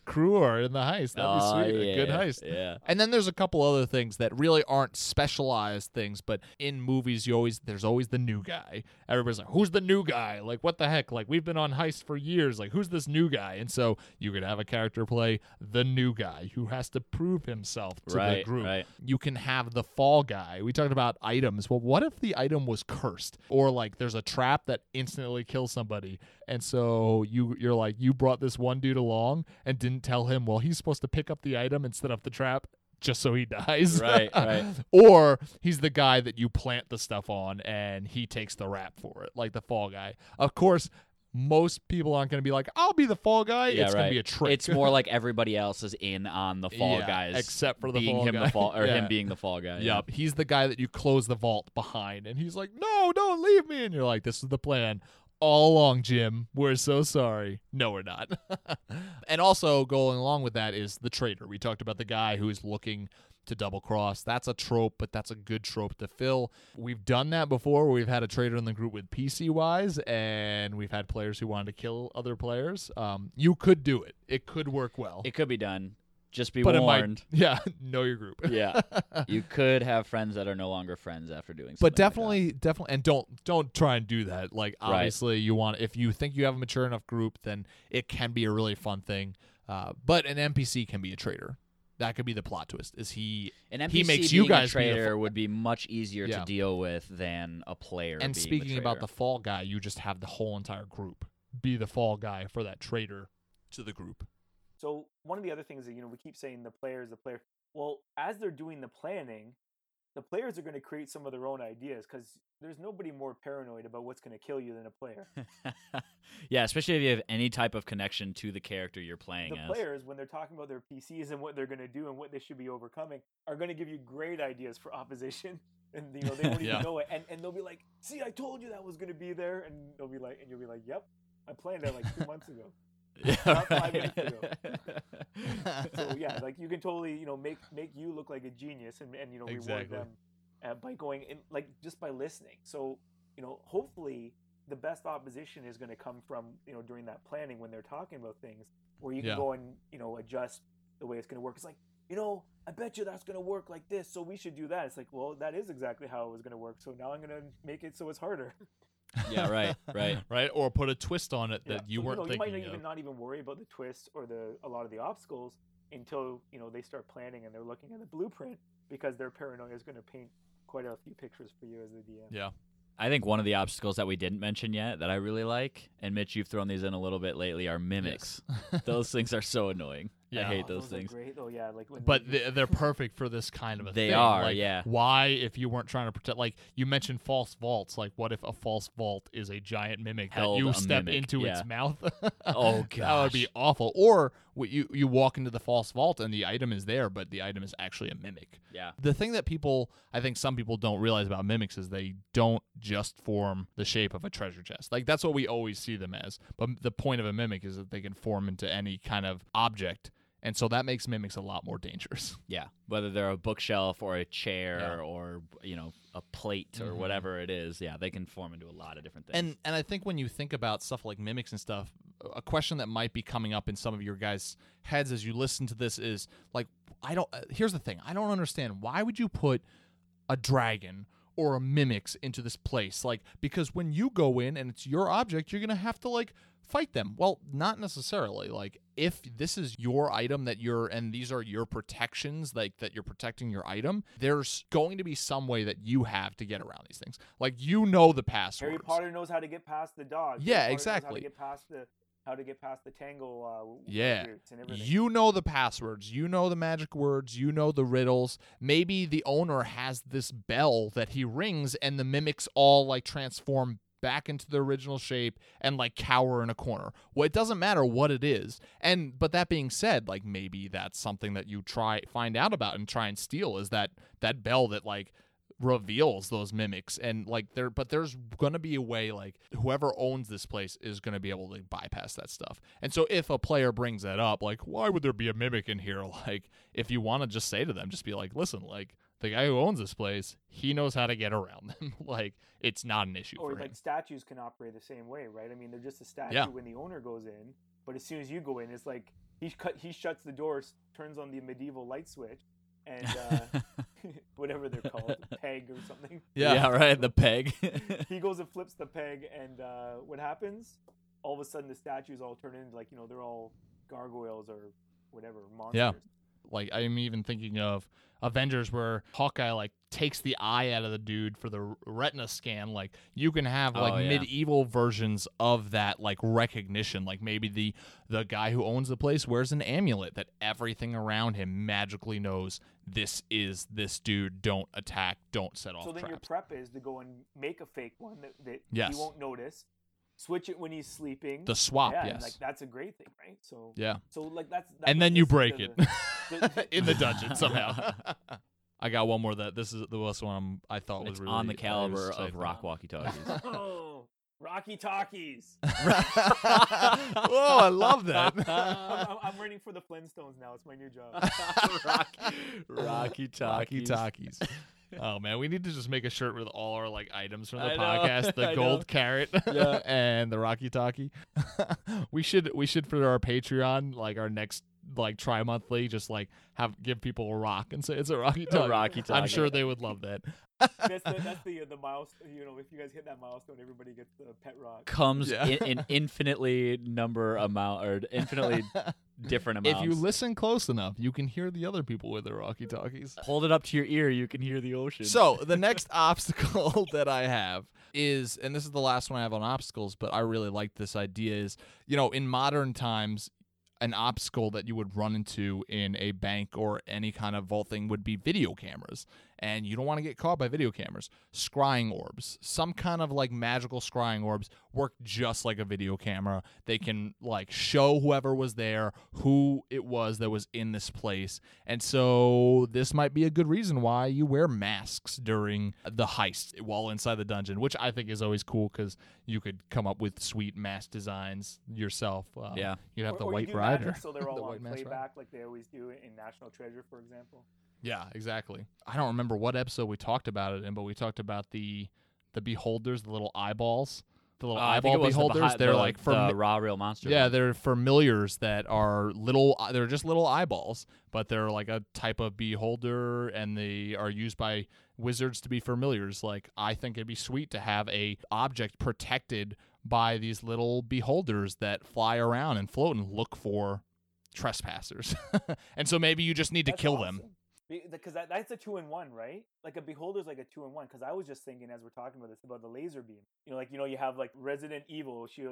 crew are in the heist. That'd be Oh, sweet. A good yeah, heist. yeah. And then there's a couple other things that really aren't specialized things, but in movies you always there's always the new guy. Everybody's like, Who's the new guy? Like what the heck? Like we've been on heist for years. Like who's this new guy? And so you could have a character play the new guy who has to prove himself to the group. right. You can have the fall guy. We talked about items. Well, what if the item was cursed? Or like there's a trap that instantly kills somebody. And so you you're like, you brought this one dude along and didn't tell him, well, he's supposed to pick up the item and set up the trap just so he dies. Right, right. or he's the guy that you plant the stuff on and he takes the rap for it, like the fall guy. Of course, most people aren't going to be like, I'll be the fall guy. Yeah, it's right. going to be a trick. It's more like everybody else is in on the fall Yeah, guys, except for the being fall him guy. the fall or Yeah. him being the fall guy. yeah. Yep. He's the guy that you close the vault behind. And he's like, no, don't leave me. And you're like, this is the plan. All along, Jim. We're so sorry. No, we're not. and also, going along with that is the traitor. We talked about the guy who's looking to double cross. That's a trope, but that's a good trope to fill. We've done that before we've had a traitor in the group with PC wise, and we've had players who wanted to kill other players. Um, you could do it, it could work well. It could be done. Just be but warned. might, yeah, know your group. yeah, you could have friends that are no longer friends after doing. something but like that. definitely definitely and don't don't try and do that like Right. obviously you want if you think you have a mature enough group then it can be a really fun thing uh, but an npc can be a traitor that could be the plot twist is he an NPC he makes being you guys a be traitor would be much easier Yeah. to deal with than a player. and speaking about the fall guy you just have the whole entire group be the fall guy for that traitor to the group So one of the other things that you know we keep saying the players, the player. Well, as they're doing the planning, the players are going to create some of their own ideas because there's nobody more paranoid about what's going to kill you than a player. yeah, especially if you have any type of connection to the character you're playing the as. players, when they're talking about their PCs and what they're going to do and what they should be overcoming, are going to give you great ideas for opposition. And you know they won't Yeah. even know it, and and they'll be like, "See, I told you that was going to be there," and they'll be like, and you'll be like, "Yep, I planned that like two months ago." Yeah, right. so yeah, like you can totally you know make make you look like a genius and and you know Exactly. reward them uh, by going in like just by listening. So you know hopefully the best opposition is going to come from you know during that planning when they're talking about things where you can Yeah. go and you know adjust the way it's going to work. It's like you know I bet you that's going to work like this, so we should do that. It's like well that is exactly how it was going to work. So now I'm going to make it so it's harder. yeah, right, right. right or put a twist on it that Yeah. you So, weren't know, you might thinking not of even not even worry about the twists or the a lot of the obstacles until you know they start planning and they're looking at the blueprint because their paranoia is going to paint quite a few pictures for you as the DM. Yeah. I think one of the obstacles that we didn't mention yet that I really like, and Mitch, you've thrown these in a little bit lately, are mimics. those things are so annoying. I hate Oh, those things. great though. Yeah, like when But they- they- they're perfect for this kind of a They thing. are, Like, yeah. Why, if you weren't trying to protect, like you mentioned false vaults, like what if a false vault is a giant mimic Held that you step mimic, into yeah. its mouth? Oh, god, That would be awful. Or what you, you walk into the false vault and the item is there, but the item is actually a mimic. Yeah. The thing that people, I think some people don't realize about mimics is they don't just form the shape of a treasure chest. Like that's what we always see them as. But the point of a mimic is that they can form into any kind of object. And so that makes mimics a lot more dangerous. Yeah, whether they're a bookshelf or a chair Yeah. or you know a plate or Mhm. whatever it is, yeah, they can form into a lot of different things. And and I think when you think about stuff like mimics and stuff, a question that might be coming up in some of your guys' heads as you listen to this is like, I don't. Uh, here's the thing: I don't understand why would you put a dragon or a mimics into this place? Like, because when you go in and it's your object, you're gonna have to like fight them. Well, not necessarily. Like, if this is your item that you're and these are your protections, like that you're protecting your item, there's going to be some way that you have to get around these things. Like, you know the passwords. Harry Potter knows how to get past the dog. Yeah, exactly How to get past the how to get past the tangle. Uh, Yeah. roots and everything. You know the passwords. You know the magic words. You know the riddles. Maybe the owner has this bell that he rings and the mimics all like transform back into the original shape and like cower in a corner. Well, it doesn't matter what it is. And but that being said, like maybe that's something that you try find out about and try and steal is that that bell that like reveals those mimics and like there but there's gonna be a way like whoever owns this place is gonna be able to bypass that stuff and so if a player brings that up like why would there be a mimic in here like if you want to just say to them just be like listen like the guy who owns this place he knows how to get around them like it's not an issue or for him like statues can operate the same way, right? I mean, they're just a statue Yeah. when the owner goes in, but as soon as you go in, it's like he cut, he shuts the doors, turns on the medieval light switch, and uh, whatever they're called, peg or something. yeah, right. The peg. he goes and flips the peg, and uh, what happens? All of a sudden, the statues all turn into like you know they're all gargoyles or whatever monsters. Yeah. Like i'm even thinking of avengers where hawkeye like takes the eye out of the dude for the retina scan like you can have like Oh, yeah. medieval versions of that like recognition like maybe the the guy who owns the place wears an amulet that everything around him magically knows this is this dude don't attack don't set off So then your prep is to go and make a fake one that, that Yes. he won't notice. Switch it when he's sleeping. the swap yeah, yes like that's a great thing, right? So yeah so like that's, that's and then you this- break the- it the- in the dungeon somehow I got one more that this is the last one I'm- I thought was really on the caliber of for. rock walkie talkies. oh, Rocky Talkies. oh, I love that. I'm, I'm, I'm waiting for the Flintstones now. It's my new job. Rocky, Rocky Rocky talkies. Talkies. Oh man, we need to just make a shirt with all our like items from the I know, podcast: the I gold know. carrot Yeah. and the Rocky Talkie. we should we should for our Patreon, like our next like tri monthly, just like have give people a rock and say it's a Rocky Talkie. Rocky I'm sure they would love that. that's the that's the the milestone. You know, if you guys hit that milestone, everybody gets the pet rock. Comes Yeah. in an infinitely number amount or infinitely different amounts. If you listen close enough, you can hear the other people with their Rocky Talkies. hold it up to your ear, you can hear the ocean. So the next obstacle that I have is, and this is the last one I have on obstacles, but I really like this idea is, you know, in modern times, an obstacle that you would run into in a bank or any kind of vault thing would be video cameras. And you don't want to get caught by video cameras. Scrying orbs, some kind of like magical scrying orbs work just like a video camera. They can like show whoever was there who it was that was in this place. And so this might be a good reason why you wear masks during the heist while inside the dungeon, which I think is always cool because you could come up with sweet mask designs yourself. Uh, Yeah. You'd have Or- the or white do rider. magic so they're all The on white mask rider. playback, like they always do in National Treasure, for example. Yeah, exactly. I don't remember what episode we talked about it in, but we talked about the the beholders, the little eyeballs, the little Uh, eyeball it was the beholders. behi- they're the- like for the raw real monster. Yeah, they're familiars that are little. They're just little eyeballs, but they're like a type of beholder, and they are used by wizards to be familiars. Like I think it'd be sweet to have a object protected by these little beholders that fly around and float and look for trespassers. and so maybe you just need to That's kill them. Because that, that's a two in one, right? Like a beholder's like a two in one. Because I was just thinking as we're talking about this about the laser beam. You know, like you know, you have like Resident Evil. She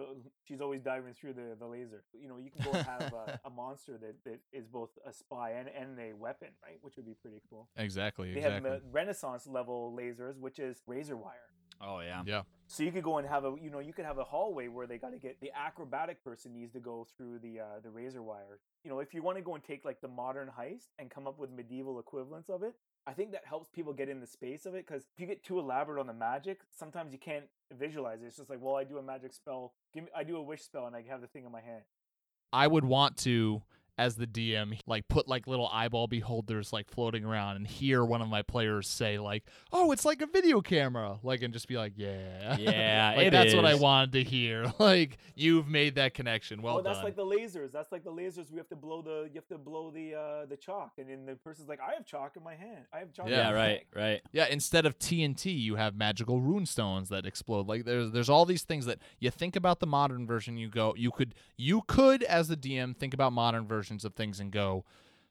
she's always diving through the, the laser. You know, you can go and have a, a monster that, that is both a spy and, and a weapon, right? Which would be pretty cool. Exactly. They exactly. have the Renaissance level lasers, which is razor wire. Oh yeah. yeah. So you could go and have a, you know, you could have a hallway where they got to get the acrobatic person needs to go through the uh, the razor wire. You know, if you want to go and take like the modern heist and come up with medieval equivalents of it, I think that helps people get in the space of it. Because if you get too elaborate on the magic, sometimes you can't visualize it. It's just like, well, I do a magic spell, give me, I do a wish spell, and I have the thing in my hand. I would want to, as the DM, like put like little eyeball beholders like floating around and hear one of my players say like, "Oh, it's like a video camera," like, and just be like, "Yeah, Yeah, like it that's what I wanted to hear." Like, you've made that connection. Well oh, that's done. like the lasers. That's like the lasers. We have to blow the, you have to blow the uh, the chalk, and then the person's like, I have chalk in my hand. I have chalk. Yeah, Yeah, right, bag." right. Yeah, instead of TNT, you have magical rune stones that explode. Like there's there's all these things that you think about the modern version. You go, you could you could as the DM think about modern versions of things and go,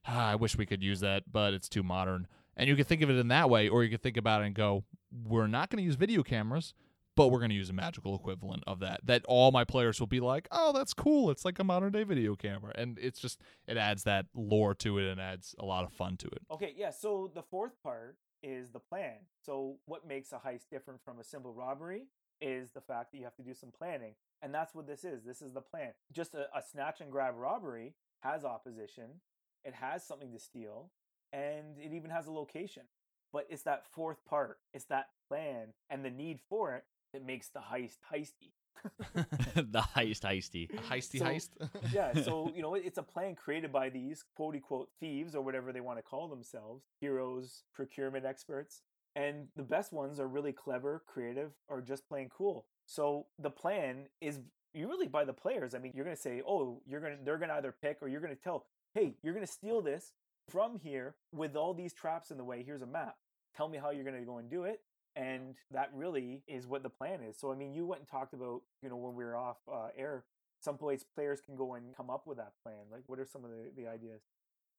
ah, I wish we could use that, but it's too modern. And you could think of it in that way, or you could think about it and go, we're not going to use video cameras, but we're going to use a magical equivalent of that. That all my players will be like, oh, that's cool. It's like a modern day video camera, and it's just it adds that lore to it and adds a lot of fun to it. Okay, yeah. So the fourth part is the plan. So what makes a heist different from a simple robbery is the fact that you have to do some planning, and that's what this is. This is the plan. Just a, a snatch and grab robbery has opposition. It has something to steal, and it even has a location. But it's that fourth part. It's that plan and the need for it that makes the heist heisty. the heist heisty. A heisty So- heist. yeah, so you know, it's a plan created by these quote unquote thieves or whatever they want to call themselves, heroes, procurement experts. And the best ones are really clever, creative, or just plain cool. So the plan is you really by the players. I mean, you're gonna say, oh, you're gonna they're gonna either pick or you're gonna tell, hey, you're gonna steal this from here with all these traps in the way. Here's a map. Tell me how you're gonna go and do it. And that really is what the plan is. So I mean, you went and talked about, you know, when we were off uh, air, some place players can go and come up with that plan. Like, what are some of the, the ideas?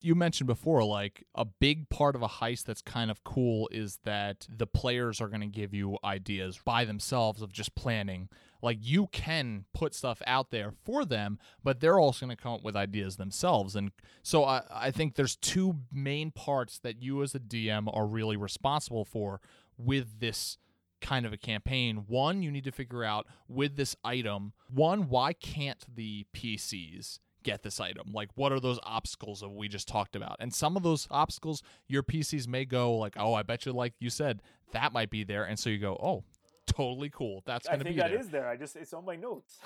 You mentioned before, like a big part of a heist that's kind of cool is that the players are going to give you ideas by themselves of just planning. Like you can put stuff out there for them, but they're also going to come up with ideas themselves. And so I, I think there's two main parts that you as a DM are really responsible for with this kind of a campaign. One, you need to figure out with this item, one, why can't the PCs get this item? Like, what are those obstacles that we just talked about? And some of those obstacles, your PCs may go like, oh, I bet you, like you said, that might be there. And so you go, oh, totally cool. That's going to think be that there. is there. I just it's on my notes.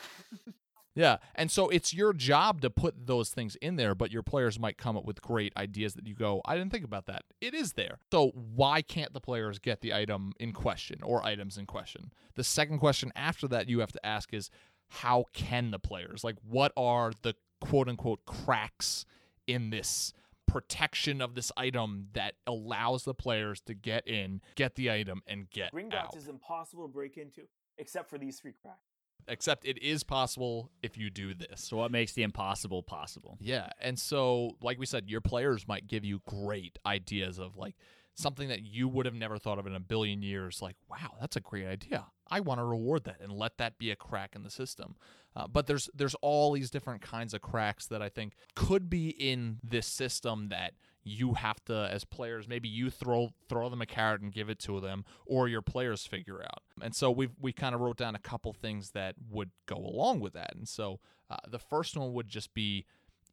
Yeah. And so it's your job to put those things in there, but your players might come up with great ideas that you go, I didn't think about that. It is there. So why can't the players get the item in question or items in question? The second question after that you have to ask is how can the players? Like what are the quote unquote cracks in this protection of this item that allows the players to get in, get the item and get Ring out? dots is impossible to break into, except for these three cracks. Except it is possible if you do this. So what makes the impossible possible? Yeah. And so, like we said, your players might give you great ideas of like something that you would have never thought of in a billion years. Like, wow, that's a great idea. I want to reward that and let that be a crack in the system. Uh, but there's there's all these different kinds of cracks that I think could be in this system that you have to as players maybe you throw throw them a carrot and give it to them or your players figure out and so we we kind of wrote down a couple things that would go along with that and so uh, the first one would just be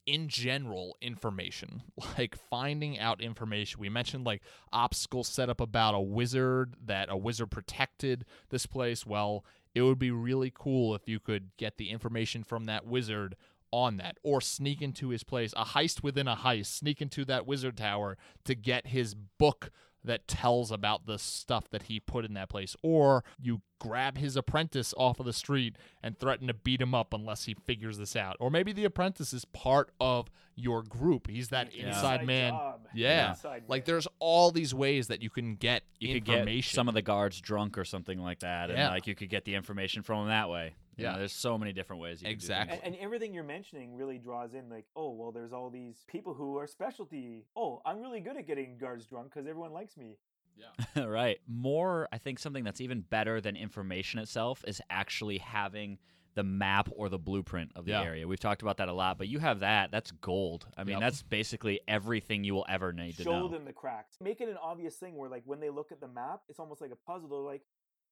in general information like finding out information. We mentioned like obstacles set up about a wizard that a wizard protected this place. Well it would be really cool if you could get the information from that wizard on that or sneak into his place a heist within a heist sneak into that wizard tower to get his book that tells about the stuff that he put in that place or you grab his apprentice off of the street and threaten to beat him up unless he figures this out or maybe the apprentice is part of your group he's that Yeah. inside Inside man job. yeah Inside like there's all these ways that you can get You could get some of the guards drunk or something like that, and Yeah. like you could get the information from them that way. You know, Yeah. there's so many different ways. You can do Exactly. and, and everything you're mentioning really draws in like oh well there's all these people who are specialty oh i'm really good at getting guards drunk because everyone likes me Yeah. right. More, I think something that's even better than information itself is actually having the map or the blueprint of the Yeah. area. We've talked about that a lot, but you have that. That's gold. I mean, Yep. that's basically everything you will ever need to show know. them the cracks make it an obvious thing where like when they look at the map it's almost like a puzzle they're like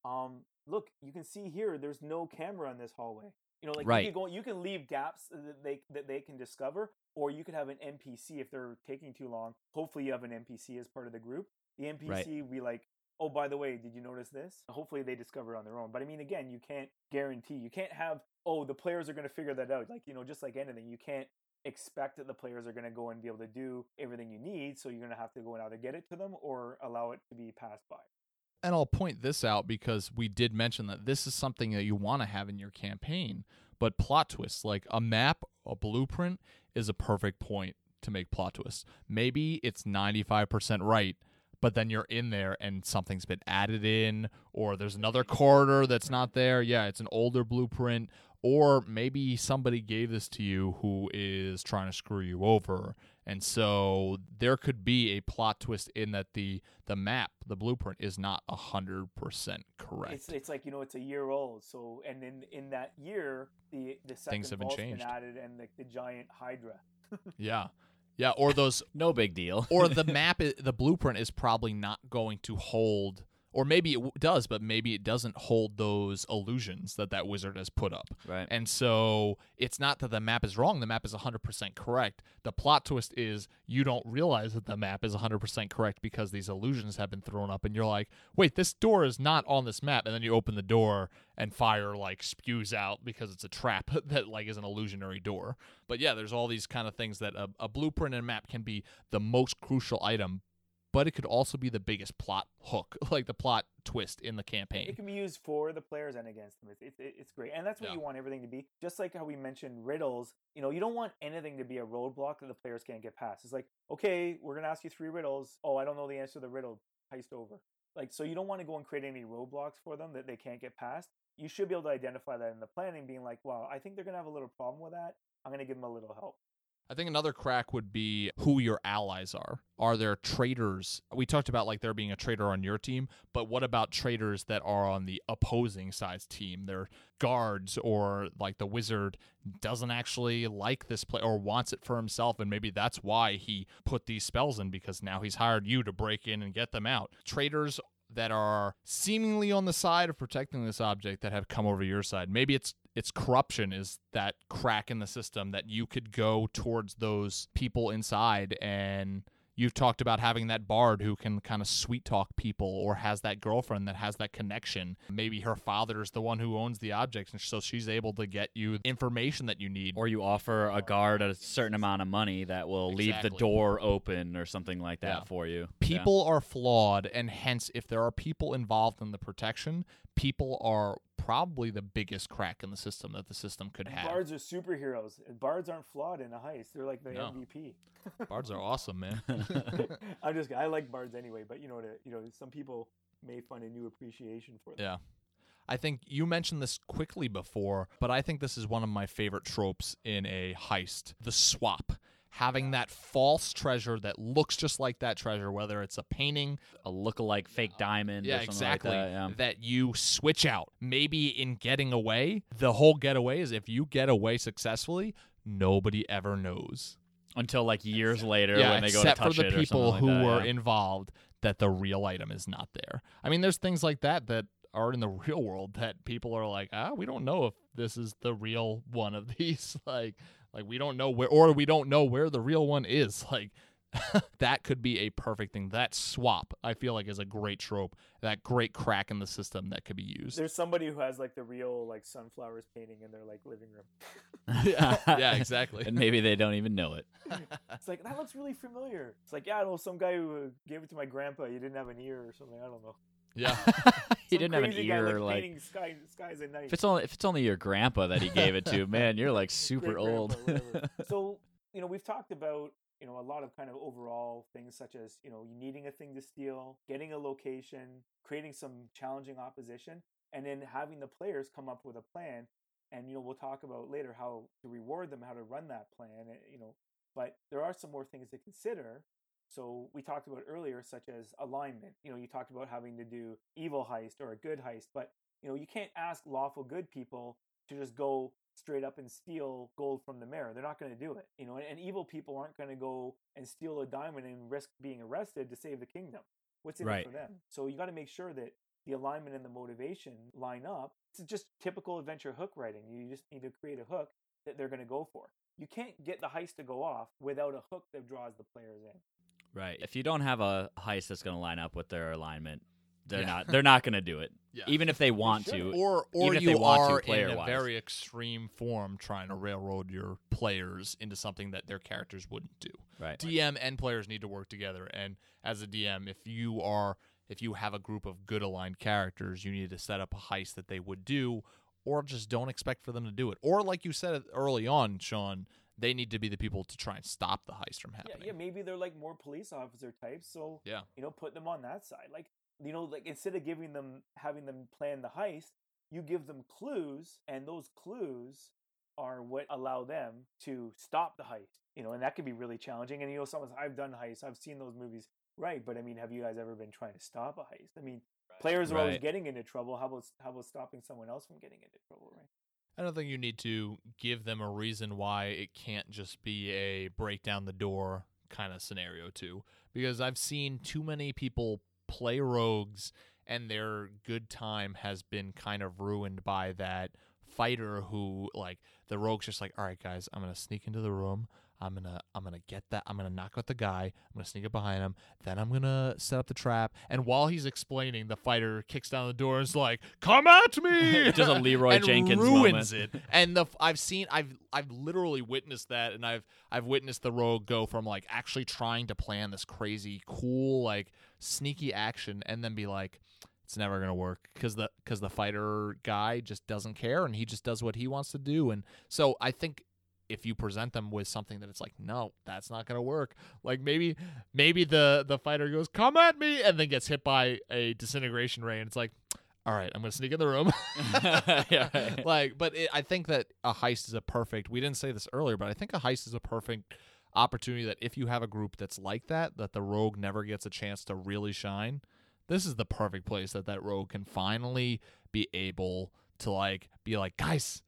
um look you can see here there's no camera in this hallway. You know like Right. you can go you can leave gaps that they that they can discover or you could have an npc if they're taking too long. Hopefully you have an npc as part of the group. The npc will be like oh by the way did you notice this? Hopefully they discover it on their own. But i mean again you can't guarantee you can't have oh the players are going to figure that out. Like you know just like anything you can't expect that the players are going to go and be able to do everything you need so you're going to have to go and either get it to them or allow it to be passed by And I'll point this out because we did mention that this is something that you want to have in your campaign. But plot twists, like a map, a blueprint, is a perfect point to make plot twists. Maybe it's 95% right, but then you're in there and something's been added in, or there's another corridor that's not there. Yeah, it's an older blueprint. Or maybe somebody gave this to you who is trying to screw you over. And so there could be a plot twist in that the the map, the blueprint is not a hundred percent correct. it's it's like you know it's a year old so and in in that year the the second Things have been vault's changed. added and the, the giant hydra yeah. Yeah, or those No big deal. or the map i- the blueprint is probably not going to hold or maybe it w- does, but maybe it doesn't hold those illusions that that wizard has put up. Right. And so it's not that the map is wrong, the map is 100% correct. The plot twist is you don't realize that the map is 100% correct because these illusions have been thrown up and you're like, "Wait, this door is not on this map." And then you open the door and fire like spews out because it's a trap that like is an illusionary door. But yeah, there's all these kind of things that a, a blueprint and a map can be the most crucial item, but it could also be the biggest plot hook, like the plot twist in the campaign. it can be used for the players and against them. It's it's, it's great. And that's what Yeah. you want everything to be. Just like how we mentioned riddles you know you don't want anything to be a roadblock that the players can't get past. It's like okay we're going to ask you three riddles. Oh i don't know the answer to the riddle. Heist over. Like so you don't want to go and create any roadblocks for them that they can't get past. You should be able to identify that in the planning being like wow i think they're going to have a little problem with that. I'm going to give them a little help I think another crack would be who your allies are. Are there traitors? We talked about like there being a traitor on your team, but what about traitors that are on the opposing side's team? They're guards or like the wizard doesn't actually like this play or wants it for himself and maybe that's why he put these spells in because now he's hired you to break in and get them out. Traitors that are seemingly on the side of protecting this object that have come over your side. Maybe it's it's corruption is that crack in the system that you could go towards those people inside and you've talked about having that bard who can kind of sweet talk people or has that girlfriend that has that connection maybe her father is the one who owns the objects and so she's able to get you information that you need or you offer a guard a certain amount of money that will leave the door open or something like that Yeah. for you. people are flawed and hence if there are people involved in the protection people are probably the biggest crack in the system that the system could have bards are superheroes and bards aren't flawed in a heist they're like the No. mvp bards are awesome man i'm just i like bards anyway but you know to, you know some people may find a new appreciation for them Yeah. I think you mentioned this quickly before, but I think this is one of my favorite tropes in a heist the swap. Having that false treasure that looks just like that treasure, whether it's a painting, A look-alike fake diamond. or yeah, something exactly, Like that, yeah. that you switch out. Maybe in getting away, the whole getaway is if you get away successfully, nobody ever knows. Until like years later yeah, when they go except to touch for the people like who that, were yeah. involved, that the real item is not there. I mean, there's things like that that are in the real world that people are like, ah, we don't know if this is the real one of these. like, like we don't know where, or we don't know where the real one is. Like, that could be a perfect thing. That swap, I feel like, is a great trope. That great crack in the system that could be used. There's somebody who has like the real like sunflowers painting in their like living room. yeah, yeah, exactly. and maybe they don't even know it. It's like that looks really familiar. It's like yeah, I know some guy who uh, gave it to my grandpa. He didn't have an ear or something. I don't know. Yeah. he Some didn't have an guy, ear. like, Like sky, skies at night. if it's only if it's only your grandpa that he gave it to, man, you're like super Great-grandpa, old. whatever. so you know we've talked about you know a lot of kind of overall things such as you know needing a thing to steal getting a location creating some challenging opposition and then having the players come up with a plan and you know we'll talk about later how to reward them, how to run that plan. eh, You know, but there are some more things to consider. So we talked about earlier, such as alignment. You know, you talked about having to do evil heist or a good heist, but you know you can't ask lawful good people to just go straight up and steal gold from the mayor. They're not going to do it. You know, and, and evil people aren't going to go and steal a diamond and risk being arrested to save the kingdom. What's in Right. it for them? So you got to make sure that the alignment and the motivation line up. It's just typical adventure hook writing. You just need to create a hook that they're going to go for. You can't get the heist to go off without a hook that draws the players in. Right. If you don't have a heist that's going to line up with their alignment, they're Yeah. not. They're not going to do it. Yeah. Even if they want to. or or even if you they want to are in a player-wise. very extreme form trying to railroad your players into something that their characters wouldn't do. Right. DM and players need to work together. And as a DM, if you are if you have a group of good aligned characters, you need to set up a heist that they would do, or just don't expect for them to do it. Or like you said early on, Sean, they need to be the people to try and stop the heist from happening. yeah, maybe they're like more police officer types. So Yeah. you know, put them on that side. Like you know, like instead of giving them having them plan the heist, you give them clues, and those clues are what allow them to stop the heist. You know, and that can be really challenging. And you know, someone's I've done heists, I've seen those movies, right? But I mean, have you guys ever been trying to stop a heist? I mean, players are always getting into trouble. How about how about stopping someone else from getting into trouble, right? I don't think you need to give them a reason why it can't just be a break down the door kind of scenario too because I've seen too many people play rogues and their good time has been kind of ruined by that fighter who like the rogue's just like all right guys I'm to sneak into the room I'm going to I'm going to get that I'm going to knock out the guy I'm going to sneak up behind him then I'm going to set up the trap and while he's explaining the fighter kicks down the door and is like come at me Just a Leeroy and Jenkins ruins moment. it and the I've seen I've I've literally witnessed that and I've I've witnessed the rogue go from like actually trying to plan this crazy cool like sneaky action and then be like it's never gonna work because the because the fighter guy just doesn't care and he just does what he wants to do and so I think if you present them with something that it's like no that's not gonna work like maybe maybe the the fighter goes come at me and then gets hit by a disintegration ray and it's like all right i'm gonna sneak in the room Yeah, right. like but it, i think that a heist is a perfect we didn't say this earlier but i think a heist is a perfect opportunity that if you have a group that's like that that the rogue never gets a chance to really shine this is the perfect place that that rogue can finally be able to like be like guys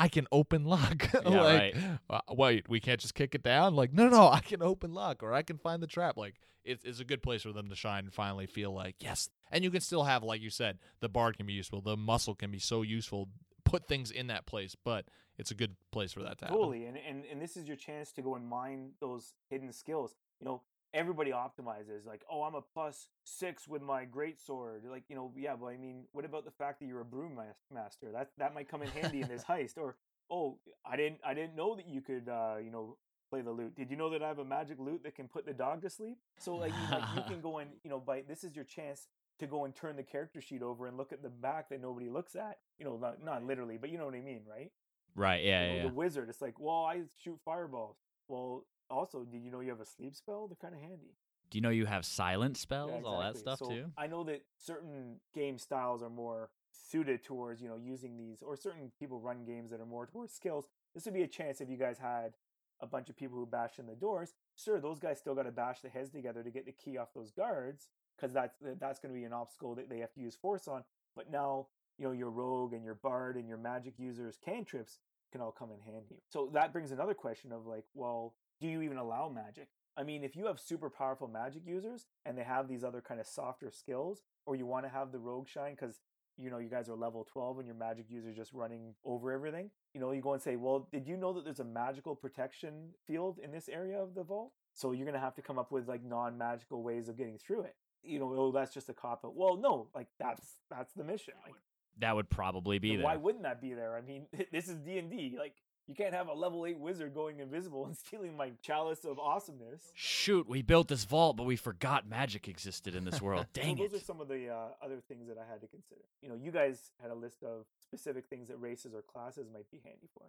I can open lock. Yeah, like, right. uh, wait, we can't just kick it down. Like, no, no, I can open lock or I can find the trap. Like, it's it's a good place for them to shine and finally feel like yes. And you can still have, like you said, the bard can be useful, the muscle can be so useful. Put things in that place, but it's a good place for that to happen. Totally, and, and and this is your chance to go and mine those hidden skills. You know, everybody optimizes like, oh, I'm a plus six with my great sword. Like, you know, yeah, but I mean, what about the fact that you're a broom master? That that might come in handy in this heist. Or, oh, I didn't I didn't know that you could, uh, you know, play the lute. Did you know that I have a magic lute that can put the dog to sleep? So like, you, like you can go and you know, by this is your chance to go and turn the character sheet over and look at the back that nobody looks at. You know, not not literally, but you know what I mean, right? Right. Yeah. you know, Yeah. yeah. the wizard. It's like, well, I shoot fireballs. Well, also, did you know you have a sleep spell? They're kind of handy. Do you know you have silent spells, Yeah, all that stuff So too? I know that certain game styles are more suited towards you know using these, or certain people run games that are more towards skills. This would be a chance if you guys had a bunch of people who bash in the doors. Sure, those guys still got to bash the heads together to get the key off those guards because that's that's going to be an obstacle that they have to use force on. But now you know your rogue and your bard and your magic users cantrips can all come in handy. So that brings another question of like, well, do you even allow magic? I mean, if you have super powerful magic users and they have these other kind of softer skills, or you want to have the rogue shine because you know you guys are level 12 and your magic user is just running over everything, you know, you go and say, well, did you know that there's a magical protection field in this area of the vault? So you're gonna have to come up with like non-magical ways of getting through it. You know, oh, that's just a cop out. Well, no, like that's that's the mission. Like, That would probably be there. why wouldn't that be there? I mean, this is D and D. Like, you can't have a level eight wizard going invisible and stealing my chalice of awesomeness. Shoot, we built this vault, but we forgot magic existed in this world. Dang so it. those are some of the uh, other things that I had to consider. You know, you guys had a list of specific things that races or classes might be handy for.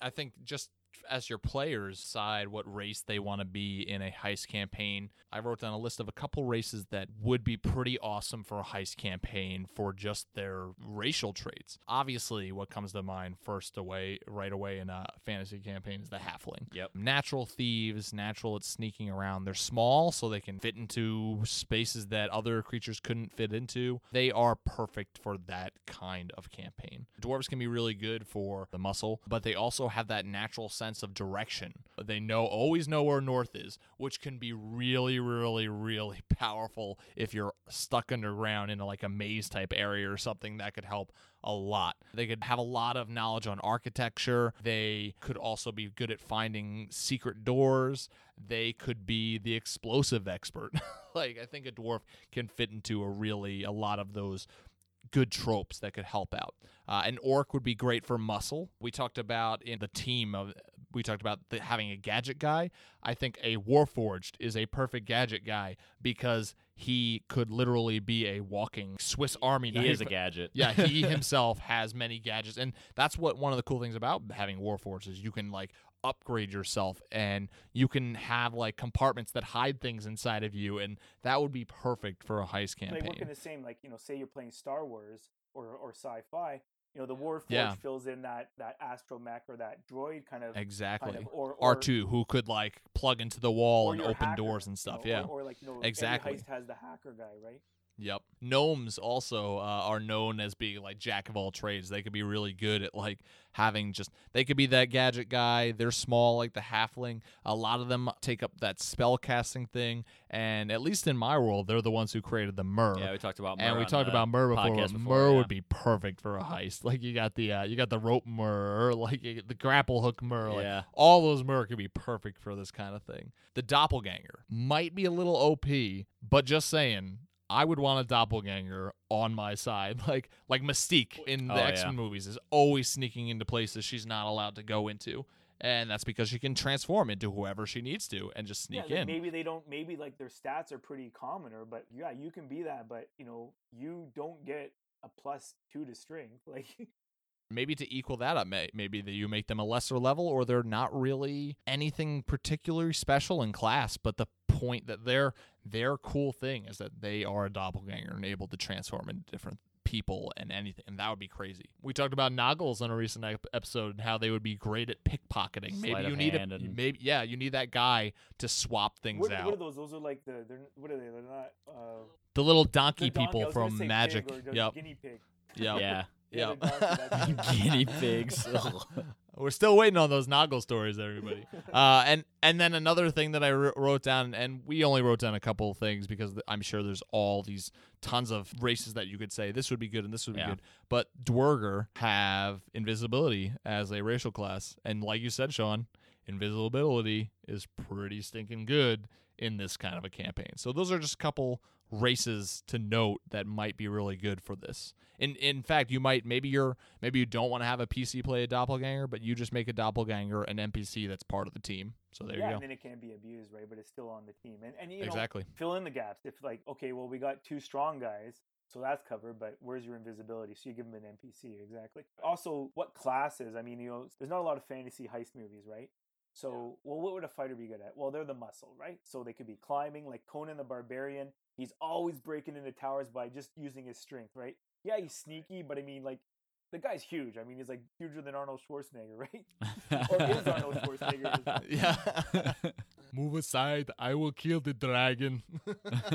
I think just as your players decide what race they want to be in a heist campaign. I wrote down a list of a couple races that would be pretty awesome for a heist campaign for just their racial traits. Obviously, what comes to mind first away right away in a fantasy campaign is the halfling. Yep. Natural thieves, natural at sneaking around. They're small, so they can fit into spaces that other creatures couldn't fit into. They are perfect for that kind of campaign. Dwarves can be really good for the muscle, but they also have that natural sense of direction. They know always know where north is, which can be really, really, really powerful if you're stuck underground in a like a maze type area or something that could help a lot. They could have a lot of knowledge on architecture. They could also be good at finding secret doors. They could be the explosive expert. like I think a dwarf can fit into a really a lot of those good tropes that could help out. Uh, an orc would be great for muscle. We talked about in the team of we talked about the, having a gadget guy. I think a warforged is a perfect gadget guy because he could literally be a walking Swiss Army knife. He is a gadget. Yeah, he himself has many gadgets, and that's what one of the cool things about having Warforged is you can like upgrade yourself, and you can have like compartments that hide things inside of you, and that would be perfect for a heist campaign. in the same, like you know, say you're playing Star Wars or or sci-fi. You know, the Warforged Yeah. fills in that that astromech or that droid kind of Exactly. kind of, or, or R two who could like plug into the wall and open hacker, doors and you stuff. know, yeah. Or, or like you know, Exactly. Heist has the hacker guy, right? Yep. Gnomes also uh, are known as being like jack of all trades. They could be really good at like having just they could be that gadget guy. They're small like the halfling. A lot of them take up that spell casting thing, and at least in my world, they're the ones who created the Myrrh. Yeah, we talked about and we talked about Myrrh before. before, Myrrh yeah. would be perfect for a heist. Like you got the uh, you got the rope Myrrh, like the grapple hook Myrrh. Like, Yeah. all those Myrrh could be perfect for this kind of thing. The doppelganger might be a little OP, but just saying, I would want a doppelganger on my side. Like like Mystique in the Oh. X Men movies is always sneaking into places she's not allowed to go into. And that's because she can transform into whoever she needs to and just sneak yeah, like, in. Maybe they don't. Maybe like their stats are pretty commoner, but yeah, you can be that. But you know, you don't get a plus two to strength. Like maybe to equal that up maybe that you make them a lesser level or they're not really anything particularly special in class but the point that their their cool thing is that they are a doppelganger and able to transform into different people and anything and that would be crazy we talked about noggles on a recent ep- episode and how they would be great at pickpocketing maybe Sleight you need a and- maybe yeah you need that guy to swap things what, out what are those? Those are like the. They're what are they? They're not. Uh, the little donkey donkey- I people was gonna from magic pig yep Guinea pig. yep Yeah. Yeah, yep the donkey, that's- Guinea pigs. We're still waiting on those Noggle stories, everybody. uh, and and then another thing that I wrote down, and we only wrote down a couple of things because th- I'm sure there's all these tons of races that you could say this would be good and this would be Yeah. good. But Duergar have invisibility as a racial class, and like you said, Sean, invisibility is pretty stinking good in this kind of a campaign. So those are just a couple races to note that might be really good for this. In in fact, you might maybe you're maybe you don't want to have a PC play a doppelganger, but you just make a doppelganger an NPC that's part of the team. So there yeah, you and go. then it can't be abused, right? But it's still on the team, and and you know, Exactly. fill in the gaps. If like, okay, well, we got two strong guys, so that's covered. But where's your invisibility? So you give them an NPC, exactly. Also, what classes? I mean, you know, there's not a lot of fantasy heist movies, right? So, well, what would a fighter be good at? Well, they're the muscle, right? So they could be climbing, like Conan the Barbarian. He's always breaking into towers by just using his strength, right? Yeah, he's sneaky, but I mean, like, the guy's huge. I mean, he's like huger than Arnold Schwarzenegger, right? or is Arnold Schwarzenegger? yeah. Move aside. I will kill the dragon.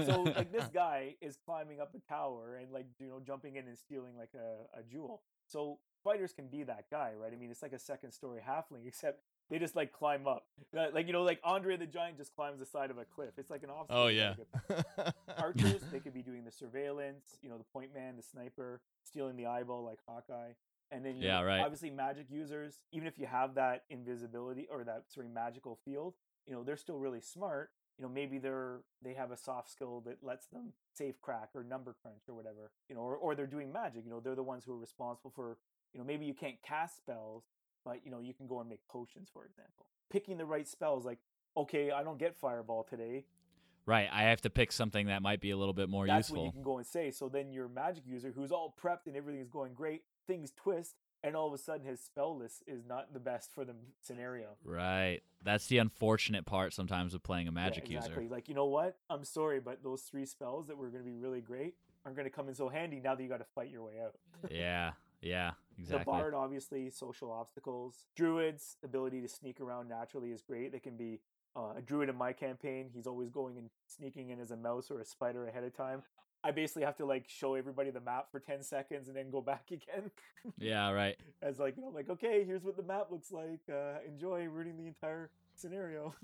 so like this guy is climbing up a tower and like you know jumping in and stealing like a, a jewel so fighters can be that guy right i mean it's like a second story halfling except they just like climb up. Uh, like you know like andre the giant just climbs the side of a cliff. It's like an obstacle oh yeah. archers they could be doing the surveillance you know the point man the sniper stealing the eyeball like hawkeye. And then you Yeah, know, right. obviously magic users even if you have that invisibility or that sorry magical field you know they're still really smart. You know maybe they're they have a soft skill that lets them safe crack or number crunch or whatever you know or, or they're doing magic. You know they're the ones who are responsible for you know maybe you can't cast spells but you know you can go and make potions for example picking the right spells like okay i don't get fireball today right. I have to pick something that might be a little bit more that's what you can go and say so then your magic user who's all prepped and everything is going great things twist and all of a sudden his spell list is not the best for the scenario. Right. That's the unfortunate part sometimes of playing a Yeah, magic exactly. user. Like you know what? I'm sorry, but those three spells that were going to be really great aren't going to come in so handy now that you got to fight your way out. yeah. Yeah. Exactly. The bard, obviously, social obstacles. Druids, ability to sneak around naturally is great. They can be uh, a druid in my campaign. He's always going and sneaking in as a mouse or a spider ahead of time. I basically have to like show everybody the map for ten seconds and then go back again. Yeah. Right. as like you know, like okay, here's what the map looks like. Uh, enjoy reading the entire scenario.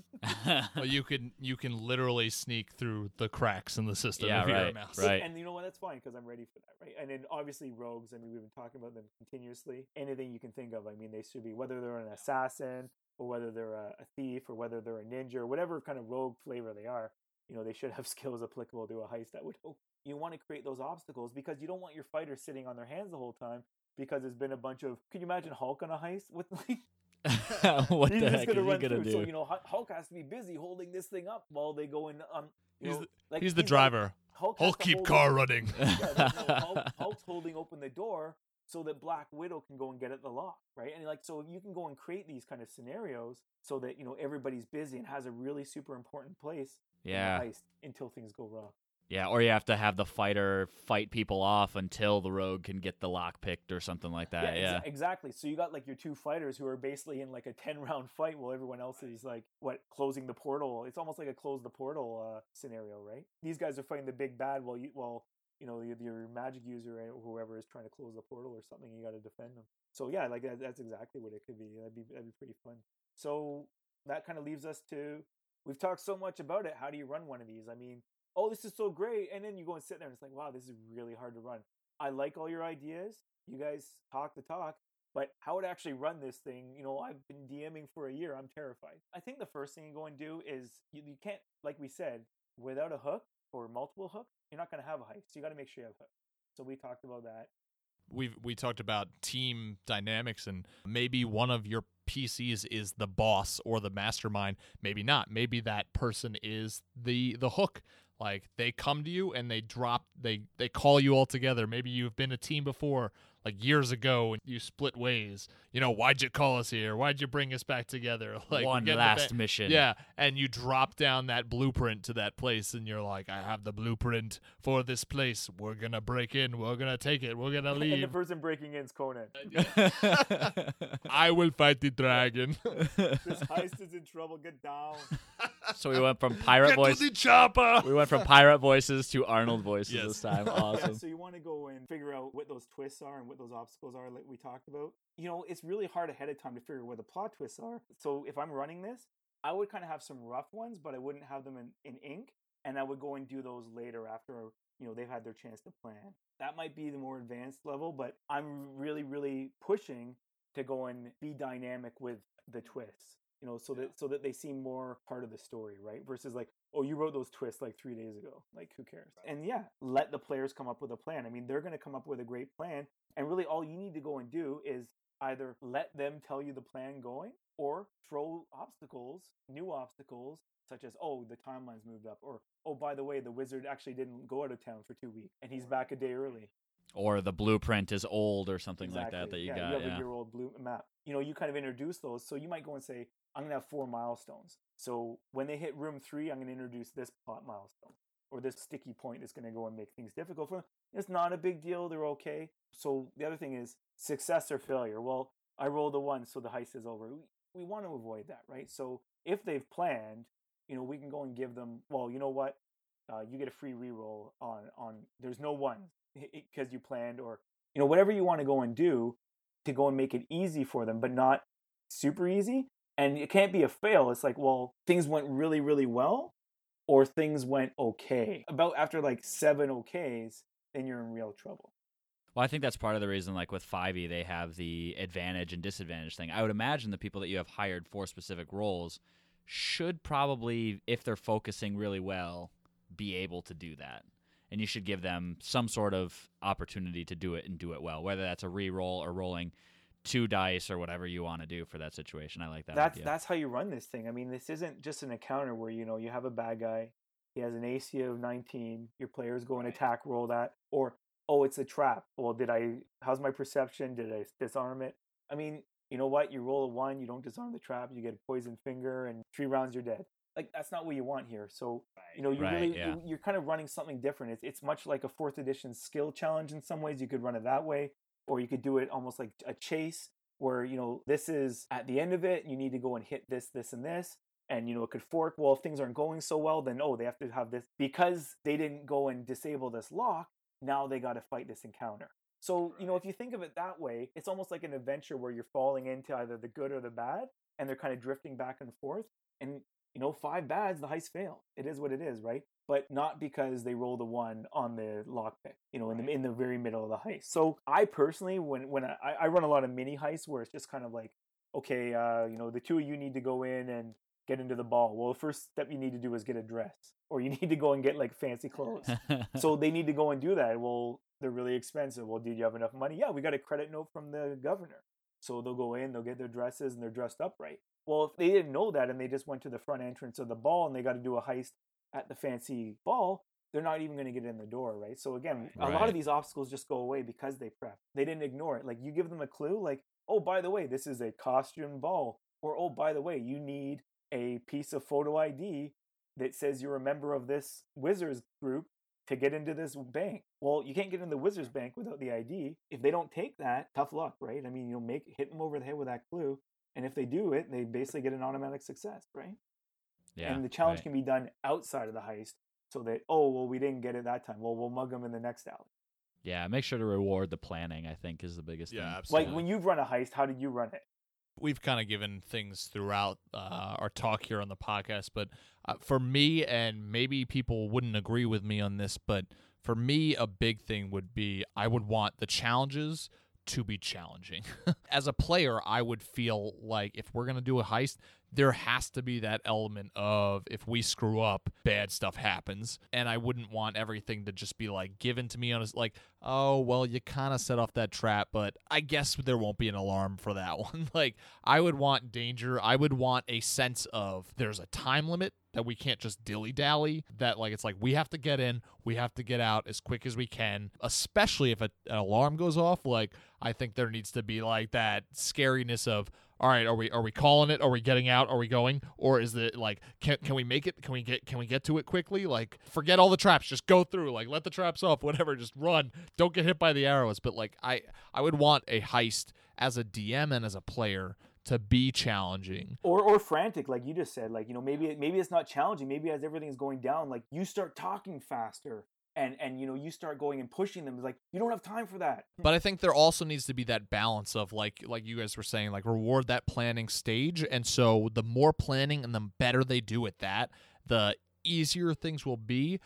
Well, you can you can literally sneak through the cracks in the system Yeah, if you're a right, mouse. right. And you know what? That's fine because I'm ready for that, right? And then obviously rogues. I mean, we've been talking about them continuously. Anything you can think of. I mean, they should be whether they're an assassin or whether they're a, a thief or whether they're a ninja or whatever kind of rogue flavor they are. You know, they should have skills applicable to a heist. That would hope. You want to create those obstacles because you don't want your fighters sitting on their hands the whole time because there's been a bunch of. Can you imagine Hulk on a heist with like? what the heck gonna is he gonna through. do? So you know, Hulk has to be busy holding this thing up while they go in. Um, you He's know, the- like He's the like- driver. Hulk, Hulk keep car open- running. Yeah, that's no, Hulk, Hulk's holding open the door so that Black Widow can go and get at the lock, right? And like, so you can go and create these kind of scenarios so that you know everybody's busy and has a really super important place Yeah. until things go wrong. Yeah, or you have to have the fighter fight people off until the rogue can get the lock picked or something like that. Yeah. exactly. So you got like your two fighters who are basically in like a ten round fight while everyone else is like what closing the portal. It's almost like a close the portal uh, scenario, right? These guys are fighting the big bad while you while you know your, your magic user or whoever is trying to close the portal or something. You got to defend them. So yeah, like that, that's exactly what it could be. That'd be that'd be pretty fun. So that kind of leaves us to we've talked so much about it. How do you run one of these? I mean, oh, this is so great, and then you go and sit there and it's like, wow, this is really hard to run. I like all your ideas. You guys talk the talk, but how to actually run this thing, you know, I've been DMing for a year. I'm terrified. I think the first thing you go and do is you, you can't, like we said, without a hook or multiple hooks, you're not going to have a hike. So you got to make sure you have hooks. So we talked about that. We've we talked about team dynamics and maybe one of your PCs is the boss or the mastermind. Maybe not. Maybe that person is the the hook. Like they come to you and they drop they they call you all together. Maybe you've been a team before, like years ago, and you split ways. You know, why'd you call us here? Why'd you bring us back together? Like One last ba- mission. Yeah, and you drop down that blueprint to that place, and you're like, I have the blueprint for this place. We're gonna break in. We're gonna take it. We're gonna leave. And the person breaking in is Conan. I will fight the dragon. this heist is in trouble. Get down. so we went from pirate Get voice. to the chopper. We went from pirate voices to Arnold voices Yes. this time. Yeah, Awesome. so you want to go and figure out what those twists are and what those obstacles are, like we talked about. You know, it's really hard ahead of time to figure where the plot twists are. So if I'm running this, I would kind of have some rough ones, but I wouldn't have them in, in ink, and I would go and do those later after you know they've had their chance to plan. That might be the more advanced level, but I'm really, really pushing to go and be dynamic with the twists. You know, so that so that they seem more part of the story, right? Versus like, oh, you wrote those twists like three days ago. Like, who cares? And yeah, let the players come up with a plan. I mean, they're going to come up with a great plan, and really, all you need to go and do is either let them tell you the plan going, or throw obstacles, new obstacles, such as oh, the timeline's moved up, or oh, by the way, the wizard actually didn't go out of town for two weeks, and he's back a day early. Or the blueprint is old or something like that that Exactly. you yeah, got. You have yeah. a year old blue map. You know, you kind of introduce those. So you might go and say, I'm going to have four milestones. So when they hit room three, I'm going to introduce this plot milestone or this sticky point that's going to go and make things difficult for them. It's not a big deal. They're okay. So the other thing is success or failure. Well, I rolled a one, so the heist is over. We, we want to avoid that, right? So if they've planned, you know, we can go and give them, well, you know what? Uh, you get a free reroll on, on, there's no ones because you planned or you know whatever you want to go and do to go and make it easy for them but not super easy and it can't be a fail it's like well things went really really well or things went okay about after like seven okays then you're in real trouble Well, I think that's part of the reason, like with 5e, they have the advantage and disadvantage thing. I would imagine the people that you have hired for specific roles should probably, if they're focusing really well, be able to do that. And you should give them some sort of opportunity to do it and do it well, whether that's a re-roll or rolling two dice or whatever you want to do for that situation. I like that that's idea. that's how you run this thing i mean this isn't just an encounter where you know you have a bad guy he has an ac of 19 your players go and attack roll that or oh, it's a trap. Well, did I? How's my perception? Did I disarm it? I mean, you know what? You roll a one, you don't disarm the trap, you get a poison finger, and three rounds you're dead. Like that's not what you want here. So you know, you Right, really yeah. you, you're kind of running something different. It's it's much like a fourth edition skill challenge in some ways. You could run it that way, or you could do it almost like a chase, where you know this is at the end of it. You need to go and hit this, this, and this. And you know it could fork. Well, if things aren't going so well, then oh, they have to have this because they didn't go and disable this lock. Now they got to fight this encounter. So, you know, if you think of it that way, it's almost like an adventure where you're falling into either the good or the bad, and they're kind of drifting back and forth. And, you know, five bads, the heist failed. It is what it is, right? But not because they rolled a one on the lockpick, you know, in the in the very middle of the heist. So I personally, when when I, I run a lot of mini heists where it's just kind of like, okay, uh, you know, the two of you need to go in and get into the ball. Well, the first step you need to do is get a dress, or you need to go and get like fancy clothes so they need to go and do that. Well, they're really expensive. Well, did you have enough money? Yeah, we got a credit note from the governor. So they'll go in, they'll get their dresses, and they're dressed up right. Well, if they didn't know that and they just went to the front entrance of the ball and they got to do a heist at the fancy ball, they're not even going to get in the door, right? So again, a lot of these obstacles just go away because they prep. They didn't ignore it. Like you give them a clue, like, oh, by the way, this is a costume ball, or oh, by the way, you need a piece of photo ID that says you're a member of this Wizards group to get into this bank. Well, you can't get in the Wizards bank without the ID. If they don't take that, tough luck, right? I mean, you'll make hit them over the head with that clue, and if they do it, they basically get an automatic success, right? yeah, and the challenge right. can be done outside of the heist, so that oh well, we didn't get it that time. Well, we'll mug them in the next alley. Yeah, make sure to reward the planning. I think is the biggest Yeah, thing. absolutely. Like when you've run a heist, how did you run it? We've kind of given things throughout uh, our talk here on the podcast, but uh, for me, and maybe people wouldn't agree with me on this, but for me, a big thing would be I would want the challenges to be challenging. As a player, I would feel like if we're going to do a heist, there has to be that element of if we screw up, bad stuff happens. And I wouldn't want everything to just be like given to me on a, like, oh, well, you kind of set off that trap, but I guess there won't be an alarm for that one. like, I would want danger. I would want a sense of there's a time limit that we can't just dilly dally. That, like, it's like we have to get in, we have to get out as quick as we can, especially if a, an alarm goes off. Like, I think there needs to be like that scariness of, all right, are we are we calling it? Are we getting out? Are we going? Or is it like can can we make it? Can we get can we get to it quickly? Like forget all the traps, just go through. Like let the traps off, whatever, just run. Don't get hit by the arrows. But like I I would want a heist as a DM and as a player to be challenging. or or frantic like you just said like you know maybe maybe it's not challenging maybe as everything's going down like you start talking faster and and you know you start going and pushing them it's like you don't have time for that But I think there also needs to be that balance of like like you guys were saying, like reward that planning stage. And so the more planning and the better they do at that, the easier things will be.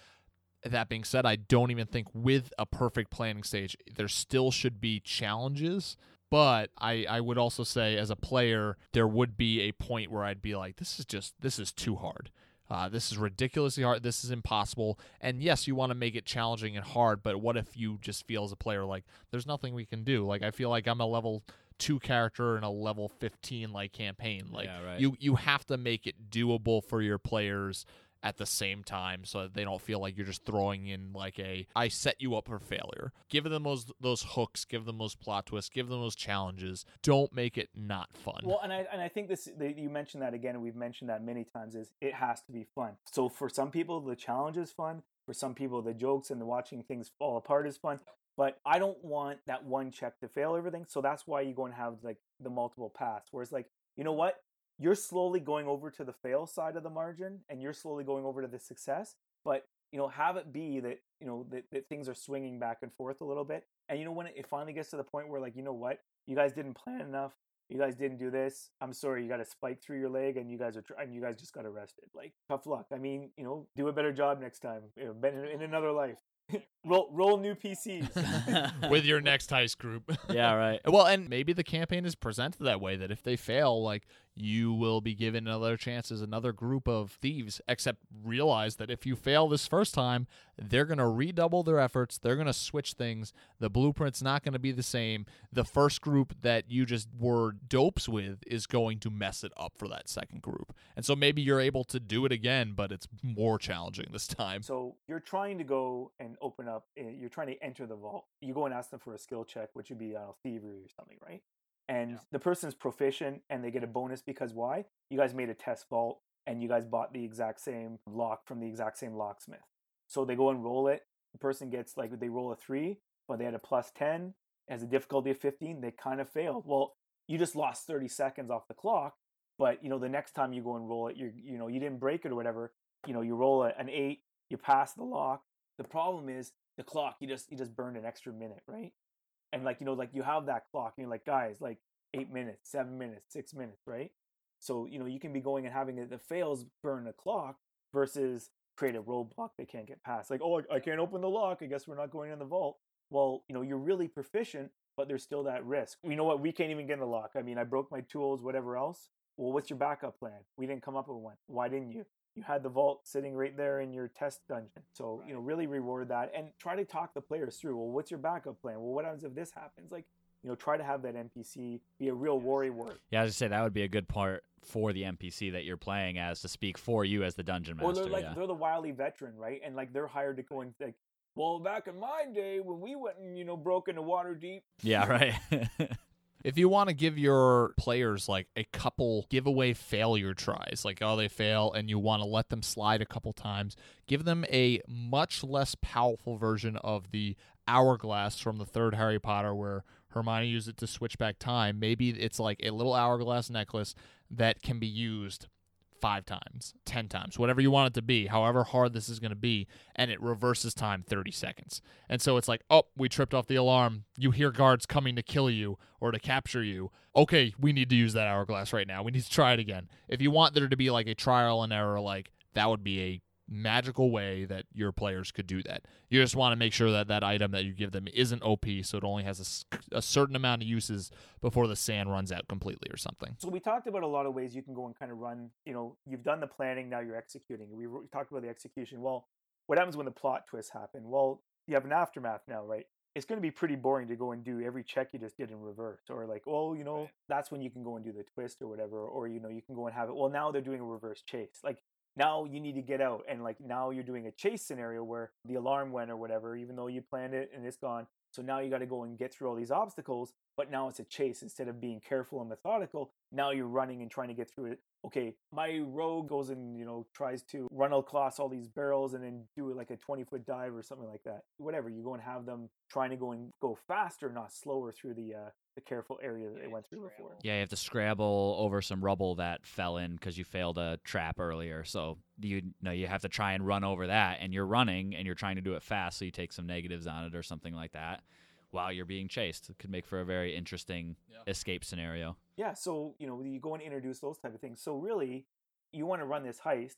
That being said, I don't even think with a perfect planning stage, there still should be challenges. But I, I would also say as a player, there would be a point where I'd be like, this is just this is too hard. Uh, this is ridiculously hard. This is impossible. And yes, you want to make it challenging and hard, but what if you just feel as a player like there's nothing we can do? Like I feel like I'm a level two character in a level 15 like campaign. Like Yeah, right. you you have to make it doable for your players at the same time so they don't feel like you're just throwing in like a I set you up for failure. Give them those those hooks, give them those plot twists, give them those challenges. Don't make it not fun. well and i and i think this the, you mentioned that again and we've mentioned that many times is it has to be fun so for some people the challenge is fun for some people the jokes and the watching things fall apart is fun but i don't want that one check to fail everything so that's why you go and have like the multiple paths where it's like you know what you're slowly going over to the fail side of the margin and you're slowly going over to the success but you know have it be that you know that, that things are swinging back and forth a little bit and you know when it finally gets to the point where like you know what? You guys didn't plan enough. You guys didn't do this. I'm sorry you got a spike through your leg and you guys are tr- and you guys just got arrested. Like tough luck. I mean you know do a better job next time you know, in, in another life. Roll roll new pcs with your next heist group. yeah, right. Well, and maybe the campaign is presented that way that if they fail, like you will be given another chance as another group of thieves. Except realize that if you fail this first time, they're going to redouble their efforts. They're going to switch things. The blueprint's not going to be the same. The first group that you just were dopes with is going to mess it up for that second group. And so maybe you're able to do it again, but it's more challenging this time. So you're trying to go and open up. eh, You're trying to enter the vault. You go and ask them for a skill check, which would be uh, thievery or something, right? And the person's proficient, and they get a bonus because why? You guys made a test vault, and you guys bought the exact same lock from the exact same locksmith. So they go and roll it. The person gets like they roll a three, but they had a plus ten as a difficulty of fifteen. They kind of failed. Well, you just lost thirty seconds off the clock. But you know, the next time you go and roll it, you you know you didn't break it or whatever. You know, you roll a, an eight, you pass the lock. The problem is the clock. You just you just burned an extra minute, right? And like you know, like you have that clock, and you're like, guys, like eight minutes, seven minutes, six minutes, right? So you know you can be going and having it the fails burn the clock versus create a roadblock they can't get past. Like, oh, I I can't open the lock. I guess we're not going in the vault. Well, you know, you're really proficient, but there's still that risk. You know what? We can't even get in the lock. I mean, I broke my tools, whatever else. Well, what's your backup plan? We didn't come up with one. Why didn't you? You had the vault sitting right there in your test dungeon. So, you know, really reward that and try to talk the players through. Well, what's your backup plan? Well, what happens if this happens? Like, you know, try to have that NPC be a real worry word. Yeah, I was just say that would be a good part for the NPC that you're playing as to speak for you as the dungeon master. Or they're like yeah. they're the wily veteran, right? And like they're hired to go and like, well, back in my day when we went and you know broke into Waterdeep, yeah, right. If you want to give your players like a couple giveaway failure tries, like oh they fail and you want to let them slide a couple times, give them a much less powerful version of the hourglass from the third Harry Potter where Hermione used it to switch back time. Maybe it's like a little hourglass necklace that can be used five times, 10 times, whatever you want it to be, however hard this is going to be, and it reverses time 30 seconds. And so it's like, oh, we tripped off the alarm. You hear guards coming to kill you or to capture you. Okay, we need to use that hourglass right now. We need to try it again. If you want there to be like a trial and error, like that would be a magical way that your players could do that. You just want to make sure that that item that you give them isn't OP, so it only has a certain amount of uses before the sand runs out completely or something. So we talked about a lot of ways you can go and kind of run. You know, you've done the planning, now you're executing. We wrote- talked about the execution. Well, what happens when the plot twists happen? Well, you have an aftermath now, right? It's going to be pretty boring to go and do every check you just did in reverse, or like, oh, you know, that's when you can go and do the twist or whatever, or you know, you can go and have it. Well, now they're doing a reverse chase, like. Now you need to get out, and like now you're doing a chase scenario where the alarm went or whatever, even though you planned it and it's gone. So now you got to go and get through all these obstacles, but now it's a chase instead of being careful and methodical. Now you're running and trying to get through it. Okay, my rogue goes and you know tries to run across all these barrels and then do like a 20 foot dive or something like that. Whatever, you go and have them trying to go and go faster, not slower through the uh, the careful area that they went through before. Yeah, you have to scrabble over some rubble that fell in because you failed a trap earlier. So you know you have to try and run over that, and you're running and you're trying to do it fast, so you take some negatives on it or something like that while you're being chased. It could make for a very interesting escape scenario. Yeah, so you know you go and introduce those type of things. So really, you want to run this heist.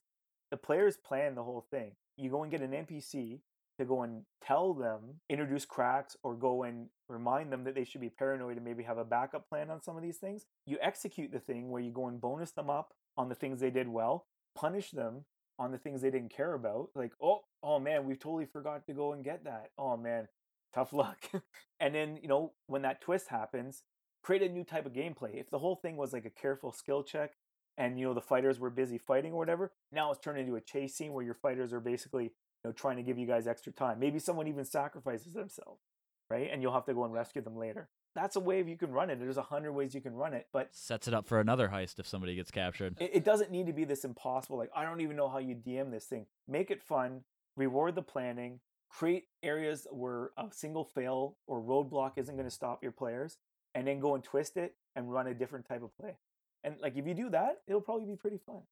The players plan the whole thing. You go and get an NPC to go and tell them, introduce cracks, or go and remind them that they should be paranoid and maybe have a backup plan on some of these things. You execute the thing where you go and bonus them up on the things they did well, punish them on the things they didn't care about. Like, oh, oh man, we totally forgot to go and get that. Oh man, tough luck. and then, you know, when that twist happens, create a new type of gameplay. If the whole thing was like a careful skill check and you know the fighters were busy fighting or whatever, now it's turned into a chase scene where your fighters are basically, know, trying to give you guys extra time. Maybe someone even sacrifices themselves, right? And you'll have to go and rescue them later. That's a way you can run it. There's a hundred ways you can run it, but Sets it up for another heist if somebody gets captured. it, it doesn't need to be this impossible. Like I don't even know how you DM this thing. Make it fun. Reward the planning. Create areas where a single fail or roadblock isn't going to stop your players, and then go and twist it and run a different type of play. And like if you do that, it'll probably be pretty fun.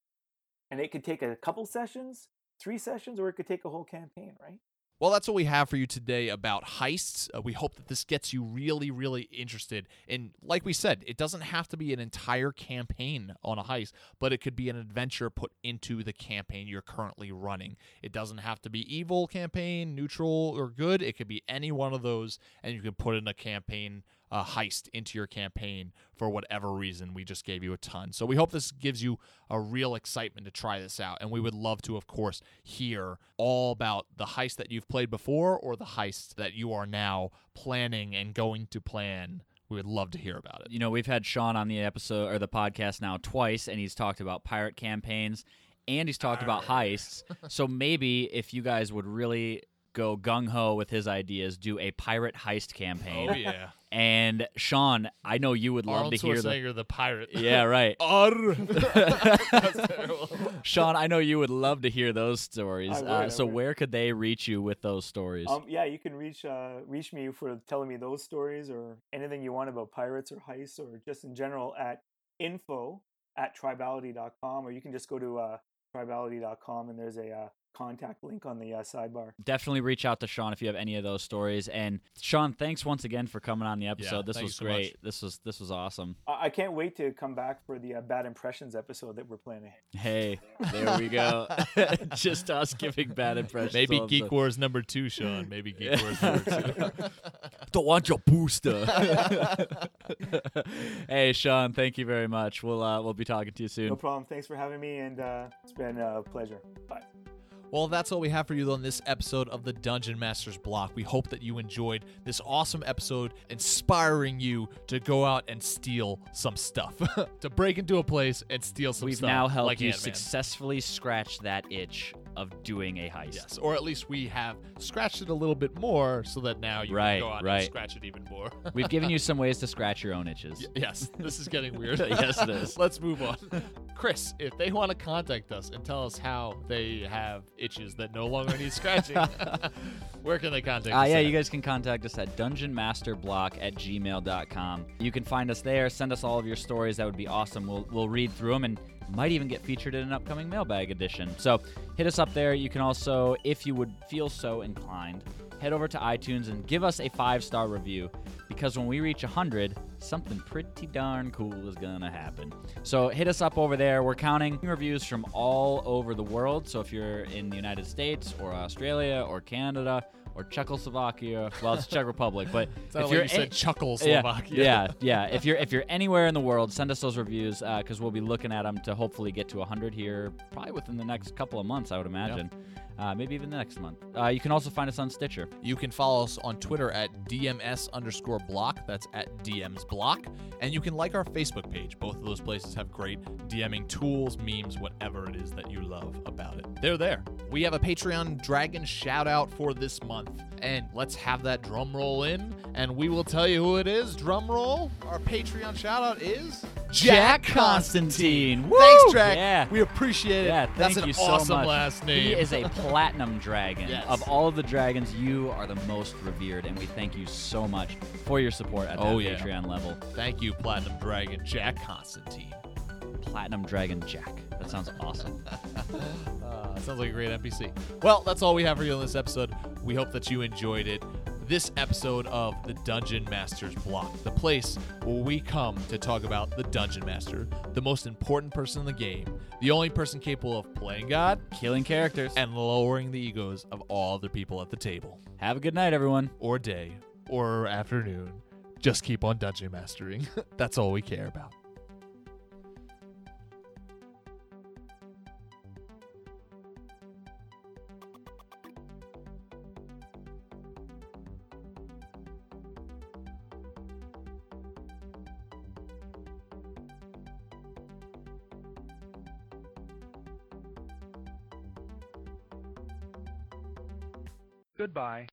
And it could take a couple sessions, three sessions, or it could take a whole campaign, right? Well, that's what we have for you today about heists. Uh, we hope that this gets you really, really interested. And like we said, it doesn't have to be an entire campaign on a heist, but it could be an adventure put into the campaign you're currently running. It doesn't have to be evil campaign, neutral, or good. It could be any one of those, and you can put in a campaign a heist into your campaign for whatever reason. We just gave you a ton. So we hope this gives you a real excitement to try this out. And we would love to, of course, hear all about the heist that you've played before or the heist that you are now planning and going to plan. We would love to hear about it. You know, we've had Sean on the episode or the podcast now twice, and he's talked about pirate campaigns and he's talked about heists. so maybe if you guys would really go gung ho with his ideas, do a pirate heist campaign. Oh, yeah. And Sean, I know you would love Arnold to hear the. Schwarzenegger, the pirate. Yeah, right. Arr. Sean, I know you would love to hear those stories. I would, uh, I so would. where could they reach you with those stories? Um, yeah, you can reach uh, reach me for telling me those stories or anything you want about pirates or heists or just in general at info at tribality.com or you can just go to uh, tribality.com and there's a uh, contact link on the uh, sidebar. Definitely reach out to Sean if you have any of those stories. And Sean, thanks once again for coming on the episode. this was so much. great. This was this was awesome. I, I can't wait to come back for the uh, bad impressions episode that we're planning. Hey, there we go. Just us giving bad impressions. Maybe Geek the- Wars number two, Sean. Maybe Geek Wars number two. Don't want your booster. hey, Sean, thank you very much. We'll uh, we'll be talking to you soon. No problem. Thanks for having me, and uh, it's been a pleasure. Bye. Well, that's all we have for you on this episode of the Dungeon Masters block. We hope that you enjoyed this awesome episode, inspiring you to go out and steal some stuff, to break into a place and steal some We've stuff. now helped like you Ant-Man. successfully scratch that itch of doing a heist. Yes, or at least we have scratched it a little bit more, so that now you Right, can go out right. and scratch it even more. We've given you some ways to scratch your own itches. yes, this is getting weird. Yes, it is. Let's move on. Chris, if they want to contact us and tell us how they have itches that no longer need scratching, where can they contact Uh, us? yeah, at? you guys can contact us at dungeonmasterblock at gmail.com. You can find us there. Send us all of your stories. That would be awesome. We'll, we'll read through them and might even get featured in an upcoming mailbag edition. So hit us up there. You can also, if you would feel so inclined, head over to iTunes and give us a five star review because when we reach 100, something pretty darn cool is going to happen. So hit us up over there. We're counting reviews from all over the world. So if you're in the United States or Australia or Canada, or Czechoslovakia. Well, it's Czech Republic, but if like you're you said a- Chuckle-Slovakia. Yeah, yeah, yeah. If you're if you're anywhere in the world, send us those reviews uh, because we'll be looking at them to hopefully get to 100 here, probably within the next couple of months, I would imagine. Uh, maybe even the next month. Uh, you can also find us on Stitcher. You can follow us on Twitter at DMS underscore block. That's at DMs block. And you can like our Facebook page. Both of those places have great DMing tools, memes, whatever it is that you love about it. They're there. We have a Patreon Dragon shout out for this month. And let's have that drum roll in. And we will tell you who it is. Drum roll. Our Patreon shout out is Jack Constantine. Thanks, Woo! Jack. Yeah. We appreciate it. Yeah, thank That's an you so awesome much. last name. He is a platinum dragon. Yes. Of all of the dragons, you are the most revered, and we thank you so much for your support at that Oh, yeah. Patreon level. Thank you, Platinum Dragon Jack Constantine. Platinum Dragon Jack. That sounds awesome. Uh, sounds like a great NPC. Well, that's all we have for you on this episode. We hope that you enjoyed it. This episode of the Dungeon Masters Block, the place where we come to talk about the Dungeon Master, the most important person in the game, the only person capable of playing God, Killing characters. and lowering the egos of all the people at the table, Have a good night, everyone. or day, or afternoon. Just keep on dungeon mastering. that's all we care about. Goodbye.